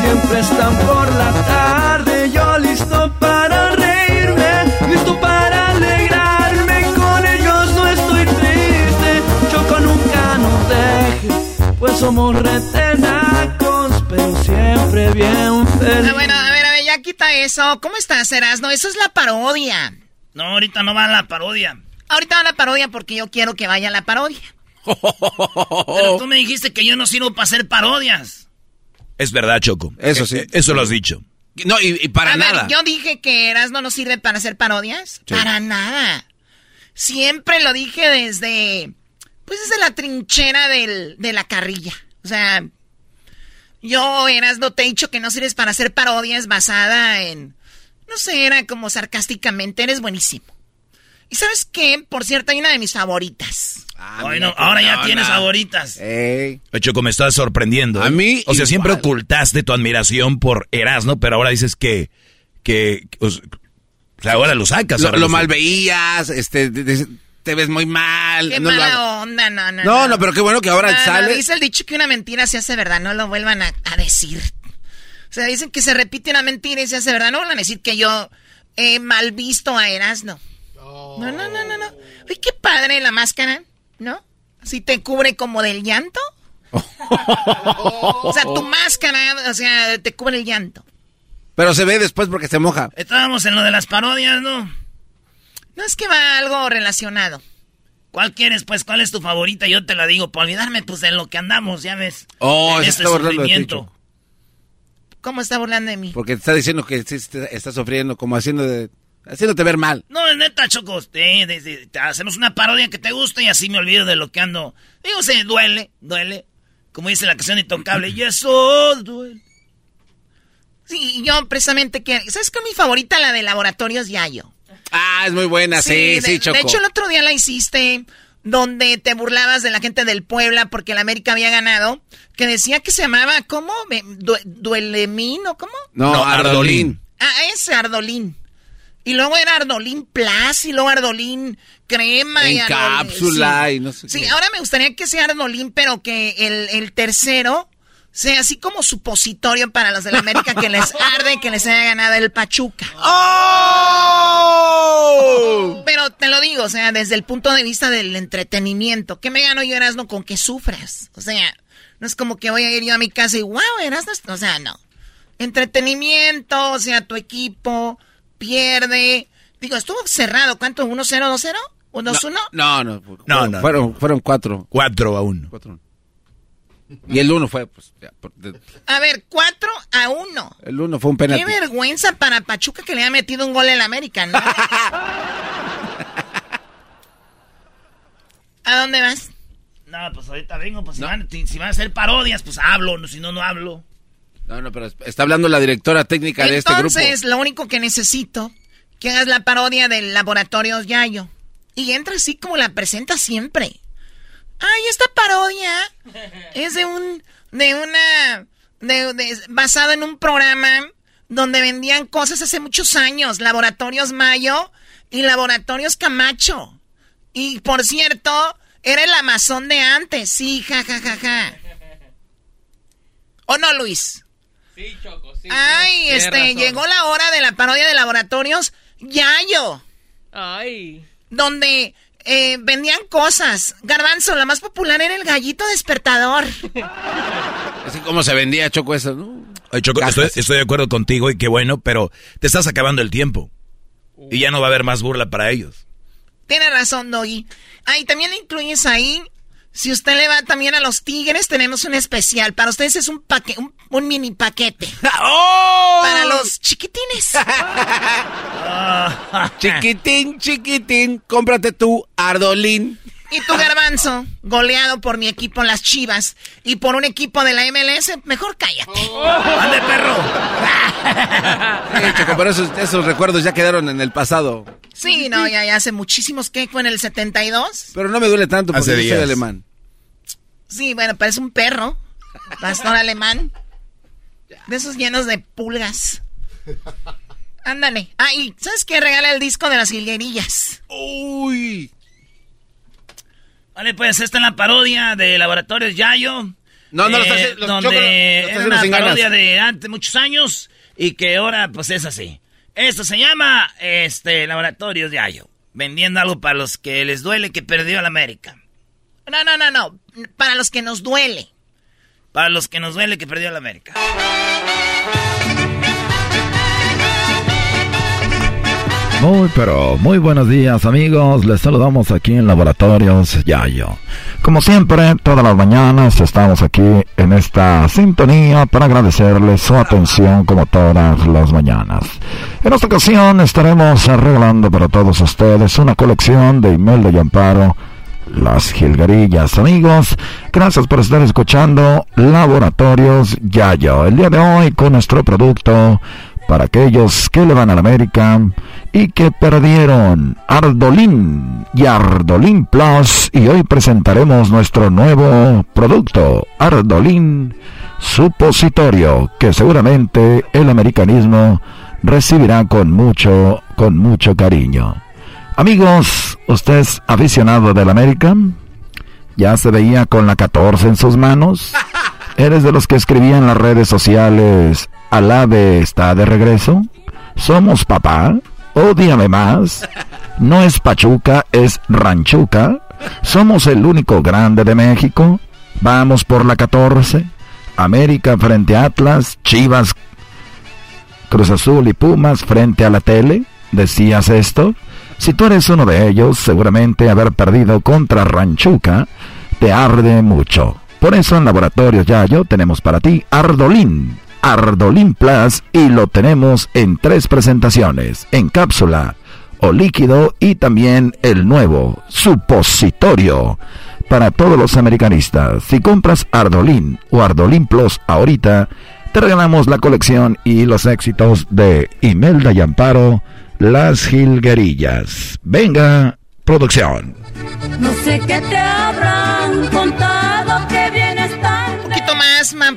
Siempre están por la tarde, yo listo para reírme, listo para alegrarme. Con ellos no estoy triste, Choco nunca nos deje, pues somos retenacos, pero siempre bien felices. Ah, bueno, a ver, a ver, ya quita eso. ¿Cómo estás, No, Eso es la parodia. No, ahorita no va la parodia. Ahorita va la parodia porque yo quiero que vaya la parodia. Pero tú me dijiste que yo no sirvo para hacer parodias. Es verdad, Choco. Eso sí. Eh, eso lo has dicho. No, y, para nada. yo dije que Erasmo no sirve para hacer parodias. Para nada. Siempre lo dije desde. Pues desde la trinchera del, de la carrilla. O sea. Yo, Erasno, te he dicho que no sirves para hacer parodias basada en... No sé, era como sarcásticamente, eres buenísimo. ¿Y sabes qué? Por cierto, hay una de mis favoritas. bueno, ahora ya tienes favoritas. Choco, me estás sorprendiendo. A ¿eh? mí O sea, siempre igual. ocultaste tu admiración por Erasmo, pero ahora dices que... que o sea, ahora lo sacas. Lo, mal veías, este, te, ves muy mal. Qué no mala onda, no, no, No, no, pero qué bueno que ahora No, no, sale. dice el dicho que una mentira se hace verdad, no lo vuelvan a, a decir. O sea, dicen que se repite una mentira y se hace verdad. No van a decir que yo he mal visto a Erasmo. No, no, no, no, no. Uy, qué padre la máscara, ¿no? Si te cubre como del llanto. o sea, tu máscara, o sea, te cubre el llanto. Pero se ve después porque se moja. Estábamos en lo de las parodias, ¿no? No es que va algo relacionado. ¿Cuál quieres, pues? ¿Cuál es tu favorita? Yo te la digo, para olvidarme, pues, de lo que andamos, ya ves. Oh, En se este está burlando de ti. ¿Cómo está burlando de mí? Porque te está diciendo que está sufriendo, como haciendo de, haciéndote ver mal. No, es neta, Choco. eh, de- de- te hacemos una parodia que te gusta y así me olvido de lo que ando. Digo, se duele, duele. Como dice la canción Intocable. Y eso duele. Sí, y yo precisamente que... ¿Sabes qué es mi favorita? La de Laboratorios Yayo. Ah, es muy buena, sí, de, sí, Choco. De hecho, el otro día la hiciste donde te burlabas de la gente del Puebla porque el América había ganado, que decía que se llamaba, ¿cómo? ¿Duelemín o cómo? no, No, Ardolín. Ardolín. Ah, ese Ardolín. Y luego era Ardolín Plus y luego Ardolín Crema. y Ardolín- cápsula sí. y no sé Sí, qué. ahora me gustaría que sea Ardolín, pero que el, el tercero sea así como supositorio para los del América que les arde que les haya ganado el Pachuca. ¡Oh! Pero te lo digo, o sea, desde el punto de vista del entretenimiento. ¿Qué me gano yo, Erasmo, con que sufras? O sea, no es como que voy a ir yo a mi casa y, wow, Erasmo, o sea, no. Entretenimiento, o sea, tu equipo pierde. Digo, estuvo cerrado. ¿Cuánto? ¿1-0, 2-0? ¿O 2-1? No, no, No, no. Fueron, fueron cuatro. 4 a 1. Cuatro. Y el uno fue, pues, ya, por- de- A ver, 4 a 1. el uno fue un Qué penalti. vergüenza para Pachuca que le haya metido un gol en la América, ¿no? ¿A dónde vas? No, pues ahorita vengo, pues si, van, si van a hacer parodias, pues hablo, no, si no, no hablo. Está hablando la directora técnica de este grupo. Entonces, lo único que necesito, que hagas la parodia del Laboratorios Yayo. Y entra así como la presenta siempre. Ay, esta parodia es de un, de una, de, de- en un programa donde vendían cosas hace muchos años. Laboratorios Mayo y Laboratorios Camacho. Y por cierto, era el Amazon de antes. Sí, ja, ja, ja, ja. ¿O no, Luis? Sí, Choco, sí. Ay, este, razón. llegó la hora de la parodia de laboratorios Yayo, Ay. donde eh, vendían cosas. Garbanzo, la más popular era el gallito despertador. Así como se vendía Choco eso, ¿no? Choco, estoy, estoy de acuerdo contigo y qué bueno, pero te estás acabando el tiempo. Y ya no va a haber más burla para ellos. Tiene razón, Doggy. Ay, también le incluyes ahí. Si usted le va también a los tigres, tenemos un especial. Para ustedes es un paque, un, un mini paquete. ¡Oh! Para los chiquitines. chiquitín, chiquitín, cómprate tu Ardolín. Y tu garbanzo, goleado por mi equipo Las Chivas y por un equipo de la MLS, mejor cállate. ¡Ande, perro! Sí, Choco, pero esos, esos recuerdos ya quedaron en el pasado. Sí, no, ya, ya hace muchísimos que fue en el 72. Pero no me duele tanto porque Hace yo soy alemán. Sí, bueno, parece un perro. Pastor alemán. De esos llenos de pulgas. Ándale. Ah, y ¿sabes qué? Regala el disco de las hilguerillas. Uy. Vale, pues esta es la parodia de Laboratorios Yayo. No, no, lo está eh, haciendo- lo- donde está era haciendo una sin ganas. parodia de antes, muchos años, y que ahora, pues, es así. Esto se llama, este, Laboratorios Yayo. Vendiendo algo para los que les duele que perdió el América. No, no, no, no. Para los que nos duele. Para los que nos duele que perdió el América. Muy pero muy buenos días amigos, les saludamos aquí en Laboratorios Yayo. Como siempre, todas las mañanas estamos aquí en esta sintonía para agradecerles su atención como todas las mañanas. En esta ocasión estaremos regalando para todos ustedes una colección de Imelda y Amparo, las jilgarillas. Amigos, gracias por estar escuchando Laboratorios Yayo. El día de hoy con nuestro producto para aquellos que le van a la América y que perdieron Ardolín y Ardolín Plus y hoy presentaremos nuestro nuevo producto Ardolín Supositorio que seguramente el americanismo recibirá con mucho con mucho cariño. Amigos, ¿usted es aficionado del América? ¿Ya se veía con la 14 en sus manos? ¿Eres de los que escribían en las redes sociales Alave está de regreso? ¿Somos papá? Ódiame más. No es Pachuca, es Ranchuca. Somos el único grande de México. Vamos por la 14. América frente a Atlas, Chivas, Cruz Azul y Pumas frente a la tele. ¿Decías esto? Si tú eres uno de ellos, seguramente haber perdido contra Ranchuca te arde mucho. Por eso en Laboratorios Yayo tenemos para ti Ardolín, Ardolín Plus y lo tenemos en tres presentaciones, en cápsula o líquido y también el nuevo supositorio para todos los americanistas. Si compras Ardolín o Ardolín Plus ahorita, te regalamos la colección y los éxitos de Imelda y Amparo, Las Gilguerillas. Venga, producción. No sé qué te habrán contado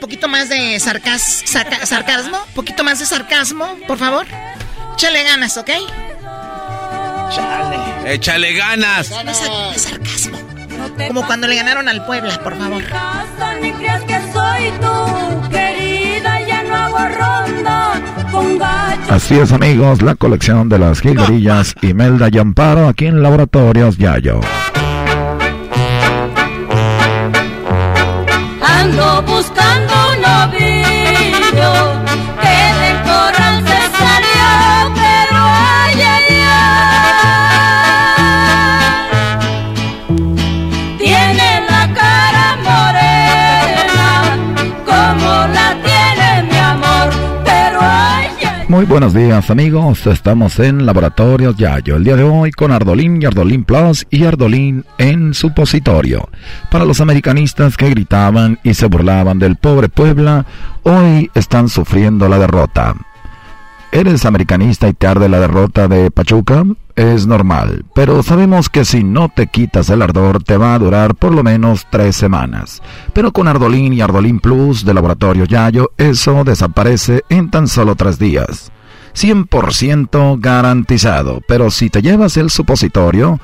poquito más de sarcas, sarca, sarcasmo. Un poquito más de sarcasmo, por favor. Échale ganas, ¿ok? Chale. Échale ganas. No, no, sarcasmo. Como cuando le ganaron al Puebla, por favor. Ni creas que soy tu querida, ya no hago ronda con gallos. Así es amigos, la colección de las Gilgarillas Imelda y Amparo aquí en Laboratorios Yayo. Ando buscando Muy buenos días amigos, estamos en Laboratorios Yayo. El día de hoy con Ardolín y Ardolín Plus y Ardolín en supositorio. Para los americanistas que gritaban y se burlaban del pobre Puebla, hoy están sufriendo la derrota. ¿Eres americanista y te arde la derrota de Pachuca? Es normal, pero sabemos que si no te quitas el ardor te va a durar por lo menos tres semanas. Pero con Ardolín y Ardolín Plus de Laboratorio Yayo, eso desaparece en tan solo tres días. 100% garantizado, pero si te llevas el supositorio,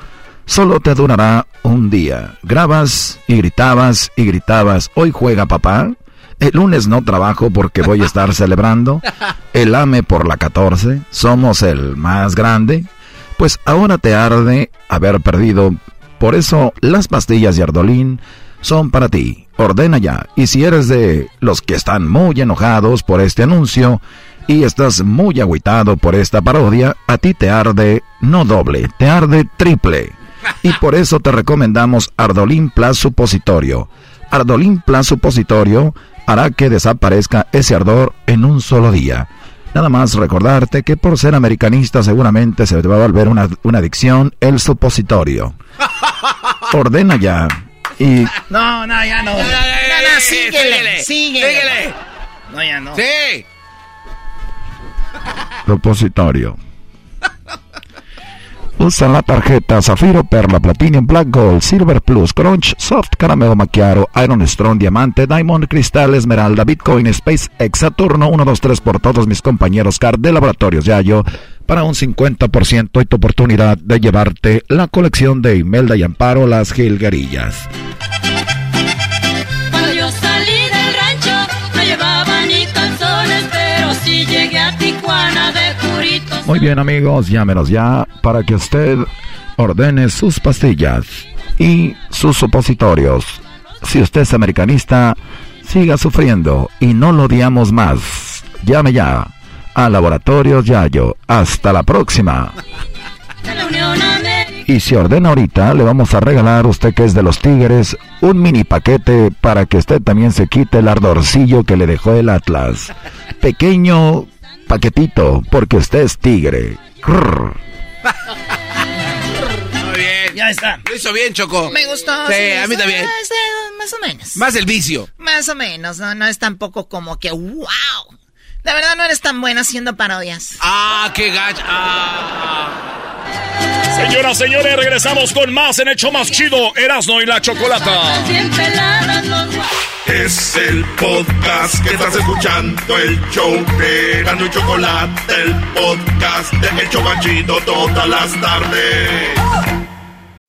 solo te durará un día. Grabas y gritabas y gritabas, hoy juega papá. El lunes no trabajo porque voy a estar celebrando. El AME por la 14. Somos el más grande. Pues ahora te arde haber perdido. Por eso las pastillas de Ardolín son para ti. Ordena ya. Y si eres de los que están muy enojados por este anuncio y estás muy agüitado por esta parodia, a ti te arde no doble, te arde triple. Y por eso te recomendamos Ardolín Plus Supositorio. Ardolín Plus Supositorio hará que desaparezca ese ardor en un solo día. Nada más recordarte que por ser americanista seguramente se te va a volver una, una adicción el supositorio. Ordena ya. Y No, no, ya no. No, no, síguele, síguele. No, ya no. Sí. Supositorio. Usa la tarjeta Zafiro, Perla, Platinum, Black Gold, Silver Plus, Crunch, Soft, Caramelo Macchiato, Iron Strong, Diamante, Diamond, Cristal, Esmeralda, Bitcoin, Space, Saturno, 1, 2, 3 por todos mis compañeros CAR de Laboratorios Yayo para un 50% y tu oportunidad de llevarte la colección de Imelda y Amparo Las Gilgarillas. Muy bien amigos, llámenos ya para que usted ordene sus pastillas y sus supositorios. Si usted es americanista, siga sufriendo y no lo odiamos más. Llame ya a Laboratorios Yayo. Hasta la próxima. Y si ordena ahorita, le vamos a regalar, usted que es de los Tigres, un mini paquete para que usted también se quite el ardorcillo que le dejó el Atlas. Pequeño paquetito, porque usted es tigre. Muy bien. Ya está. Lo hizo bien, Choco. Me gustó. Sí, a mí también. Más o menos. Más el vicio. Más o menos, no, no es tampoco como que wow. De verdad no eres tan buena haciendo parodias. Ah, qué gacho. Ah. Señoras, señores, regresamos con más en el show más chido, Erasmo y la Chocolata. Es el podcast que estás escuchando, el show de Erasmo y Chocolate, el podcast de El Chobachito todas las tardes.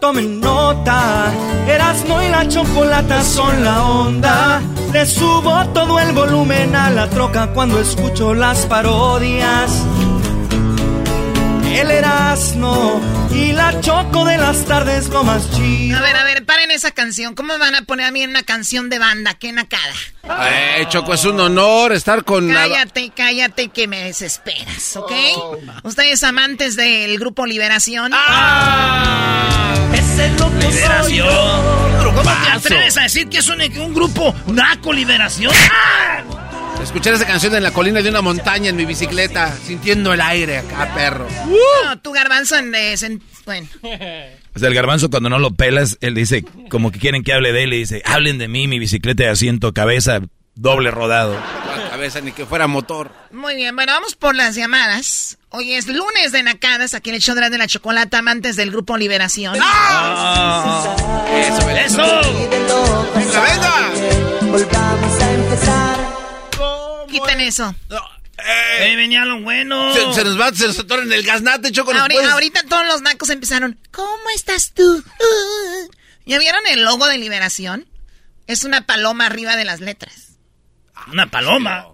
Tomen nota, Erasmo y la chocolata son la onda. Le subo todo el volumen a la troca cuando escucho las parodias. El Erasmo y la choco de las tardes lo más chido. A ver, a ver, paren esa canción. ¿Cómo me van a poner a mí en una canción de banda? ¡Qué nacada! Eh, Choco, es un honor estar con... la- Cállate, cállate que me desesperas, ¿ok? Ustedes amantes del grupo Liberación. Ese es lo que soy Liberación. yo. ¿Cómo te atreves a decir que es un, un grupo naco liberación? ¡Ah! Escuchar esa canción en la colina de una montaña en mi bicicleta, sintiendo el aire acá, perro. No, tu garbanzo en... eh, bueno. O sea, el garbanzo cuando no lo pelas, él dice, como que quieren que hable de él, y dice, hablen de mí, mi bicicleta de asiento, cabeza, doble rodado. La cabeza ni que fuera motor. Muy bien, bueno, vamos por las llamadas. Hoy es lunes de nacadas, aquí en el show de la- de la chocolata, amantes del grupo Liberación. Eso, ¡Eso! ¡Venga, venga! Quiten eso. ¡Eh, venía lo bueno! Se, se nos va, se nos atoran el gaznate, Choco. ¿nos Ahori- puedes- ahorita todos los nacos empezaron. ¿Cómo estás tú? Uh. ¿Ya vieron el logo de Liberación? Es una paloma arriba de las letras. Una paloma.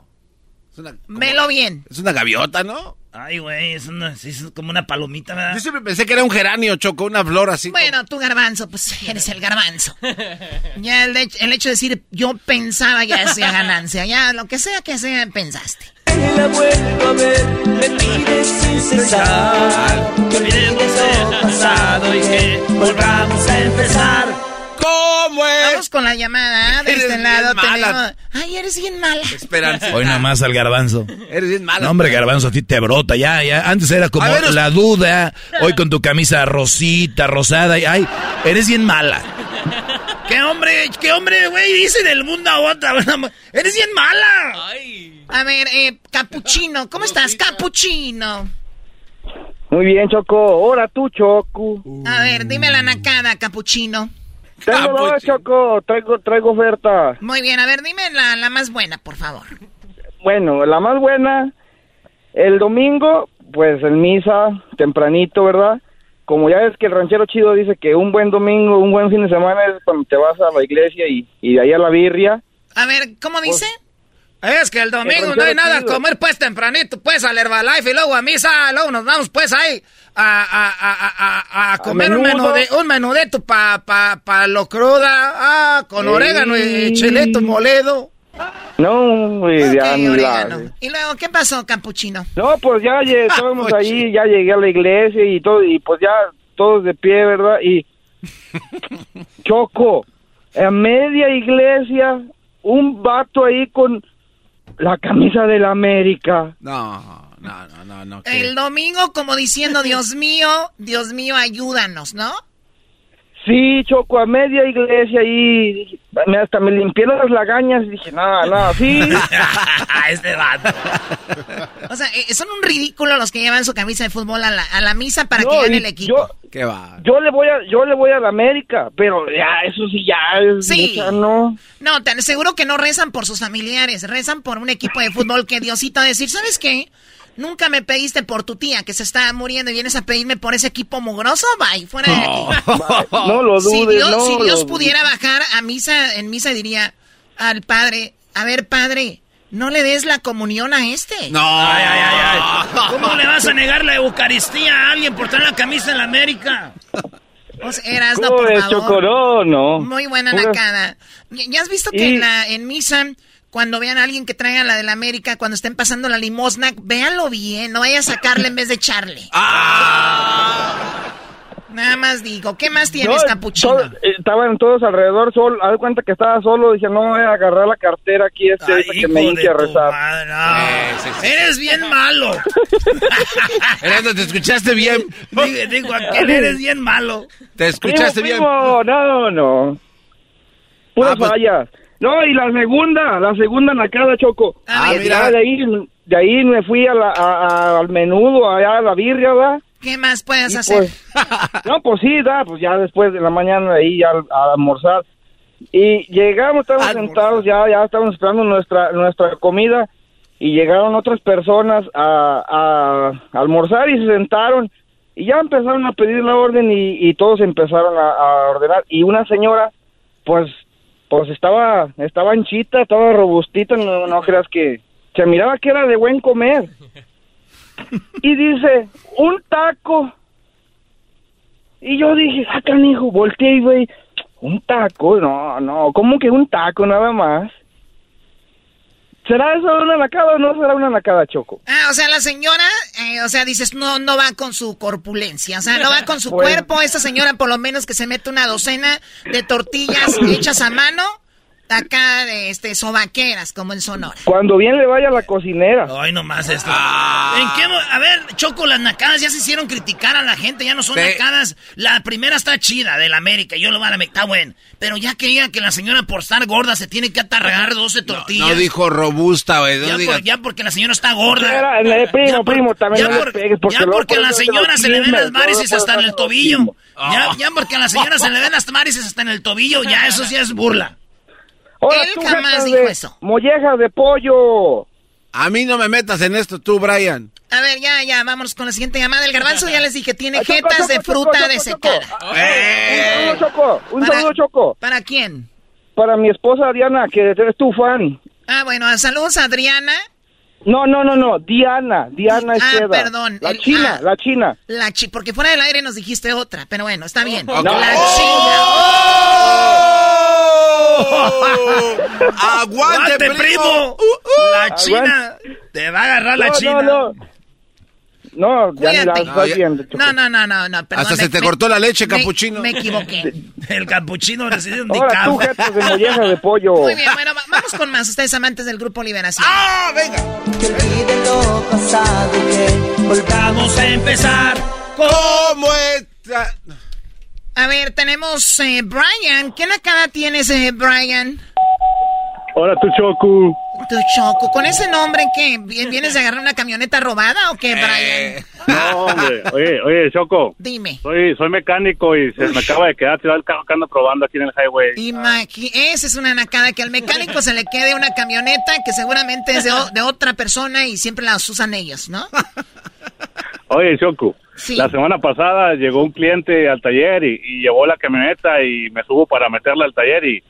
Es una, Velo bien. es una gaviota, ¿no? Ay, güey, es, una, es como una palomita, ¿verdad? Yo siempre pensé que era un geranio, Choco, una flor así. Bueno, tú garbanzo, pues eres el garbanzo. Ya el, hecho- el hecho de decir yo pensaba ya sea ganancia. Ya lo que sea que sea, pensaste. La vuelvo a ver, me pide sin cesar. Que olvidemos el pasado y que volvamos a empezar. ¿Cómo es? Vamos con la llamada. De Eres este lado mala. tenemos. Ay, eres bien mala. Esperanza. Hoy nomás al garbanzo. Eres bien malo. No, hombre, garbanzo, a ti te brota, ya, ya. Antes era como ver, la duda, hoy con tu camisa rosita, rosada, y ay, eres bien mala. ¿Qué hombre, qué hombre, güey, dice del mundo a otra? ¡Eres bien mala! A ver, eh, Capuchino, ¿cómo estás, Capuchino? Muy bien, Choco. Ahora tú, Choco. A ver, dime la nacada, Capuchino. Tengo dos, Choco. Traigo, traigo oferta. Muy bien, a ver, dime la, la más buena, por favor. Bueno, la más buena, el domingo, pues en misa, tempranito, ¿verdad? Como ya ves que el ranchero chido dice que un buen domingo, un buen fin de semana es cuando te vas a la iglesia y, y de ahí a la birria. A ver, ¿cómo dice? Es que el domingo no hay nada a comer pues tempranito, pues al Herbalife y luego a misa, luego nos vamos pues ahí a, a, a, a, comer un, menude, un menudito pa, pa, pa lo cruda, ah, con Sí. orégano y chilito moledo. No, y ya Ok, ni la- orégano. Y luego, ¿qué pasó, Capuchino? No, pues ya estábamos Ah, ahí, ya llegué a la iglesia y todo, y pues ya todos de pie, ¿verdad? Y Choco, a media iglesia, un vato ahí con la camisa de la América. No, no, no, no, no. El domingo como diciendo, Dios mío, Dios mío, ayúdanos, ¿no? Sí, Choco, a media iglesia me- hasta me limpié las lagañas y dije, nada, nada, sí. este vato. O sea, eh, son un ridículo los que llevan su camisa de fútbol a la, a la misa para No, que gane y el equipo. yo- ¿Qué va? Yo le voy a, yo le voy a la América, pero ya, eso sí, ya es Sí. mucha, ¿no? No, te aseguro que no rezan por sus familiares, rezan por un equipo de fútbol que Diosito a decir, ¿sabes qué? Nunca me pediste por tu tía que se está muriendo y vienes a pedirme por ese equipo mugroso, bye, fuera de aquí. No lo si dudes, Dios, no si lo Dios dudes. pudiera bajar a misa, en misa diría al padre, a ver padre, No le des la comunión a este. No. Ay, ay, ay, ay. ¿Cómo le vas a negar la Eucaristía a alguien por traer la camisa en la América? O sea, Erasno, ¿Cómo por favor. Choco? No, no. Muy buena Pura- nacada. ¿Ya ya has visto que Y- en, la, en misa, cuando vean a alguien que traiga la de la América, cuando estén pasando la limosna, véanlo bien, no vaya a sacarle en vez de echarle. Nada más digo, ¿qué más tienes, No, capuchino? todo- eh, estaban todos alrededor, solo, haz cuenta que estaba solo, dije, no voy a agarrar la cartera aquí, este, ahorita que me de a rezar. madre, no. Eres bien malo. Erasno, te escuchaste bien. Digo, digo, aquel eres bien malo. Te escuchaste Primo, bien. primo, no, no. Puras Ah, pues- fallas. No, y la segunda, la segunda nacada, Choco. Ah, Ya mira. de ahí, de ahí me fui a la, a- a- al menudo, allá a la birria, ¿verdad? ¿Qué más puedes Y hacer? pues, no, pues sí, da, pues ya después de la mañana ahí ya a almorzar. Y llegamos, estábamos Almorzar. sentados, ya, ya estábamos esperando nuestra, nuestra comida y llegaron otras personas a, a almorzar y se sentaron y ya empezaron a pedir la orden y, y todos empezaron a, a ordenar y una señora, pues, pues estaba, estaba anchita, estaba robustita, no, creas que se miraba que era de buen comer. Y dice, un taco. Y yo dije, ah, canijo, volteé y güey, un taco, no, no, ¿cómo que un taco nada más? ¿Será eso una nacada o no será una nacada, Choco? Ah, o sea, la señora, eh, o sea, dices, no, no va con su corpulencia, o sea, no va con su cuerpo. Esta señora, por lo menos, que se mete una docena de tortillas hechas a mano, acá de este sobaqueras, como en Sonora. Cuando bien le vaya a la cocinera. Ay, nomás esto. ¿En qué mo- a ver, Choco, las nacadas ya se hicieron criticar a la gente, ya no son Sí. nacadas. La primera está chida, de la América, yo lo voy a la está bueno. Pero ya quería que la señora por estar gorda se tiene que atargar 12 tortillas. No dijo robusta, güey. No ya, digas- por- ya porque la señora está gorda. Era, eh, primo, Ya por- primo, también ya no le por- pegues, porque ya luego porque a la señora se le ven las varices hasta en el tobillo. Ya, ya porque a la señora se le ven las varices hasta en el tobillo, ya eso sí es burla. Ahora Él tú, jamás dijo de eso. Mollejas de pollo. A mí no me metas en esto tú, Brian. A ver, ya, ya, vámonos con la siguiente llamada. El garbanzo ya les dije, tiene Ah, Choco, jetas de fruta Choco, desecada. Choco. Eh. Un saludo, Choco. Un Para- saludo, Choco. ¿Para quién? Para mi esposa Diana, que eres tu fan. Ah, bueno, saludos a Adriana. No, no, no, no. Diana. Diana Ah, Estrada. perdón, La el- china, ah. la china. La chi porque fuera del aire nos dijiste otra, pero bueno, está bien. Ok. La ¡Oh! ¡Aguante, ¡Aguante, primo! primo! La china. Te va a agarrar la no, china. no, no. No, ya ni la estás ya- viendo. Choco. No, no, no, no, no, perdón. Hasta se me- te me- cortó la leche, me- capuchino. Me equivoqué. El capuchino recibe un jetas de mollejas de pollo. Muy bien, bueno, va- vamos con más. Ustedes amantes del Grupo Liberación. ¡Ah, venga! Que olvide lo pasado y que Vamos a empezar. ¿Cómo está? A ver, tenemos eh, Brian. ¿Qué nacada tienes, eh, Brian? Ahora tú, Choco. Tu choco. ¿Con ese nombre qué? ¿Vi- ¿Vienes de agarrar una camioneta robada o Eh. qué, Brian? No, hombre. Oye, oye, Choco. Dime. Soy, soy mecánico y se me acaba de quedar tirado el carro que ando probando aquí en el highway. Imagi esa es una nacada, que al mecánico se le quede una camioneta que seguramente es de otra persona y siempre las usan ellos, ¿no? Oye, Choco. Sí. La semana pasada llegó un cliente al taller y, y llevó la camioneta y me subo para meterla al taller y,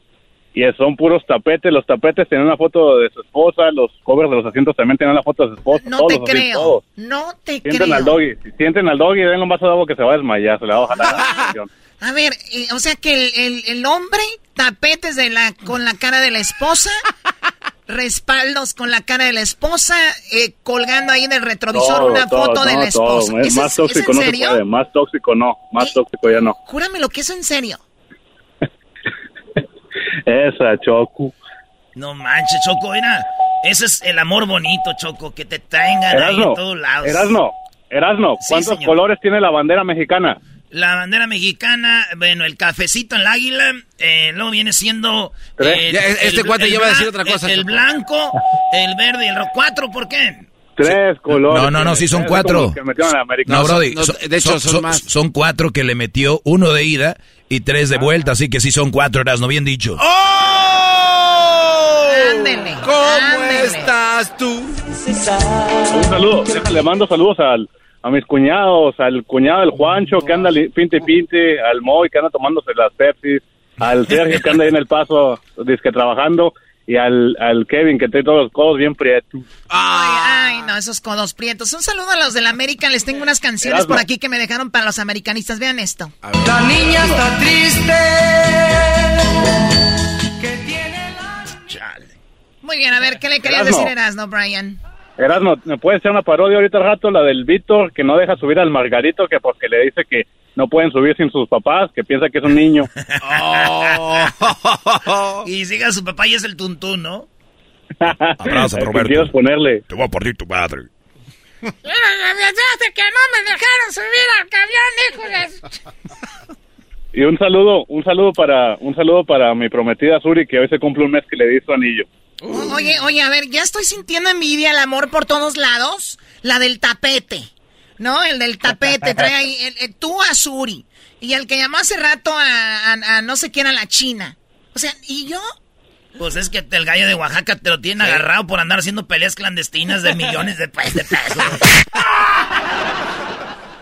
y son puros tapetes. Los tapetes tienen una foto de su esposa, los covers de los asientos también tienen una foto de su esposa. No todos, te así, creo. todos. No te Sienten creo. al doggy, si sienten al doggy, denle un vaso de agua que se va a desmayar, se le va a bajar la. A ver, eh, o sea que el, el- el hombre, tapetes de la, con la cara de la esposa, respaldos con la cara de la esposa, eh, colgando ahí en el retrovisor Todo, una todo, foto de no, la todo. esposa. Es ¿Eso más tóxico ¿es en no se serio? puede, más tóxico no, más Eh, tóxico ya no. Júrame lo que es en serio. Esa, Choco. No manches, Choco, mira. Ese es el amor bonito, Choco, que te tengan ahí Erasno, en todos lados. Erasno, ¿cuántos colores tiene la bandera mexicana? La bandera mexicana, bueno, el cafecito en el águila, eh, luego viene siendo... Eh, Ya, este cuate ya va a decir otra cosa, El, el blanco, el verde y el rojo. ¿Cuatro por qué? Tres colores. No, no, no, sí son cuatro. No, Brody. no, son- de hecho, son, son son- más. son cuatro que le metió, uno de ida y tres de vuelta, así que sí son cuatro, Erasno, bien dicho. ¡Oh! Ándele, ¿Cómo ándele. estás tú? Un saludo, déjale, mando saludos al, a mis cuñados, al cuñado del Juancho que anda pinte y pinte, al Moy que anda tomándose las Pepsi, al Sergio que anda ahí en el paso, disque trabajando, y al, al Kevin que tiene todos los codos bien prietos. Ay, ay, no, esos codos prietos. Un saludo a los del América. Les tengo unas canciones Erasmo. por aquí que me dejaron para los americanistas. Vean esto. La niña está triste. Muy bien, a ver, ¿qué le querías Erasmo. decir Erasno, Brian? Erasmo, ¿me puedes hacer una parodia ahorita al rato? La del Víctor que no deja subir al Margarito que porque le dice que no pueden subir sin sus papás, que piensa que es un niño. y siga su papá y es el tuntún, ¿no? Abrazo, ¿Qué Roberto. quieres ponerle? Te voy a partir tu madre. Mira, desde que no me dejaron subir al camión, hijos de... Y un saludo, un saludo para, un saludo para mi prometida Suri que hoy se cumple un mes que le di su anillo. Oye, oye, a ver, ya estoy sintiendo envidia, el amor por todos lados. La del tapete, ¿no? El del tapete, trae ahí, el- el- tú a Suri. Y el que llamó hace rato a, a- a no sé quién, a la China. O sea, ¿y yo? Pues es que el gallo de Oaxaca te lo tienen agarrado por andar haciendo peleas clandestinas de millones de, pe- de pesos.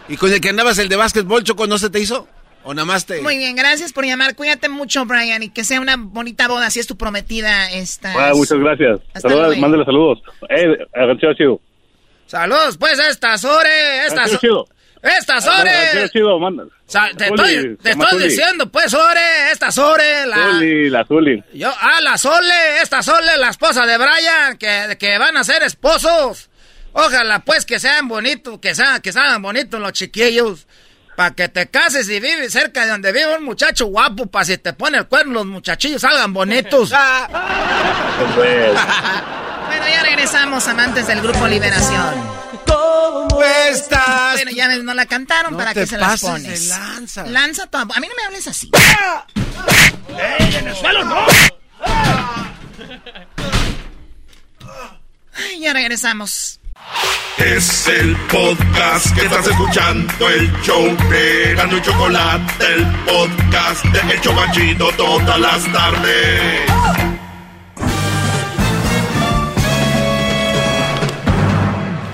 ¿Y con el que andabas el de básquetbol, Choco, no se te hizo? ¿O nada más te...? Muy bien, gracias por llamar. Cuídate mucho, Brian, y que sea una bonita boda, si es tu prometida esta. Ah, muchas gracias. Luego. mándale saludos. Eh, agarcheo chido. Saludos, pues, esta Sore, esta Agarcheo So- chido. Esta Sore. Agarcheo chido, manda. Te estoy, te estoy diciendo, pues, Sore, esta Sore, la... Zuli, la Zuli. Yo, ah, la Sole, esta Sole, la esposa de Brian, que, que van a ser esposos. Ojalá, pues, que sean bonitos, que sean, que sean bonitos los chiquillos. Para que te cases y vives cerca de donde vive un muchacho guapo, para si te pone el cuerno, los muchachillos salgan bonitos. Bueno, ya regresamos, amantes del grupo Liberación. ¿Cómo estás? Bueno, ya no la cantaron, No ¿para qué se las pones? de lanza. Lanza tu... A mí no me hables así. ¡Ey, en el suelo no! Ay, ya regresamos. Es el podcast que estás escuchando, el show de Gano y Chocolate, el podcast de El Chobachito todas las tardes.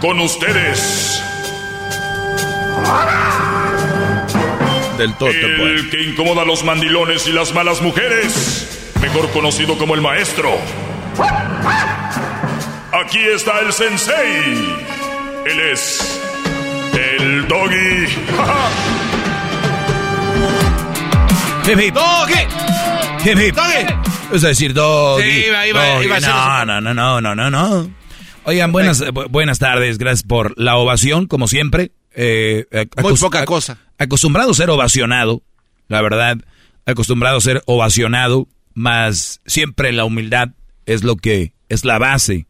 Con ustedes. Del todo, El que incomoda a los mandilones y las malas mujeres. Mejor conocido como el maestro. Aquí está el sensei. Él es. El doggy. Hip hip. Hip hip. Es decir, doggy. Sí, iba- iba- doggy. iba a ser no, no, no, no, no, no, no. Oigan, buenas, bu- buenas tardes. Gracias por la ovación, como siempre. Eh, Muy poca cosa. Acostumbrado a ser ovacionado, la verdad. Acostumbrado a ser ovacionado, más siempre la humildad es lo que es la base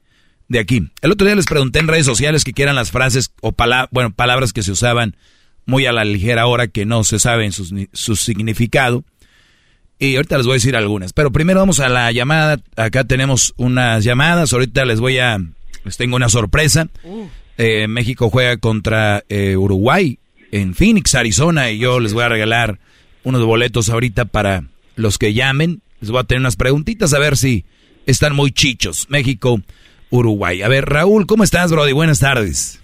de aquí. El otro día les pregunté en redes sociales que quieran las frases o pala- bueno, palabras que se usaban muy a la ligera ahora que no se saben sus ni- su significado. Y ahorita les voy a decir algunas. Pero primero vamos a la llamada. Acá tenemos unas llamadas. Ahorita les voy a... Les tengo una sorpresa. Eh, México juega contra eh, Uruguay en Phoenix, Arizona. Y yo les voy a regalar unos boletos ahorita para los que llamen. Les voy a tener unas preguntitas a ver si están muy chichos. México, Uruguay. A ver, Raúl, ¿cómo estás, Brody? Buenas tardes.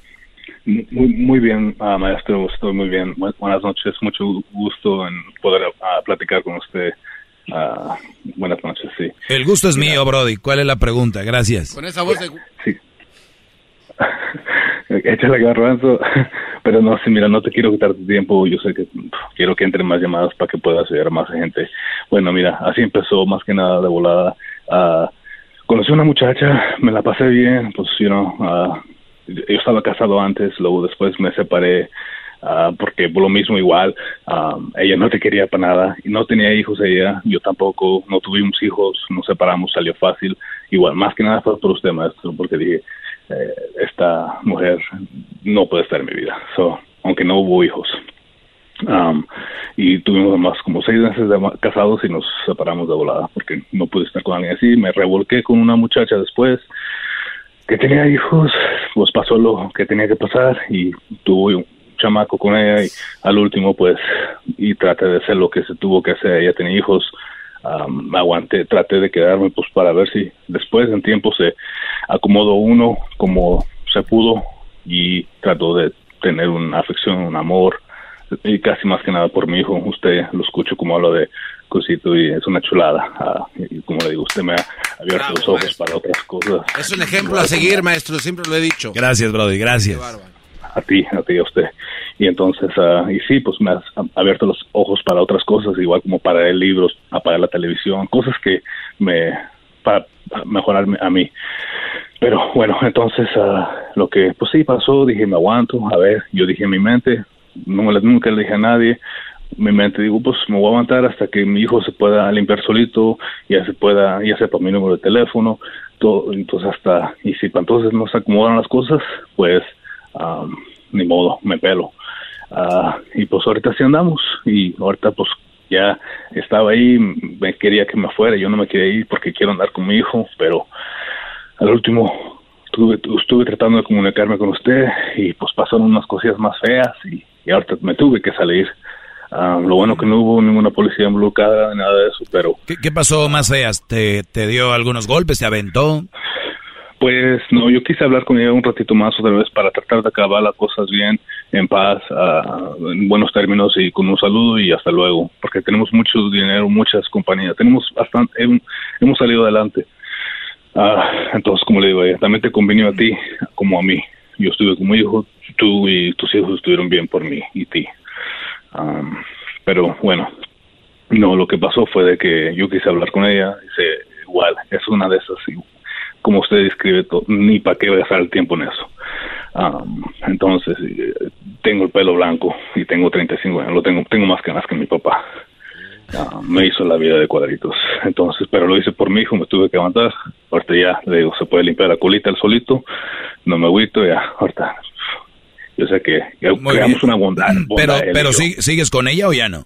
Muy, muy bien, ah, maestro, estoy muy bien. Bu- Buenas noches, mucho gusto en poder ah, platicar con usted. Ah, buenas noches, sí. El gusto es mío, Brody. ¿Cuál es la pregunta? Gracias. Con esa voz de... Échale garbanzo. Pero no, sí, mira, no te quiero quitar tu tiempo. Yo sé que quiero que entren más llamadas para que puedas ayudar a más gente. Bueno, mira, así empezó más que nada de volada. Ah, conocí a una muchacha, me la pasé bien, pues, you know, ah, yo estaba casado antes, luego después me separé. ah, porque por lo mismo igual, ah, ella no te quería para nada no tenía hijos ella, yo tampoco, no tuvimos hijos, nos separamos, salió fácil. Igual, más que nada fue por usted, maestro, porque dije, eh, esta mujer no puede estar en mi vida, so, aunque no hubo hijos. Um, y tuvimos más como seis meses de casados y nos separamos de volada porque no pude estar con alguien así. Me revolqué con una muchacha después que tenía hijos, pues pasó lo que tenía que pasar y tuve un chamaco con ella y al último pues y traté de hacer lo que se tuvo que hacer. Ella tenía hijos, um, aguanté, traté de quedarme pues para ver si después en tiempo se acomodó uno como se pudo y trató de tener una afección, un amor y casi más que nada por mi hijo. Usted lo escucho como habla de cosito y es una chulada. Ah, y como le digo, usted me ha abierto los ojos para otras cosas. Es un ejemplo a seguir, maestro, siempre lo he dicho. Gracias, Brody, gracias. a ti, a ti, a usted. Y entonces, ah, y sí, pues me has abierto los ojos para otras cosas, igual como para leer libros, apagar la televisión, cosas que me, para mejorarme a mí. Pero bueno, entonces ah, lo que, pues sí, pasó, dije, me aguanto, a ver, yo dije en mi mente, nunca le dije a nadie, mi mente digo, pues me voy a aguantar hasta que mi hijo se pueda limpiar solito, ya se pueda, ya sepa mi número de teléfono, todo, entonces hasta, y si para entonces no se acomodan las cosas, pues ah, ni modo, me pelo. Ah, y pues ahorita sí andamos, y ahorita pues ya estaba ahí, me quería que me fuera, yo no me quería ir porque quiero andar con mi hijo, pero al último estuve, estuve tratando de comunicarme con usted y pues pasaron unas cosillas más feas y, y ahorita me tuve que salir. Ah, lo bueno que no hubo ninguna policía involucrada, nada de eso, pero... ¿Qué, qué pasó más feas? ¿Te, ¿Te dio algunos golpes? ¿Te aventó? Pues no, yo quise hablar con ella un ratito más otra vez para tratar de acabar las cosas bien, en paz, ah, en buenos términos y con un saludo y hasta luego, porque tenemos mucho dinero, muchas compañías, tenemos bastante, hemos salido adelante. Ah, entonces, como le digo, ella también te convenió a ti como a mí. Yo estuve como hijo, tú y tus hijos estuvieron bien por mí y ti. Um, pero bueno, no, lo que pasó fue de que yo quise hablar con ella, dice, igual, es una de esas, como usted describe, ni para qué gastar el tiempo en eso. Entonces, eh, tengo el pelo blanco y tengo 35 años, lo tengo, tengo más canas que mi papá. Me hizo la vida de cuadritos. Entonces, pero lo hice por mi hijo, me tuve que aguantar. Ahorita ya, le digo, se puede limpiar la colita el solito, no me agüito, ya, ahorita. Yo sé que creamos una bondad. Pero, pero ¿sigues con ella o ya no?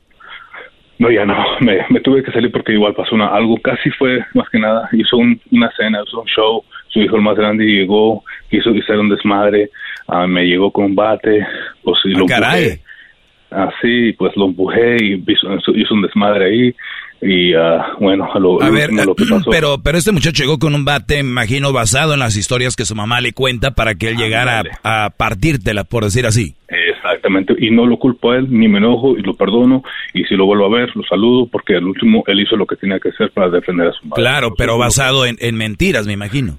No, ya no, me, me tuve que salir porque igual pasó una, algo, casi fue más que nada, hizo una cena, hizo un show, su hijo el más grande llegó, quiso hacer un desmadre, ah, me llegó con un bate, pues y Ah, lo caray. Así, pues lo empujé y hizo, hizo un desmadre ahí. Y ah, bueno, a lo, A ver, lo que pasó. pero, pero este muchacho llegó con un bate, imagino, basado en las historias que su mamá le cuenta para que él llegara a, a partírtela, por decir así. Exactamente, y no lo culpo a él, ni me enojo y lo perdono. Y si lo vuelvo a ver, lo saludo porque al último él hizo lo que tenía que hacer para defender a su madre. Claro, pero basado en, en mentiras, me imagino.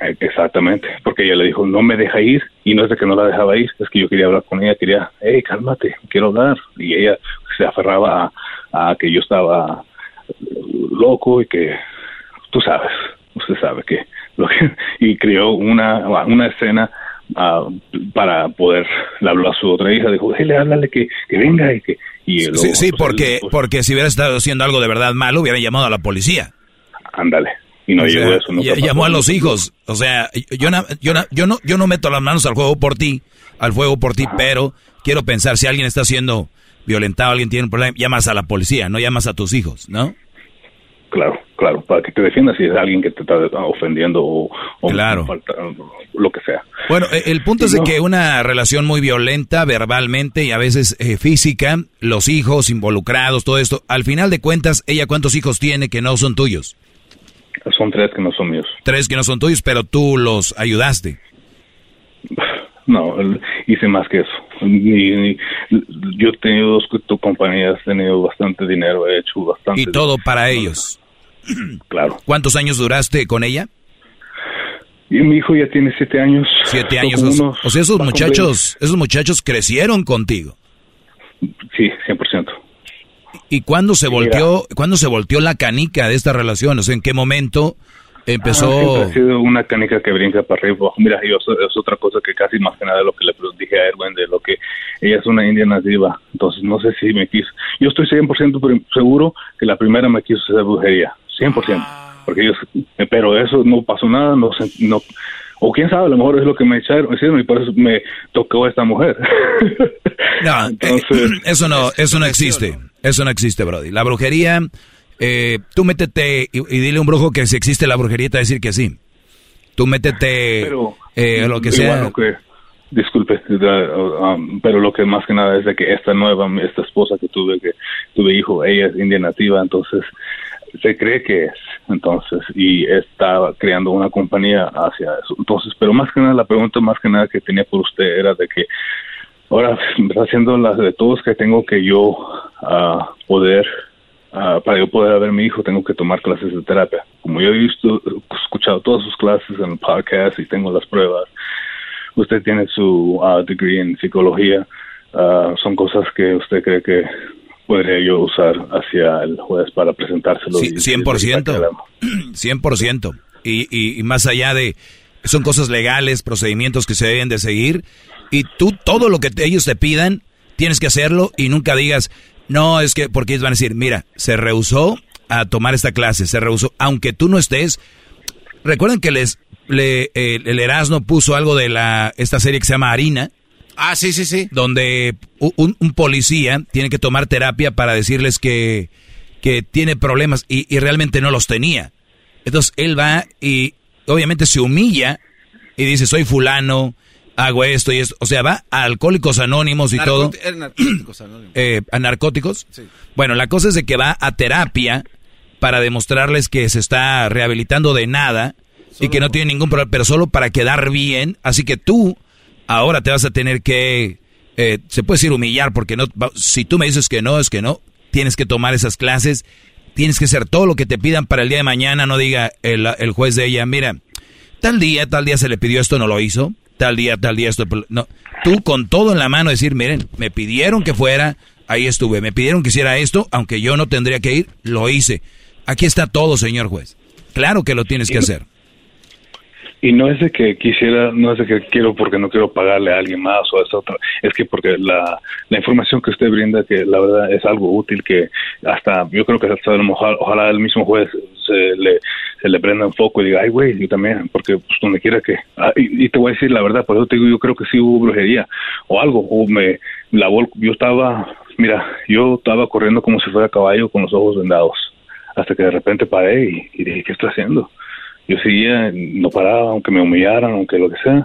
Exactamente, porque ella le dijo, no me deja ir, y no es de que no la dejaba ir, es que yo quería hablar con ella, quería, hey, cálmate, quiero hablar, y ella se aferraba a, a que yo estaba loco y que, tú sabes, usted sabe que, lo que y creó una, una escena ah, para poder, le habló a su otra hija, dijo, hey, háblale que, que venga y que... Y luego, Sí, sí, porque, porque si hubiera estado haciendo algo de verdad malo, hubiera llamado a la policía. ándale, y no O sea, llegó eso. nunca pasó. llamó a los hijos. O sea, yo, na- yo, na- yo, no, yo no meto las manos al juego por ti, al fuego por ti, pero quiero pensar, si alguien está siendo violentado, alguien tiene un problema, llamas a la policía, no llamas a tus hijos, ¿no? Claro, claro, para que te defiendas si es alguien que te está ofendiendo o, o Claro. falta- lo que sea. Bueno, eh, el punto es de que una relación muy violenta verbalmente y a veces eh, física, los hijos involucrados, todo esto, al final de cuentas, ella cuántos hijos tiene que no son tuyos? Son tres que no son míos. Tres que no son tuyos, pero tú los ayudaste. No, hice más que eso. Ni- ni- yo he tenido dos co- compañías, he tenido bastante dinero, he hecho bastante. Y todo para ellos. Claro. ¿Cuántos años duraste con ella? Y mi hijo ya tiene siete años. Siete años. O, o sea, esos muchachos, esos muchachos crecieron contigo. Sí, 100%. ¿Y cuándo se Mira. volteó, cuándo se volteó la canica de esta relación? O sea, ¿en qué momento Ah, empezó? siempre ha sido una canica que brinca para arriba. Mira, yo, eso es otra cosa que casi más que nada lo que le dije a Erwin, de lo que ella es una india nativa. Entonces, no sé si me quiso. Yo estoy 100% pre- seguro que la primera me quiso hacer brujería. 100%. Porque ellos, pero eso no pasó nada, no sé, no. O quién sabe, a lo mejor es lo que me echaron, hicieron y por eso me tocó esta mujer. No, eh, eso no, eso no existe. Eso no existe, Brody. La brujería, eh, tú métete y, y dile a un brujo que si existe la brujería te va a decir que sí. Tú métete Pero, eh, lo que sea. lo que- disculpe, uh, um, pero lo que más que nada es de que esta nueva, esta esposa que tuve, que tuve hijo, ella es india nativa, entonces se cree que es, entonces, y está creando una compañía hacia eso. Entonces, pero más que nada, la pregunta más que nada que tenía por usted era de que ahora está haciendo las de todos que tengo que yo ah, poder ah, para yo poder ver a mi hijo tengo que tomar clases de terapia. Como yo he visto, escuchado todas sus clases en el podcast y tengo las pruebas, usted tiene su ah, degree en psicología, son cosas que usted cree que podría yo usar hacia el juez para presentárselo. Sí, y- 100%. 100%. Y, y, y más allá de... Son cosas legales, procedimientos que se deben de seguir. Y tú, todo lo que te- ellos te pidan, tienes que hacerlo y nunca digas, no, es que, porque ellos van a decir, mira, se rehusó a tomar esta clase, se rehusó, aunque tú no estés. Recuerden que les, le, el, el Erasmo puso algo de la, esta serie que se llama Harina. Ah, sí, sí, sí. Donde un, un policía tiene que tomar terapia para decirles que, que tiene problemas y, y realmente no los tenía. Entonces él va y obviamente se humilla y dice, soy fulano, hago esto y esto. O sea, va a Alcohólicos Anónimos y todo. Narcóticos anónimos. eh, a narcóticos. Bueno, la cosa es de que va a terapia para demostrarles que se está rehabilitando de nada y que no tiene ningún problema, pero solo para quedar bien. Así que tú ahora te vas a tener que, eh, se puede decir humillar, porque no, si tú me dices que no, es que no, tienes que tomar esas clases, tienes que hacer todo lo que te pidan para el día de mañana, no diga el, el juez de ella, mira, tal día, tal día se le pidió esto, no lo hizo, tal día, tal día esto, no, tú con todo en la mano decir, miren, me pidieron que fuera, ahí estuve, me pidieron que hiciera esto, aunque yo no tendría que ir, lo hice. Aquí está todo, señor juez. Claro que lo tienes que hacer. Y no es de que quisiera, no es de que quiero porque no quiero pagarle a alguien más o es otra, es que porque la, la información que usted brinda, que la verdad es algo útil, que hasta, yo creo que hasta a mejor, ojalá el mismo juez se le, se le prenda un foco y diga, ay güey, yo también, porque pues donde quiera que, ah, y, te voy a decir la verdad, por eso te digo, yo creo que sí hubo brujería o algo, o me, la vol- yo estaba, mira, yo estaba corriendo como si fuera caballo con los ojos vendados, hasta que de repente paré y, y dije, ¿qué estoy haciendo? Yo seguía, no paraba, aunque me humillaran, aunque lo que sea.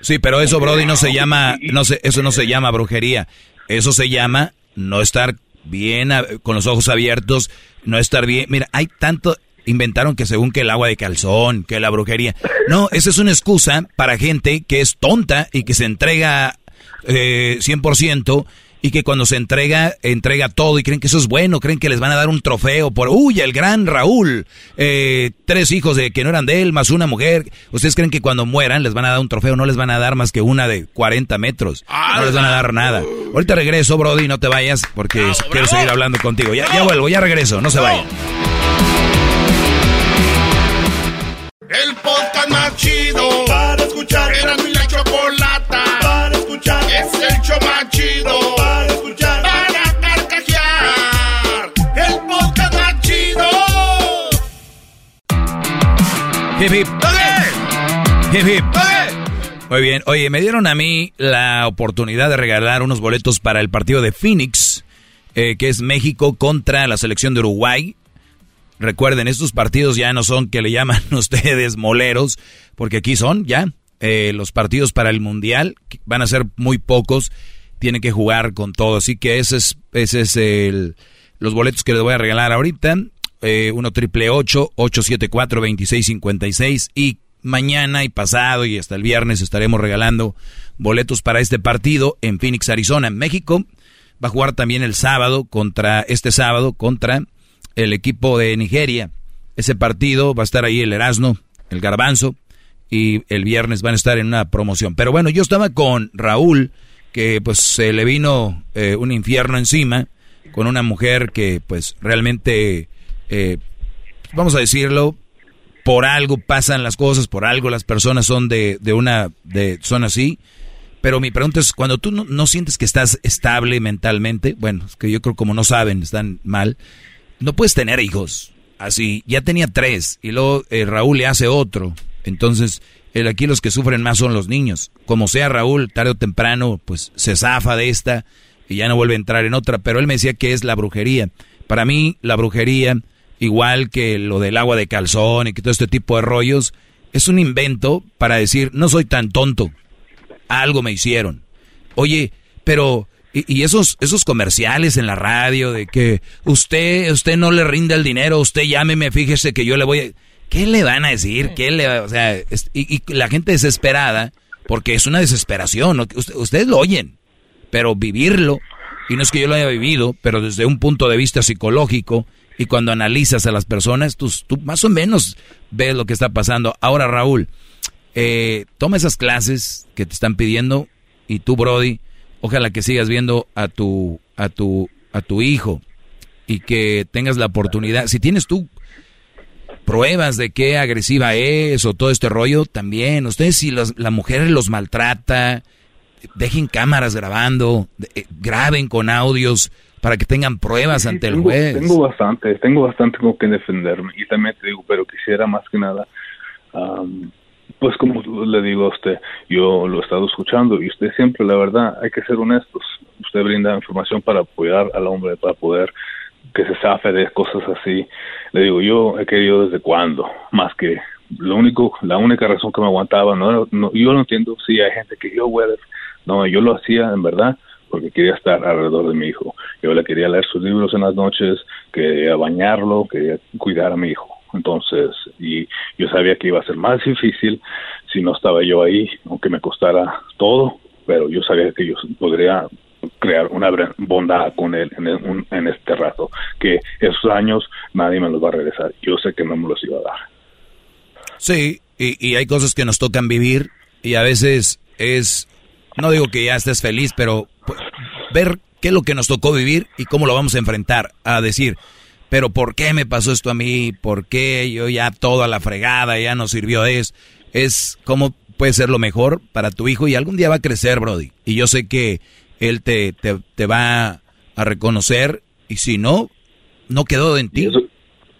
Sí, pero eso, Brody, no se llama, no se, eso no se llama brujería. Eso se llama no estar bien, con los ojos abiertos, no estar bien. Mira, hay tanto, inventaron que según que el agua de calzón, que la brujería. No, esa es una excusa para gente que es tonta y que se entrega eh, 100% y que cuando se entrega, entrega todo y creen que eso es bueno, creen que les van a dar un trofeo por, uy, el gran Raúl, eh, tres hijos de que no eran de él, más una mujer. ¿Ustedes creen que cuando mueran les van a dar un trofeo? No les van a dar más que una de 40 metros. No les van a dar nada. Ahorita regreso, Brody, no te vayas porque quiero seguir hablando contigo. Ya, ya vuelvo, ya regreso, no se vayan. El podcast más chido para escuchar. Era mi la chocolata para escuchar. Es el show más chido Hip, hip. Hip, hip. Muy bien. Oye, me dieron a mí la oportunidad de regalar unos boletos para el partido de Phoenix, eh, que es México contra la selección de Uruguay. Recuerden, estos partidos ya no son que le llaman ustedes moleros, porque aquí son ya eh, los partidos para el Mundial, que van a ser muy pocos, tienen que jugar con todo. Así que ese es, ese es el, los boletos que les voy a regalar ahorita. Eh, uno triple ocho, ocho siete cuatro, veintiséis cincuenta y seis. Y mañana y pasado y hasta el viernes estaremos regalando boletos para este partido en Phoenix, Arizona. México va a jugar también el sábado contra, este sábado contra el equipo de Nigeria. Ese partido va a estar ahí el Erasmo, el Garbanzo, y el viernes van a estar en una promoción. Pero bueno, yo estaba con Raúl, que pues se le vino eh, un infierno encima, con una mujer que pues realmente, eh, vamos a decirlo, por algo pasan las cosas, por algo las personas son de, de una, son así. Pero mi pregunta es, cuando tú no, sientes que estás estable mentalmente, bueno, es que yo creo como no saben, están mal, no puedes tener hijos. Así, ya tenía tres y luego eh, Raúl le hace otro. Entonces, aquí los que sufren más son los niños. Como sea Raúl, tarde o temprano, pues se zafa de esta y ya no vuelve a entrar en otra. Pero él me decía que es la brujería. Para mí, la brujería, igual que lo del agua de calzón y que todo este tipo de rollos, es un invento para decir, no soy tan tonto. Algo me hicieron. Oye, pero y, esos esos comerciales en la radio de que usted usted no le rinde el dinero, usted llámeme, fíjese que yo le voy a ¿Qué le van a decir? ¿Qué le va- o sea, y, la gente desesperada porque es una desesperación. Usted- ustedes lo oyen, pero vivirlo Y no es que yo lo haya vivido, pero desde un punto de vista psicológico y cuando analizas a las personas, tú, más o menos ves lo que está pasando. Ahora, Raúl, eh, toma esas clases que te están pidiendo y tú, Brody, ojalá que sigas viendo a tu, a tu, a tu hijo y que tengas la oportunidad. Si tienes tú pruebas de qué agresiva es o todo este rollo, también. Ustedes si la mujer los maltrata, dejen cámaras grabando, eh, graben con audios para que tengan pruebas ante el juez. Tengo bastante, tengo bastante con que defenderme y también te digo, pero quisiera más que nada, pues como le digo a usted, yo lo he estado escuchando y usted siempre, la verdad, hay que ser honestos. Usted brinda información para apoyar al hombre, para poder que se zafe de cosas así. Le digo, yo he querido desde cuándo, más que lo único, la única razón que me aguantaba, no, no yo lo entiendo, sí hay gente que yo, weather, no, yo lo hacía en verdad porque quería estar alrededor de mi hijo. Yo le quería leer sus libros en las noches, quería bañarlo, quería cuidar a mi hijo. Entonces, y yo sabía que iba a ser más difícil si no estaba yo ahí, aunque me costara todo, pero yo sabía que yo podría crear una bondad con él en, en este rato, que esos años nadie me los va a regresar. Yo sé que no me los iba a dar. Sí, y, hay cosas que nos tocan vivir y a veces es, no digo que ya estés feliz, pero ver qué es lo que nos tocó vivir y cómo lo vamos a enfrentar, a decir, pero ¿por qué me pasó esto a mí? ¿Por qué yo ya todo a la fregada, ya no sirvió es? Es cómo puede ser lo mejor para tu hijo y algún día va a crecer, Brody. Y yo sé que él te, te, te va a reconocer y si no, no quedó en ti.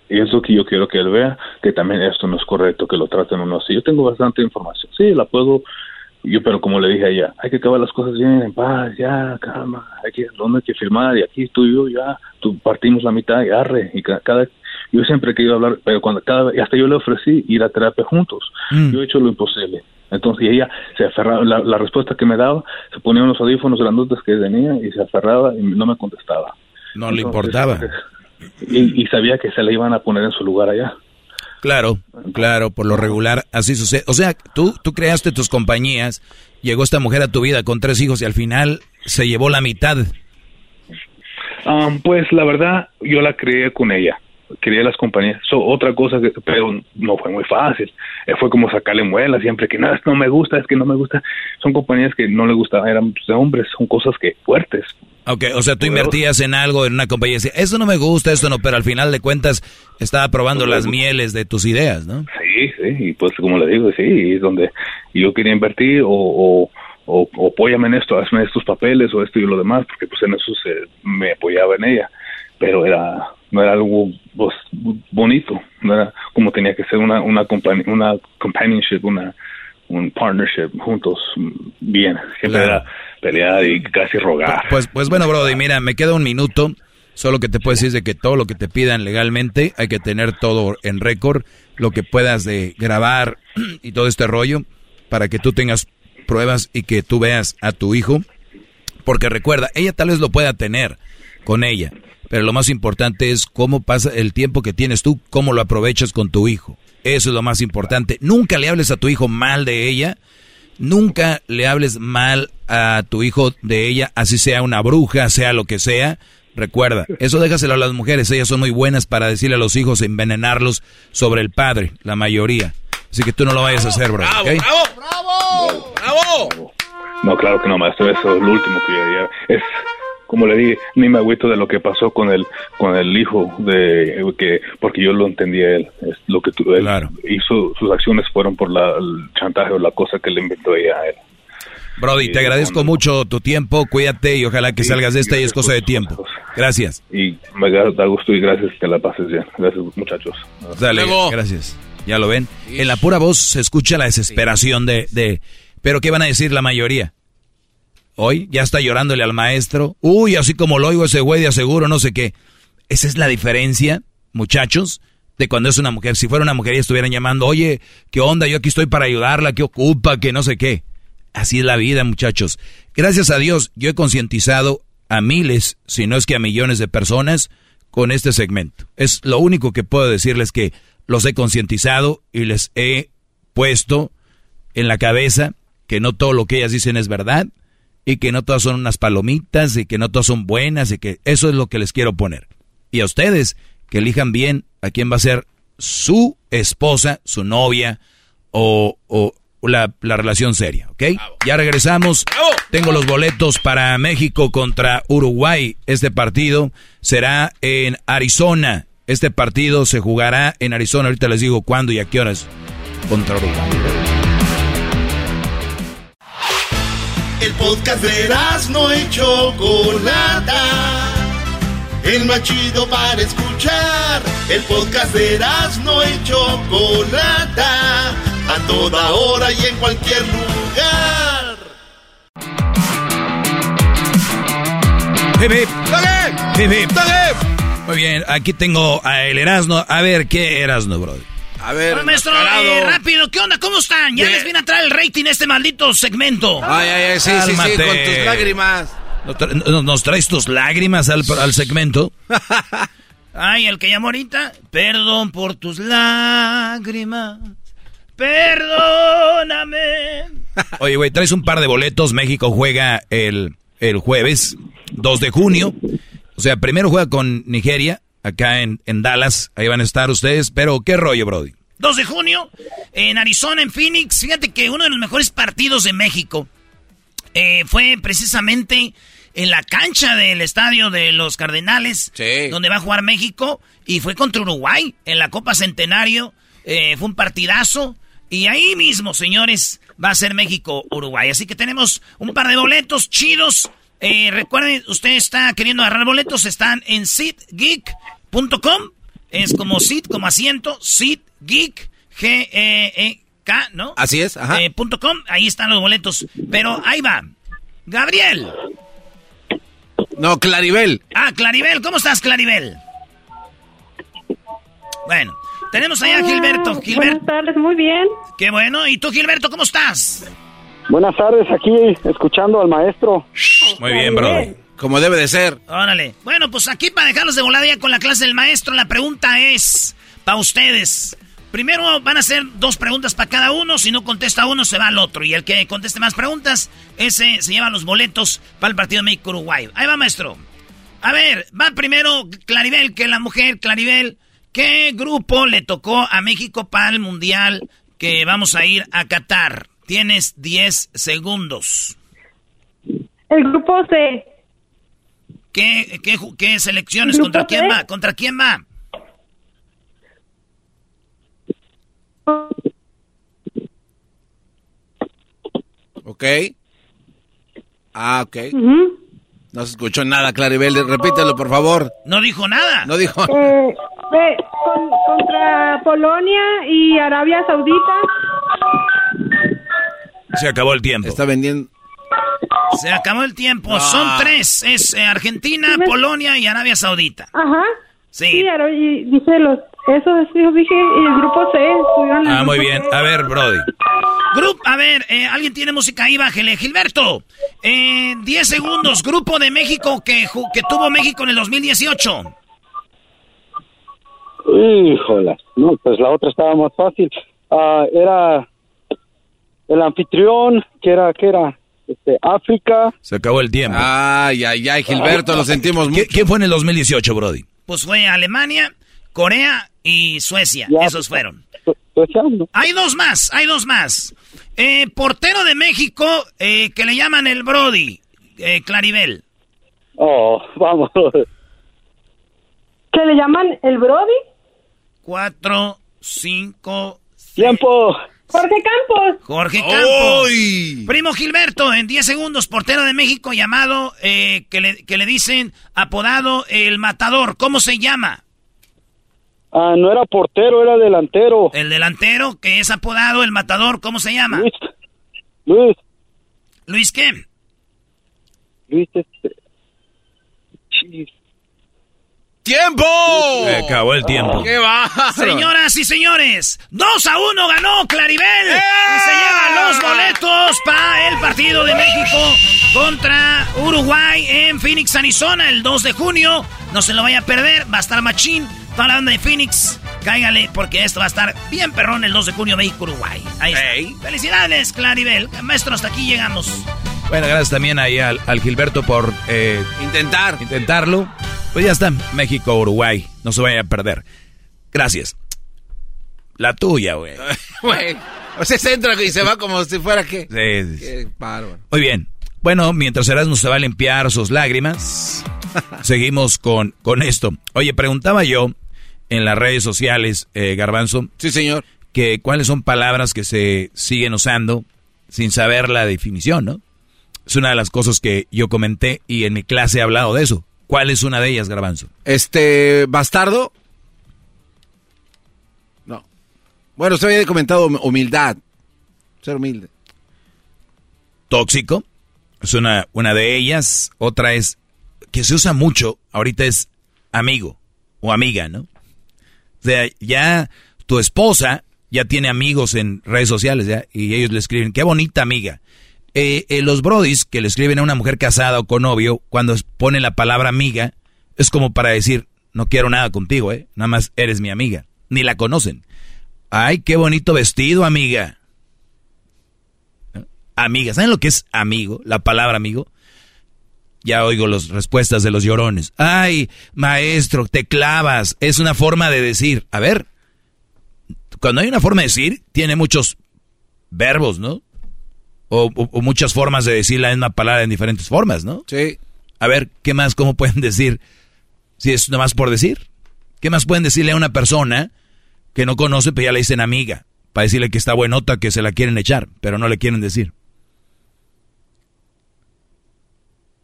Y eso, que yo quiero que él vea, que también esto no es correcto, que lo traten uno así. Yo tengo bastante información, sí, la puedo, yo pero como le dije a ella, hay que acabar las cosas bien, en paz, ya, calma, hay que, ¿dónde hay que firmar? Y aquí tú y yo ya, tú partimos la mitad y arre, y cada, yo siempre he querido hablar, pero cuando cada, y hasta yo le ofrecí ir a terapia juntos, Mm. yo he hecho lo imposible. Entonces ella se aferraba, la, la respuesta que me daba, se ponía unos audífonos grandotes que tenía y se aferraba y no me contestaba. No le importaba. Y, y sabía que se le iban a poner en su lugar allá. Claro, claro, por lo regular así sucede. O sea, tú, tú creaste tus compañías, llegó esta mujer a tu vida con tres hijos y al final se llevó la mitad. Um, pues la verdad, yo la creé con ella. Quería las compañías. So, otra cosa, que, pero no fue muy fácil. Eh, fue como sacarle muela siempre que no, no me gusta, es que no me gusta. Son compañías que no le gustaban, eran pues, hombres, son cosas que fuertes. Ok, o sea, tú invertías en algo, en una compañía, y decías, eso no me gusta, esto no, pero al final de cuentas estaba probando las mieles de tus ideas, ¿no? Sí, sí, y pues como le digo, sí, es donde yo quería invertir o, o, o, o apóyame en esto, hazme estos papeles o esto y lo demás, porque pues en eso se, me apoyaba en ella, pero era no era algo pues, bonito, no era como tenía que ser una una compani- una companionship, una un partnership juntos mm, bien, siempre era pelear y casi rogar. Pues, pues bueno, Brody, mira, me queda un minuto. Solo que te puedo decir de que todo lo que te pidan legalmente hay que tener todo en récord, lo que puedas de grabar y todo este rollo para que tú tengas pruebas y que tú veas a tu hijo. Porque recuerda, ella tal vez lo pueda tener con ella, pero lo más importante es cómo pasa el tiempo que tienes tú, cómo lo aprovechas con tu hijo. Eso es lo más importante. Nunca le hables a tu hijo mal de ella. Nunca le hables mal a tu hijo de ella, así sea una bruja, sea lo que sea. Recuerda, eso déjaselo a las mujeres, ellas son muy buenas para decirle a los hijos, envenenarlos sobre el padre, la mayoría. Así que tú no lo vayas a hacer, bro. ¿ok? ¡Bravo! ¡Bravo! No, claro que no, maestro, eso es lo último que yo haría. Es, como le dije, ni me agüito de lo que pasó con el, con el hijo, de que porque yo lo entendí a él. Es lo que tú, él hizo, sus acciones fueron por la, el chantaje o la cosa que le inventó ella a él. Brody, te agradezco mucho tu tiempo, cuídate y ojalá que salgas de esta y es cosa de tiempo. Gracias. Y me da da gusto y gracias que la pases bien. Gracias, muchachos. Dale, gracias. Ya lo ven. En la pura voz se escucha la desesperación de, de... Pero ¿qué van a decir la mayoría? Hoy ya está llorándole al maestro. Uy, así como lo oigo ese güey de aseguro, no sé qué. Esa es la diferencia, muchachos, de cuando es una mujer. Si fuera una mujer y estuvieran llamando, oye, ¿qué onda? Yo aquí estoy para ayudarla, ¿qué ocupa? Que no sé qué. Así es la vida, muchachos. Gracias a Dios, yo he concientizado a miles, si no es que a millones de personas con este segmento. Es lo único que puedo decirles que los he concientizado y les he puesto en la cabeza que no todo lo que ellas dicen es verdad y que no todas son unas palomitas y que no todas son buenas y que eso es lo que les quiero poner. Y a ustedes que elijan bien a quién va a ser su esposa, su novia o, o la, la relación seria, ¿ok? Ya regresamos. Tengo los boletos para México contra Uruguay. Este partido será en Arizona. Este partido se jugará en Arizona. Ahorita les digo cuándo y a qué horas contra Uruguay. El podcast de no y Chocolata. El más chido para escuchar. El podcast de no y Chocolata. A toda hora y en cualquier lugar. Hip, hip. Hip, hip. Muy bien, aquí tengo a el Erasno. A ver, ¿qué Erasno, bro? A ver, Bueno, maestro, eh, rápido, ¿qué onda? ¿Cómo están? Ya les viene a traer el rating este maldito segmento. Ay, ay, ay, sí, sí, sí, con tus lágrimas. ¿No tra- no- ¿Nos traes tus lágrimas al, al segmento? Ay, el que llamó ahorita. Perdón por tus lágrimas. Perdóname. Oye, güey, traes un par de boletos. México juega el, el jueves 2 de junio. O sea, primero juega con Nigeria, acá en, en Dallas. Ahí van a estar ustedes. Pero, ¿qué rollo, Brody? 2 de junio, en Arizona, en Phoenix. Fíjate que uno de los mejores partidos de México eh, fue precisamente en la cancha del estadio de los Cardenales, donde va a jugar México, y fue contra Uruguay en la Copa Centenario. Eh, fue un partidazo. Y ahí mismo, señores, va a ser México-Uruguay. Así que tenemos un par de boletos chidos. Eh, recuerden, usted está queriendo agarrar boletos, están en sitgeek.com. Es como sit, como asiento, sitgeek, G-E-E-K, ¿no? Así es, ajá. Eh, punto com, ahí están los boletos. Pero ahí va. Gabriel. No, Claribel. Ah, Claribel, ¿cómo estás, Claribel? Bueno, tenemos allá a Gilberto. Gilberto. Buenas tardes, muy bien. Qué bueno. ¿Y tú, Gilberto, cómo estás? Buenas tardes, aquí escuchando al maestro. Muy bien, Brody. Como debe de ser. Órale. Bueno, pues aquí para dejarlos de volada ya con la clase del maestro, la pregunta es para ustedes. Primero van a hacer dos preguntas para cada uno. Si no contesta uno, se va al otro. Y el que conteste más preguntas, ese se lleva los boletos para el partido de México-Uruguay. Ahí va, maestro. A ver, va primero Claribel, que es la mujer. Claribel, ¿qué grupo le tocó a México para el Mundial que vamos a ir a Qatar? Tienes 10 segundos. El grupo C. ¿Qué, qué, qué selecciones? ¿Contra quién C. va? ¿Contra quién va? Ok. Ah, ok. No se escuchó nada, Claribel. Repítelo, por favor. No dijo nada. No dijo. Eh, ve, con- contra Polonia y Arabia Saudita. Se acabó el tiempo. Está vendiendo. Se acabó el tiempo. Ah. Son tres. Es eh, Argentina, Polonia y Arabia Saudita. Ajá. Sí. Ara- y dice los. Eso es, yo dije, y el grupo C. estuvieron Ah, muy grupo bien. C. A ver, Brody. Grupo, a ver, eh, alguien tiene música ahí, bájele. Gilberto, eh, 10 segundos. Grupo de México que, ju- que tuvo México en el 2018. Híjola, no, pues la otra estaba más fácil. Ah, era el anfitrión, que era, que era, este, África. Se acabó el tiempo. Ay, ay, ay, Gilberto, lo sentimos mucho. ¿Qui- ¿Quién fue en el 2018, Brody? Pues fue Alemania, Corea y Suecia. Esos fueron. Suecia, ¿no? Hay dos más, hay dos más. Eh, portero de México eh, que le llaman el Brody, eh, Claribel. Oh, vamos. ¿Que le llaman el Brody? Cuatro, cinco... Tiempo. Jorge Campos. Jorge Campos. Primo Gilberto, en 10 segundos, portero de México llamado, eh, que, le, que le dicen apodado el matador. ¿Cómo se llama? Ah, no era portero, era delantero. El delantero que es apodado el matador. ¿Cómo se llama? Luis. Luis. ¿Luis qué? Luis, este. ¡Tiempo! Se acabó el tiempo. ¡Qué va! Señoras y señores, 2 a 1 ganó Claribel y se lleva los boletos para el partido de México contra Uruguay en Phoenix, Arizona, el 2 de junio. No se lo vaya a perder, va a estar machín. Toda la banda de Phoenix, cáigale porque esto va a estar bien perrón el 2 de junio México-Uruguay. Ahí está. Felicidades, Claribel. Maestro, hasta aquí llegamos. Bueno, gracias también ahí al, al Gilberto por eh, Intentar. intentarlo. Pues ya está, México, Uruguay, no se vaya a perder. Gracias. La tuya, güey. O sea, se entra y se va como si fuera que. Sí, sí. Qué bárbaro. Muy bien. Bueno, mientras Erasmo se va a limpiar sus lágrimas, seguimos con, con esto. Oye, preguntaba yo en las redes sociales, eh, Garbanzo. Sí, señor. Que cuáles son palabras que se siguen usando sin saber la definición, ¿no? Es una de las cosas que yo comenté y en mi clase he hablado de eso. ¿Cuál es una de ellas, Garbanzo? Este, bastardo. No. Bueno, usted había comentado hum- humildad. Ser humilde. tóxico, es una, una de ellas. Otra es que se usa mucho, ahorita es amigo o amiga, ¿no? O sea, ya tu esposa ya tiene amigos en redes sociales, ¿ya? Y ellos le escriben, qué bonita amiga. Eh, eh, los brodis que le escriben a una mujer casada o con novio, cuando ponen la palabra amiga, es como para decir, no quiero nada contigo, ¿eh? Nada más eres mi amiga. Ni la conocen. Ay, qué bonito vestido, amiga. Amiga, ¿saben lo que es amigo? La palabra amigo. Ya oigo las respuestas de los llorones. Ay, maestro, te clavas. Es una forma de decir. A ver, cuando hay una forma de decir, tiene muchos verbos, ¿no? O, o- o muchas formas de decir la misma palabra en diferentes formas, ¿no? Sí. A ver, ¿qué más? ¿Cómo pueden decir? Si es nada más por decir. ¿Qué más pueden decirle a una persona que no conoce, pero ya le dicen amiga? Para decirle que está buenota, que se la quieren echar, pero no le quieren decir.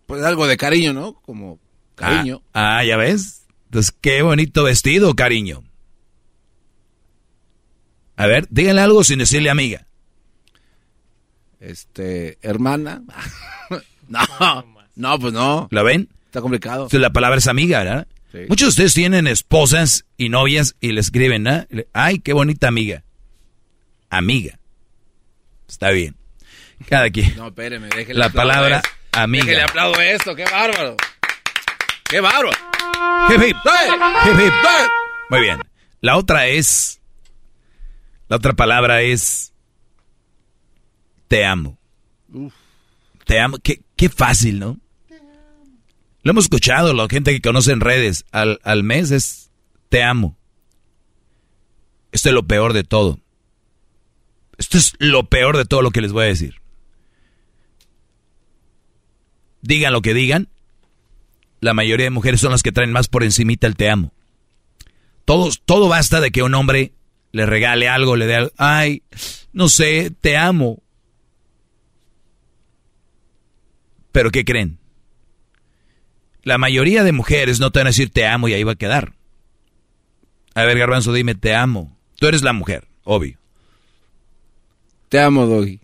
Pues algo de cariño, ¿no? Como cariño. Ah, ah, ya ves. Entonces, qué bonito vestido, cariño. A ver, díganle algo sin decirle amiga. Este, hermana. no, no, pues no. ¿La ven? Está complicado. Entonces, la palabra es amiga, ¿verdad? Sí. Muchos de ustedes tienen esposas y novias y le escriben, ¿ah? Le- Ay, qué bonita amiga. Amiga. Está bien. Cada quien. No, espéreme, déjele La palabra esto. amiga. Déjele aplaudo esto, qué bárbaro. Qué bárbaro. Hip, hip. ¡Eh! Hip, hip. Muy bien. La otra es. La otra palabra es. Te amo. Te amo. Qué, qué fácil, ¿no? Lo hemos escuchado, la gente que conoce en redes. Al, al mes es. Te amo. Esto es lo peor de todo. Esto es lo peor de todo lo que les voy a decir. Digan lo que digan, la mayoría de mujeres son las que traen más por encimita el te amo. Todos, todo basta de que un hombre le regale algo, le dé algo. Ay, no sé, te amo. Pero ¿qué creen? La mayoría de mujeres no te van a decir te amo y ahí va a quedar. A ver, Garbanzo, dime, te amo. Tú eres la mujer, obvio. Te amo, Doggy.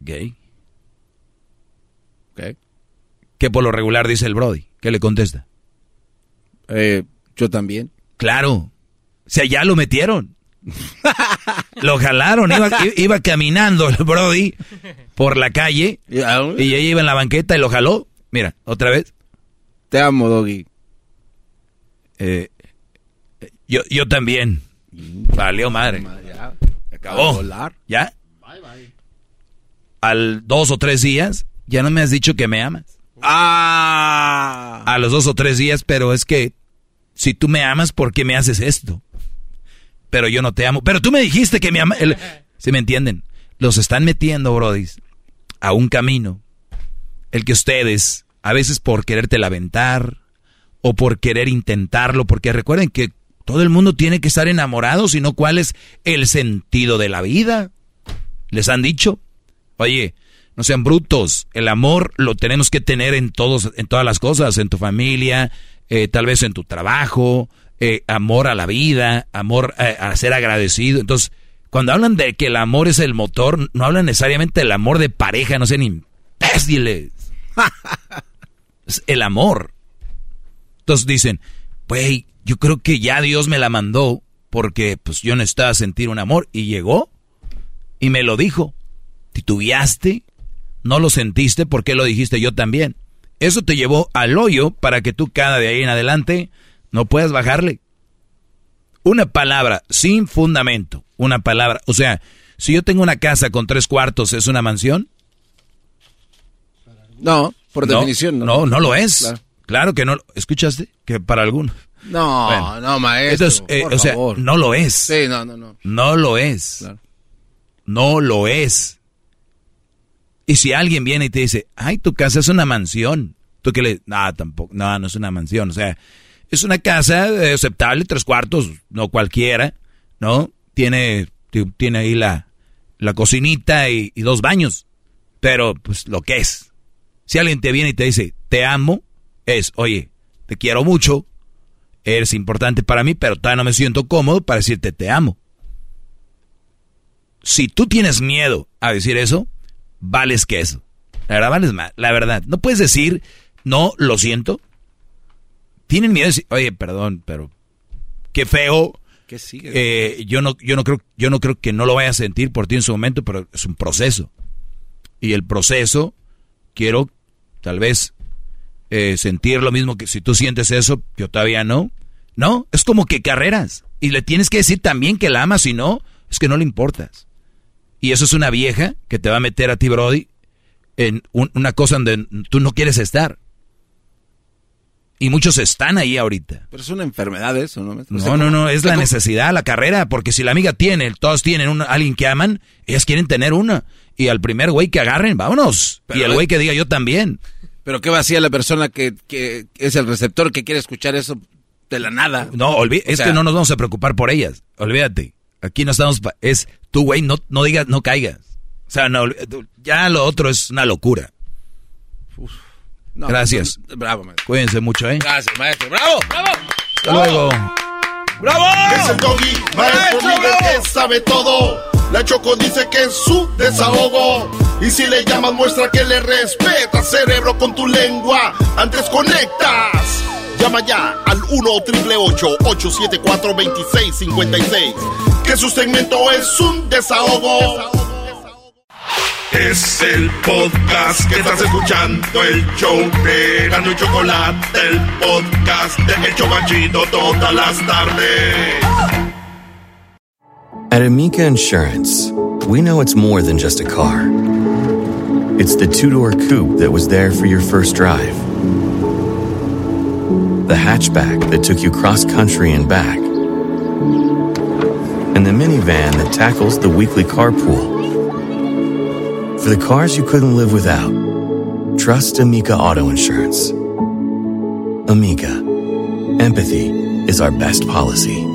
Gay. Ok. ¿Qué por lo regular dice el Brody? ¿Qué le contesta? Eh, yo también. Claro. O sea, ya lo metieron. lo jalaron. Iba, iba caminando el Brody por la calle y ella iba en la banqueta y lo jaló. Mira, otra vez. Te amo, Doggy. Eh, yo, yo también. Valió madre. Ya. Acabó. volar. ¿Ya? Al dos o tres días, ya no me has dicho que me amas. Ah. A los dos o tres días, pero es que si tú me amas, ¿por qué me haces esto? Pero yo no te amo. Pero tú me dijiste que me amas. ¿Sí me entienden? Los están metiendo, brodis, a un camino. El que ustedes, a veces por quererte aventar o por querer intentarlo, porque recuerden que todo el mundo tiene que estar enamorado, sino cuál es el sentido de la vida. ¿Les han dicho? Oye, no sean brutos. El amor lo tenemos que tener en todos, en todas las cosas, en tu familia, eh, tal vez en tu trabajo, eh, amor a la vida, amor eh, a ser agradecido. Entonces, cuando hablan de que el amor es el motor, no hablan necesariamente del amor de pareja, no sean imbéciles. es el amor. Entonces dicen, güey, yo creo que ya Dios me la mandó porque pues yo necesitaba sentir un amor y llegó y me lo dijo. Titubeaste, no lo sentiste porque lo dijiste yo también. Eso te llevó al hoyo para que tú cada de ahí en adelante no puedas bajarle. Una palabra sin fundamento, una palabra, o sea, si yo tengo una casa con tres cuartos, ¿es una mansión? No, por definición no. No, no lo es. Claro. Claro, que no. ¿Escuchaste? Que para algunos. No, Bueno. no, maestro. Entonces, eh, por o sea, favor. no lo es. Sí, no, no, no. No lo es. No lo es. Y si alguien viene y te dice, ay, tu casa es una mansión. Tú que le, no, tampoco, no, no es una mansión. O sea, es una casa eh, aceptable, tres cuartos, no cualquiera, ¿no? Tiene, ti- tiene ahí la, la cocinita y, y dos baños. Pero, pues, lo que es. Si alguien te viene y te dice, te amo, es, oye, te quiero mucho, eres importante para mí, pero todavía no me siento cómodo para decirte te amo. Si tú tienes miedo a decir eso, vales que eso. La verdad, vales más. La verdad, no puedes decir, no, lo siento. Tienen miedo de decir, oye, perdón, pero qué feo. ¿Qué sigue? Eh, yo no, yo no creo, yo no creo que no lo vaya a sentir por ti en su momento, pero es un proceso. Y el proceso, quiero tal vez eh, sentir lo mismo que si tú sientes eso, yo todavía no. No, es como que carreras. Y le tienes que decir también que la amas, si no, es que no le importas. Y eso es una vieja que te va a meter a ti, Brody, en un- una cosa donde tú no quieres estar. Y muchos están ahí ahorita. Pero es una enfermedad eso, ¿no? maestro? No, no, no, es la necesidad, la carrera, porque si la amiga tiene, todos tienen una, alguien que aman, ellas quieren tener una. Y al primer güey que agarren, vámonos. y el güey que diga yo también. Pero qué vacía la persona que, que es el receptor que quiere escuchar eso de la nada. No, O es sea, que no nos vamos a preocupar por ellas. Olvídate. Aquí no estamos, es tú, güey, no, no digas, no caigas. O sea, no, ya lo otro es una locura. No, Gracias. no, bravo, maestro. Cuídense mucho, ¿eh? Gracias, maestro. ¡Bravo! ¡Bravo! Hasta luego. ¡Bravo! Es el doggy, maestro líder que sabe todo. La Choco dice que es su desahogo. Y si le llamas, muestra que le respeta, cerebro, con tu lengua. Antes conectas. Llama ya al 1-888-874-2656. Que su segmento es un desahogo. Es el podcast que estás escuchando, el show de Gano y Chocolate, el podcast de El Chobachito todas las tardes. At Amica Insurance, we know it's more than just a car. It's the two door coupe that was there for your first drive, the hatchback that took you cross country and back, and the minivan that tackles the weekly carpool. For the cars you couldn't live without, trust Amica Auto Insurance. Amica, empathy is our best policy.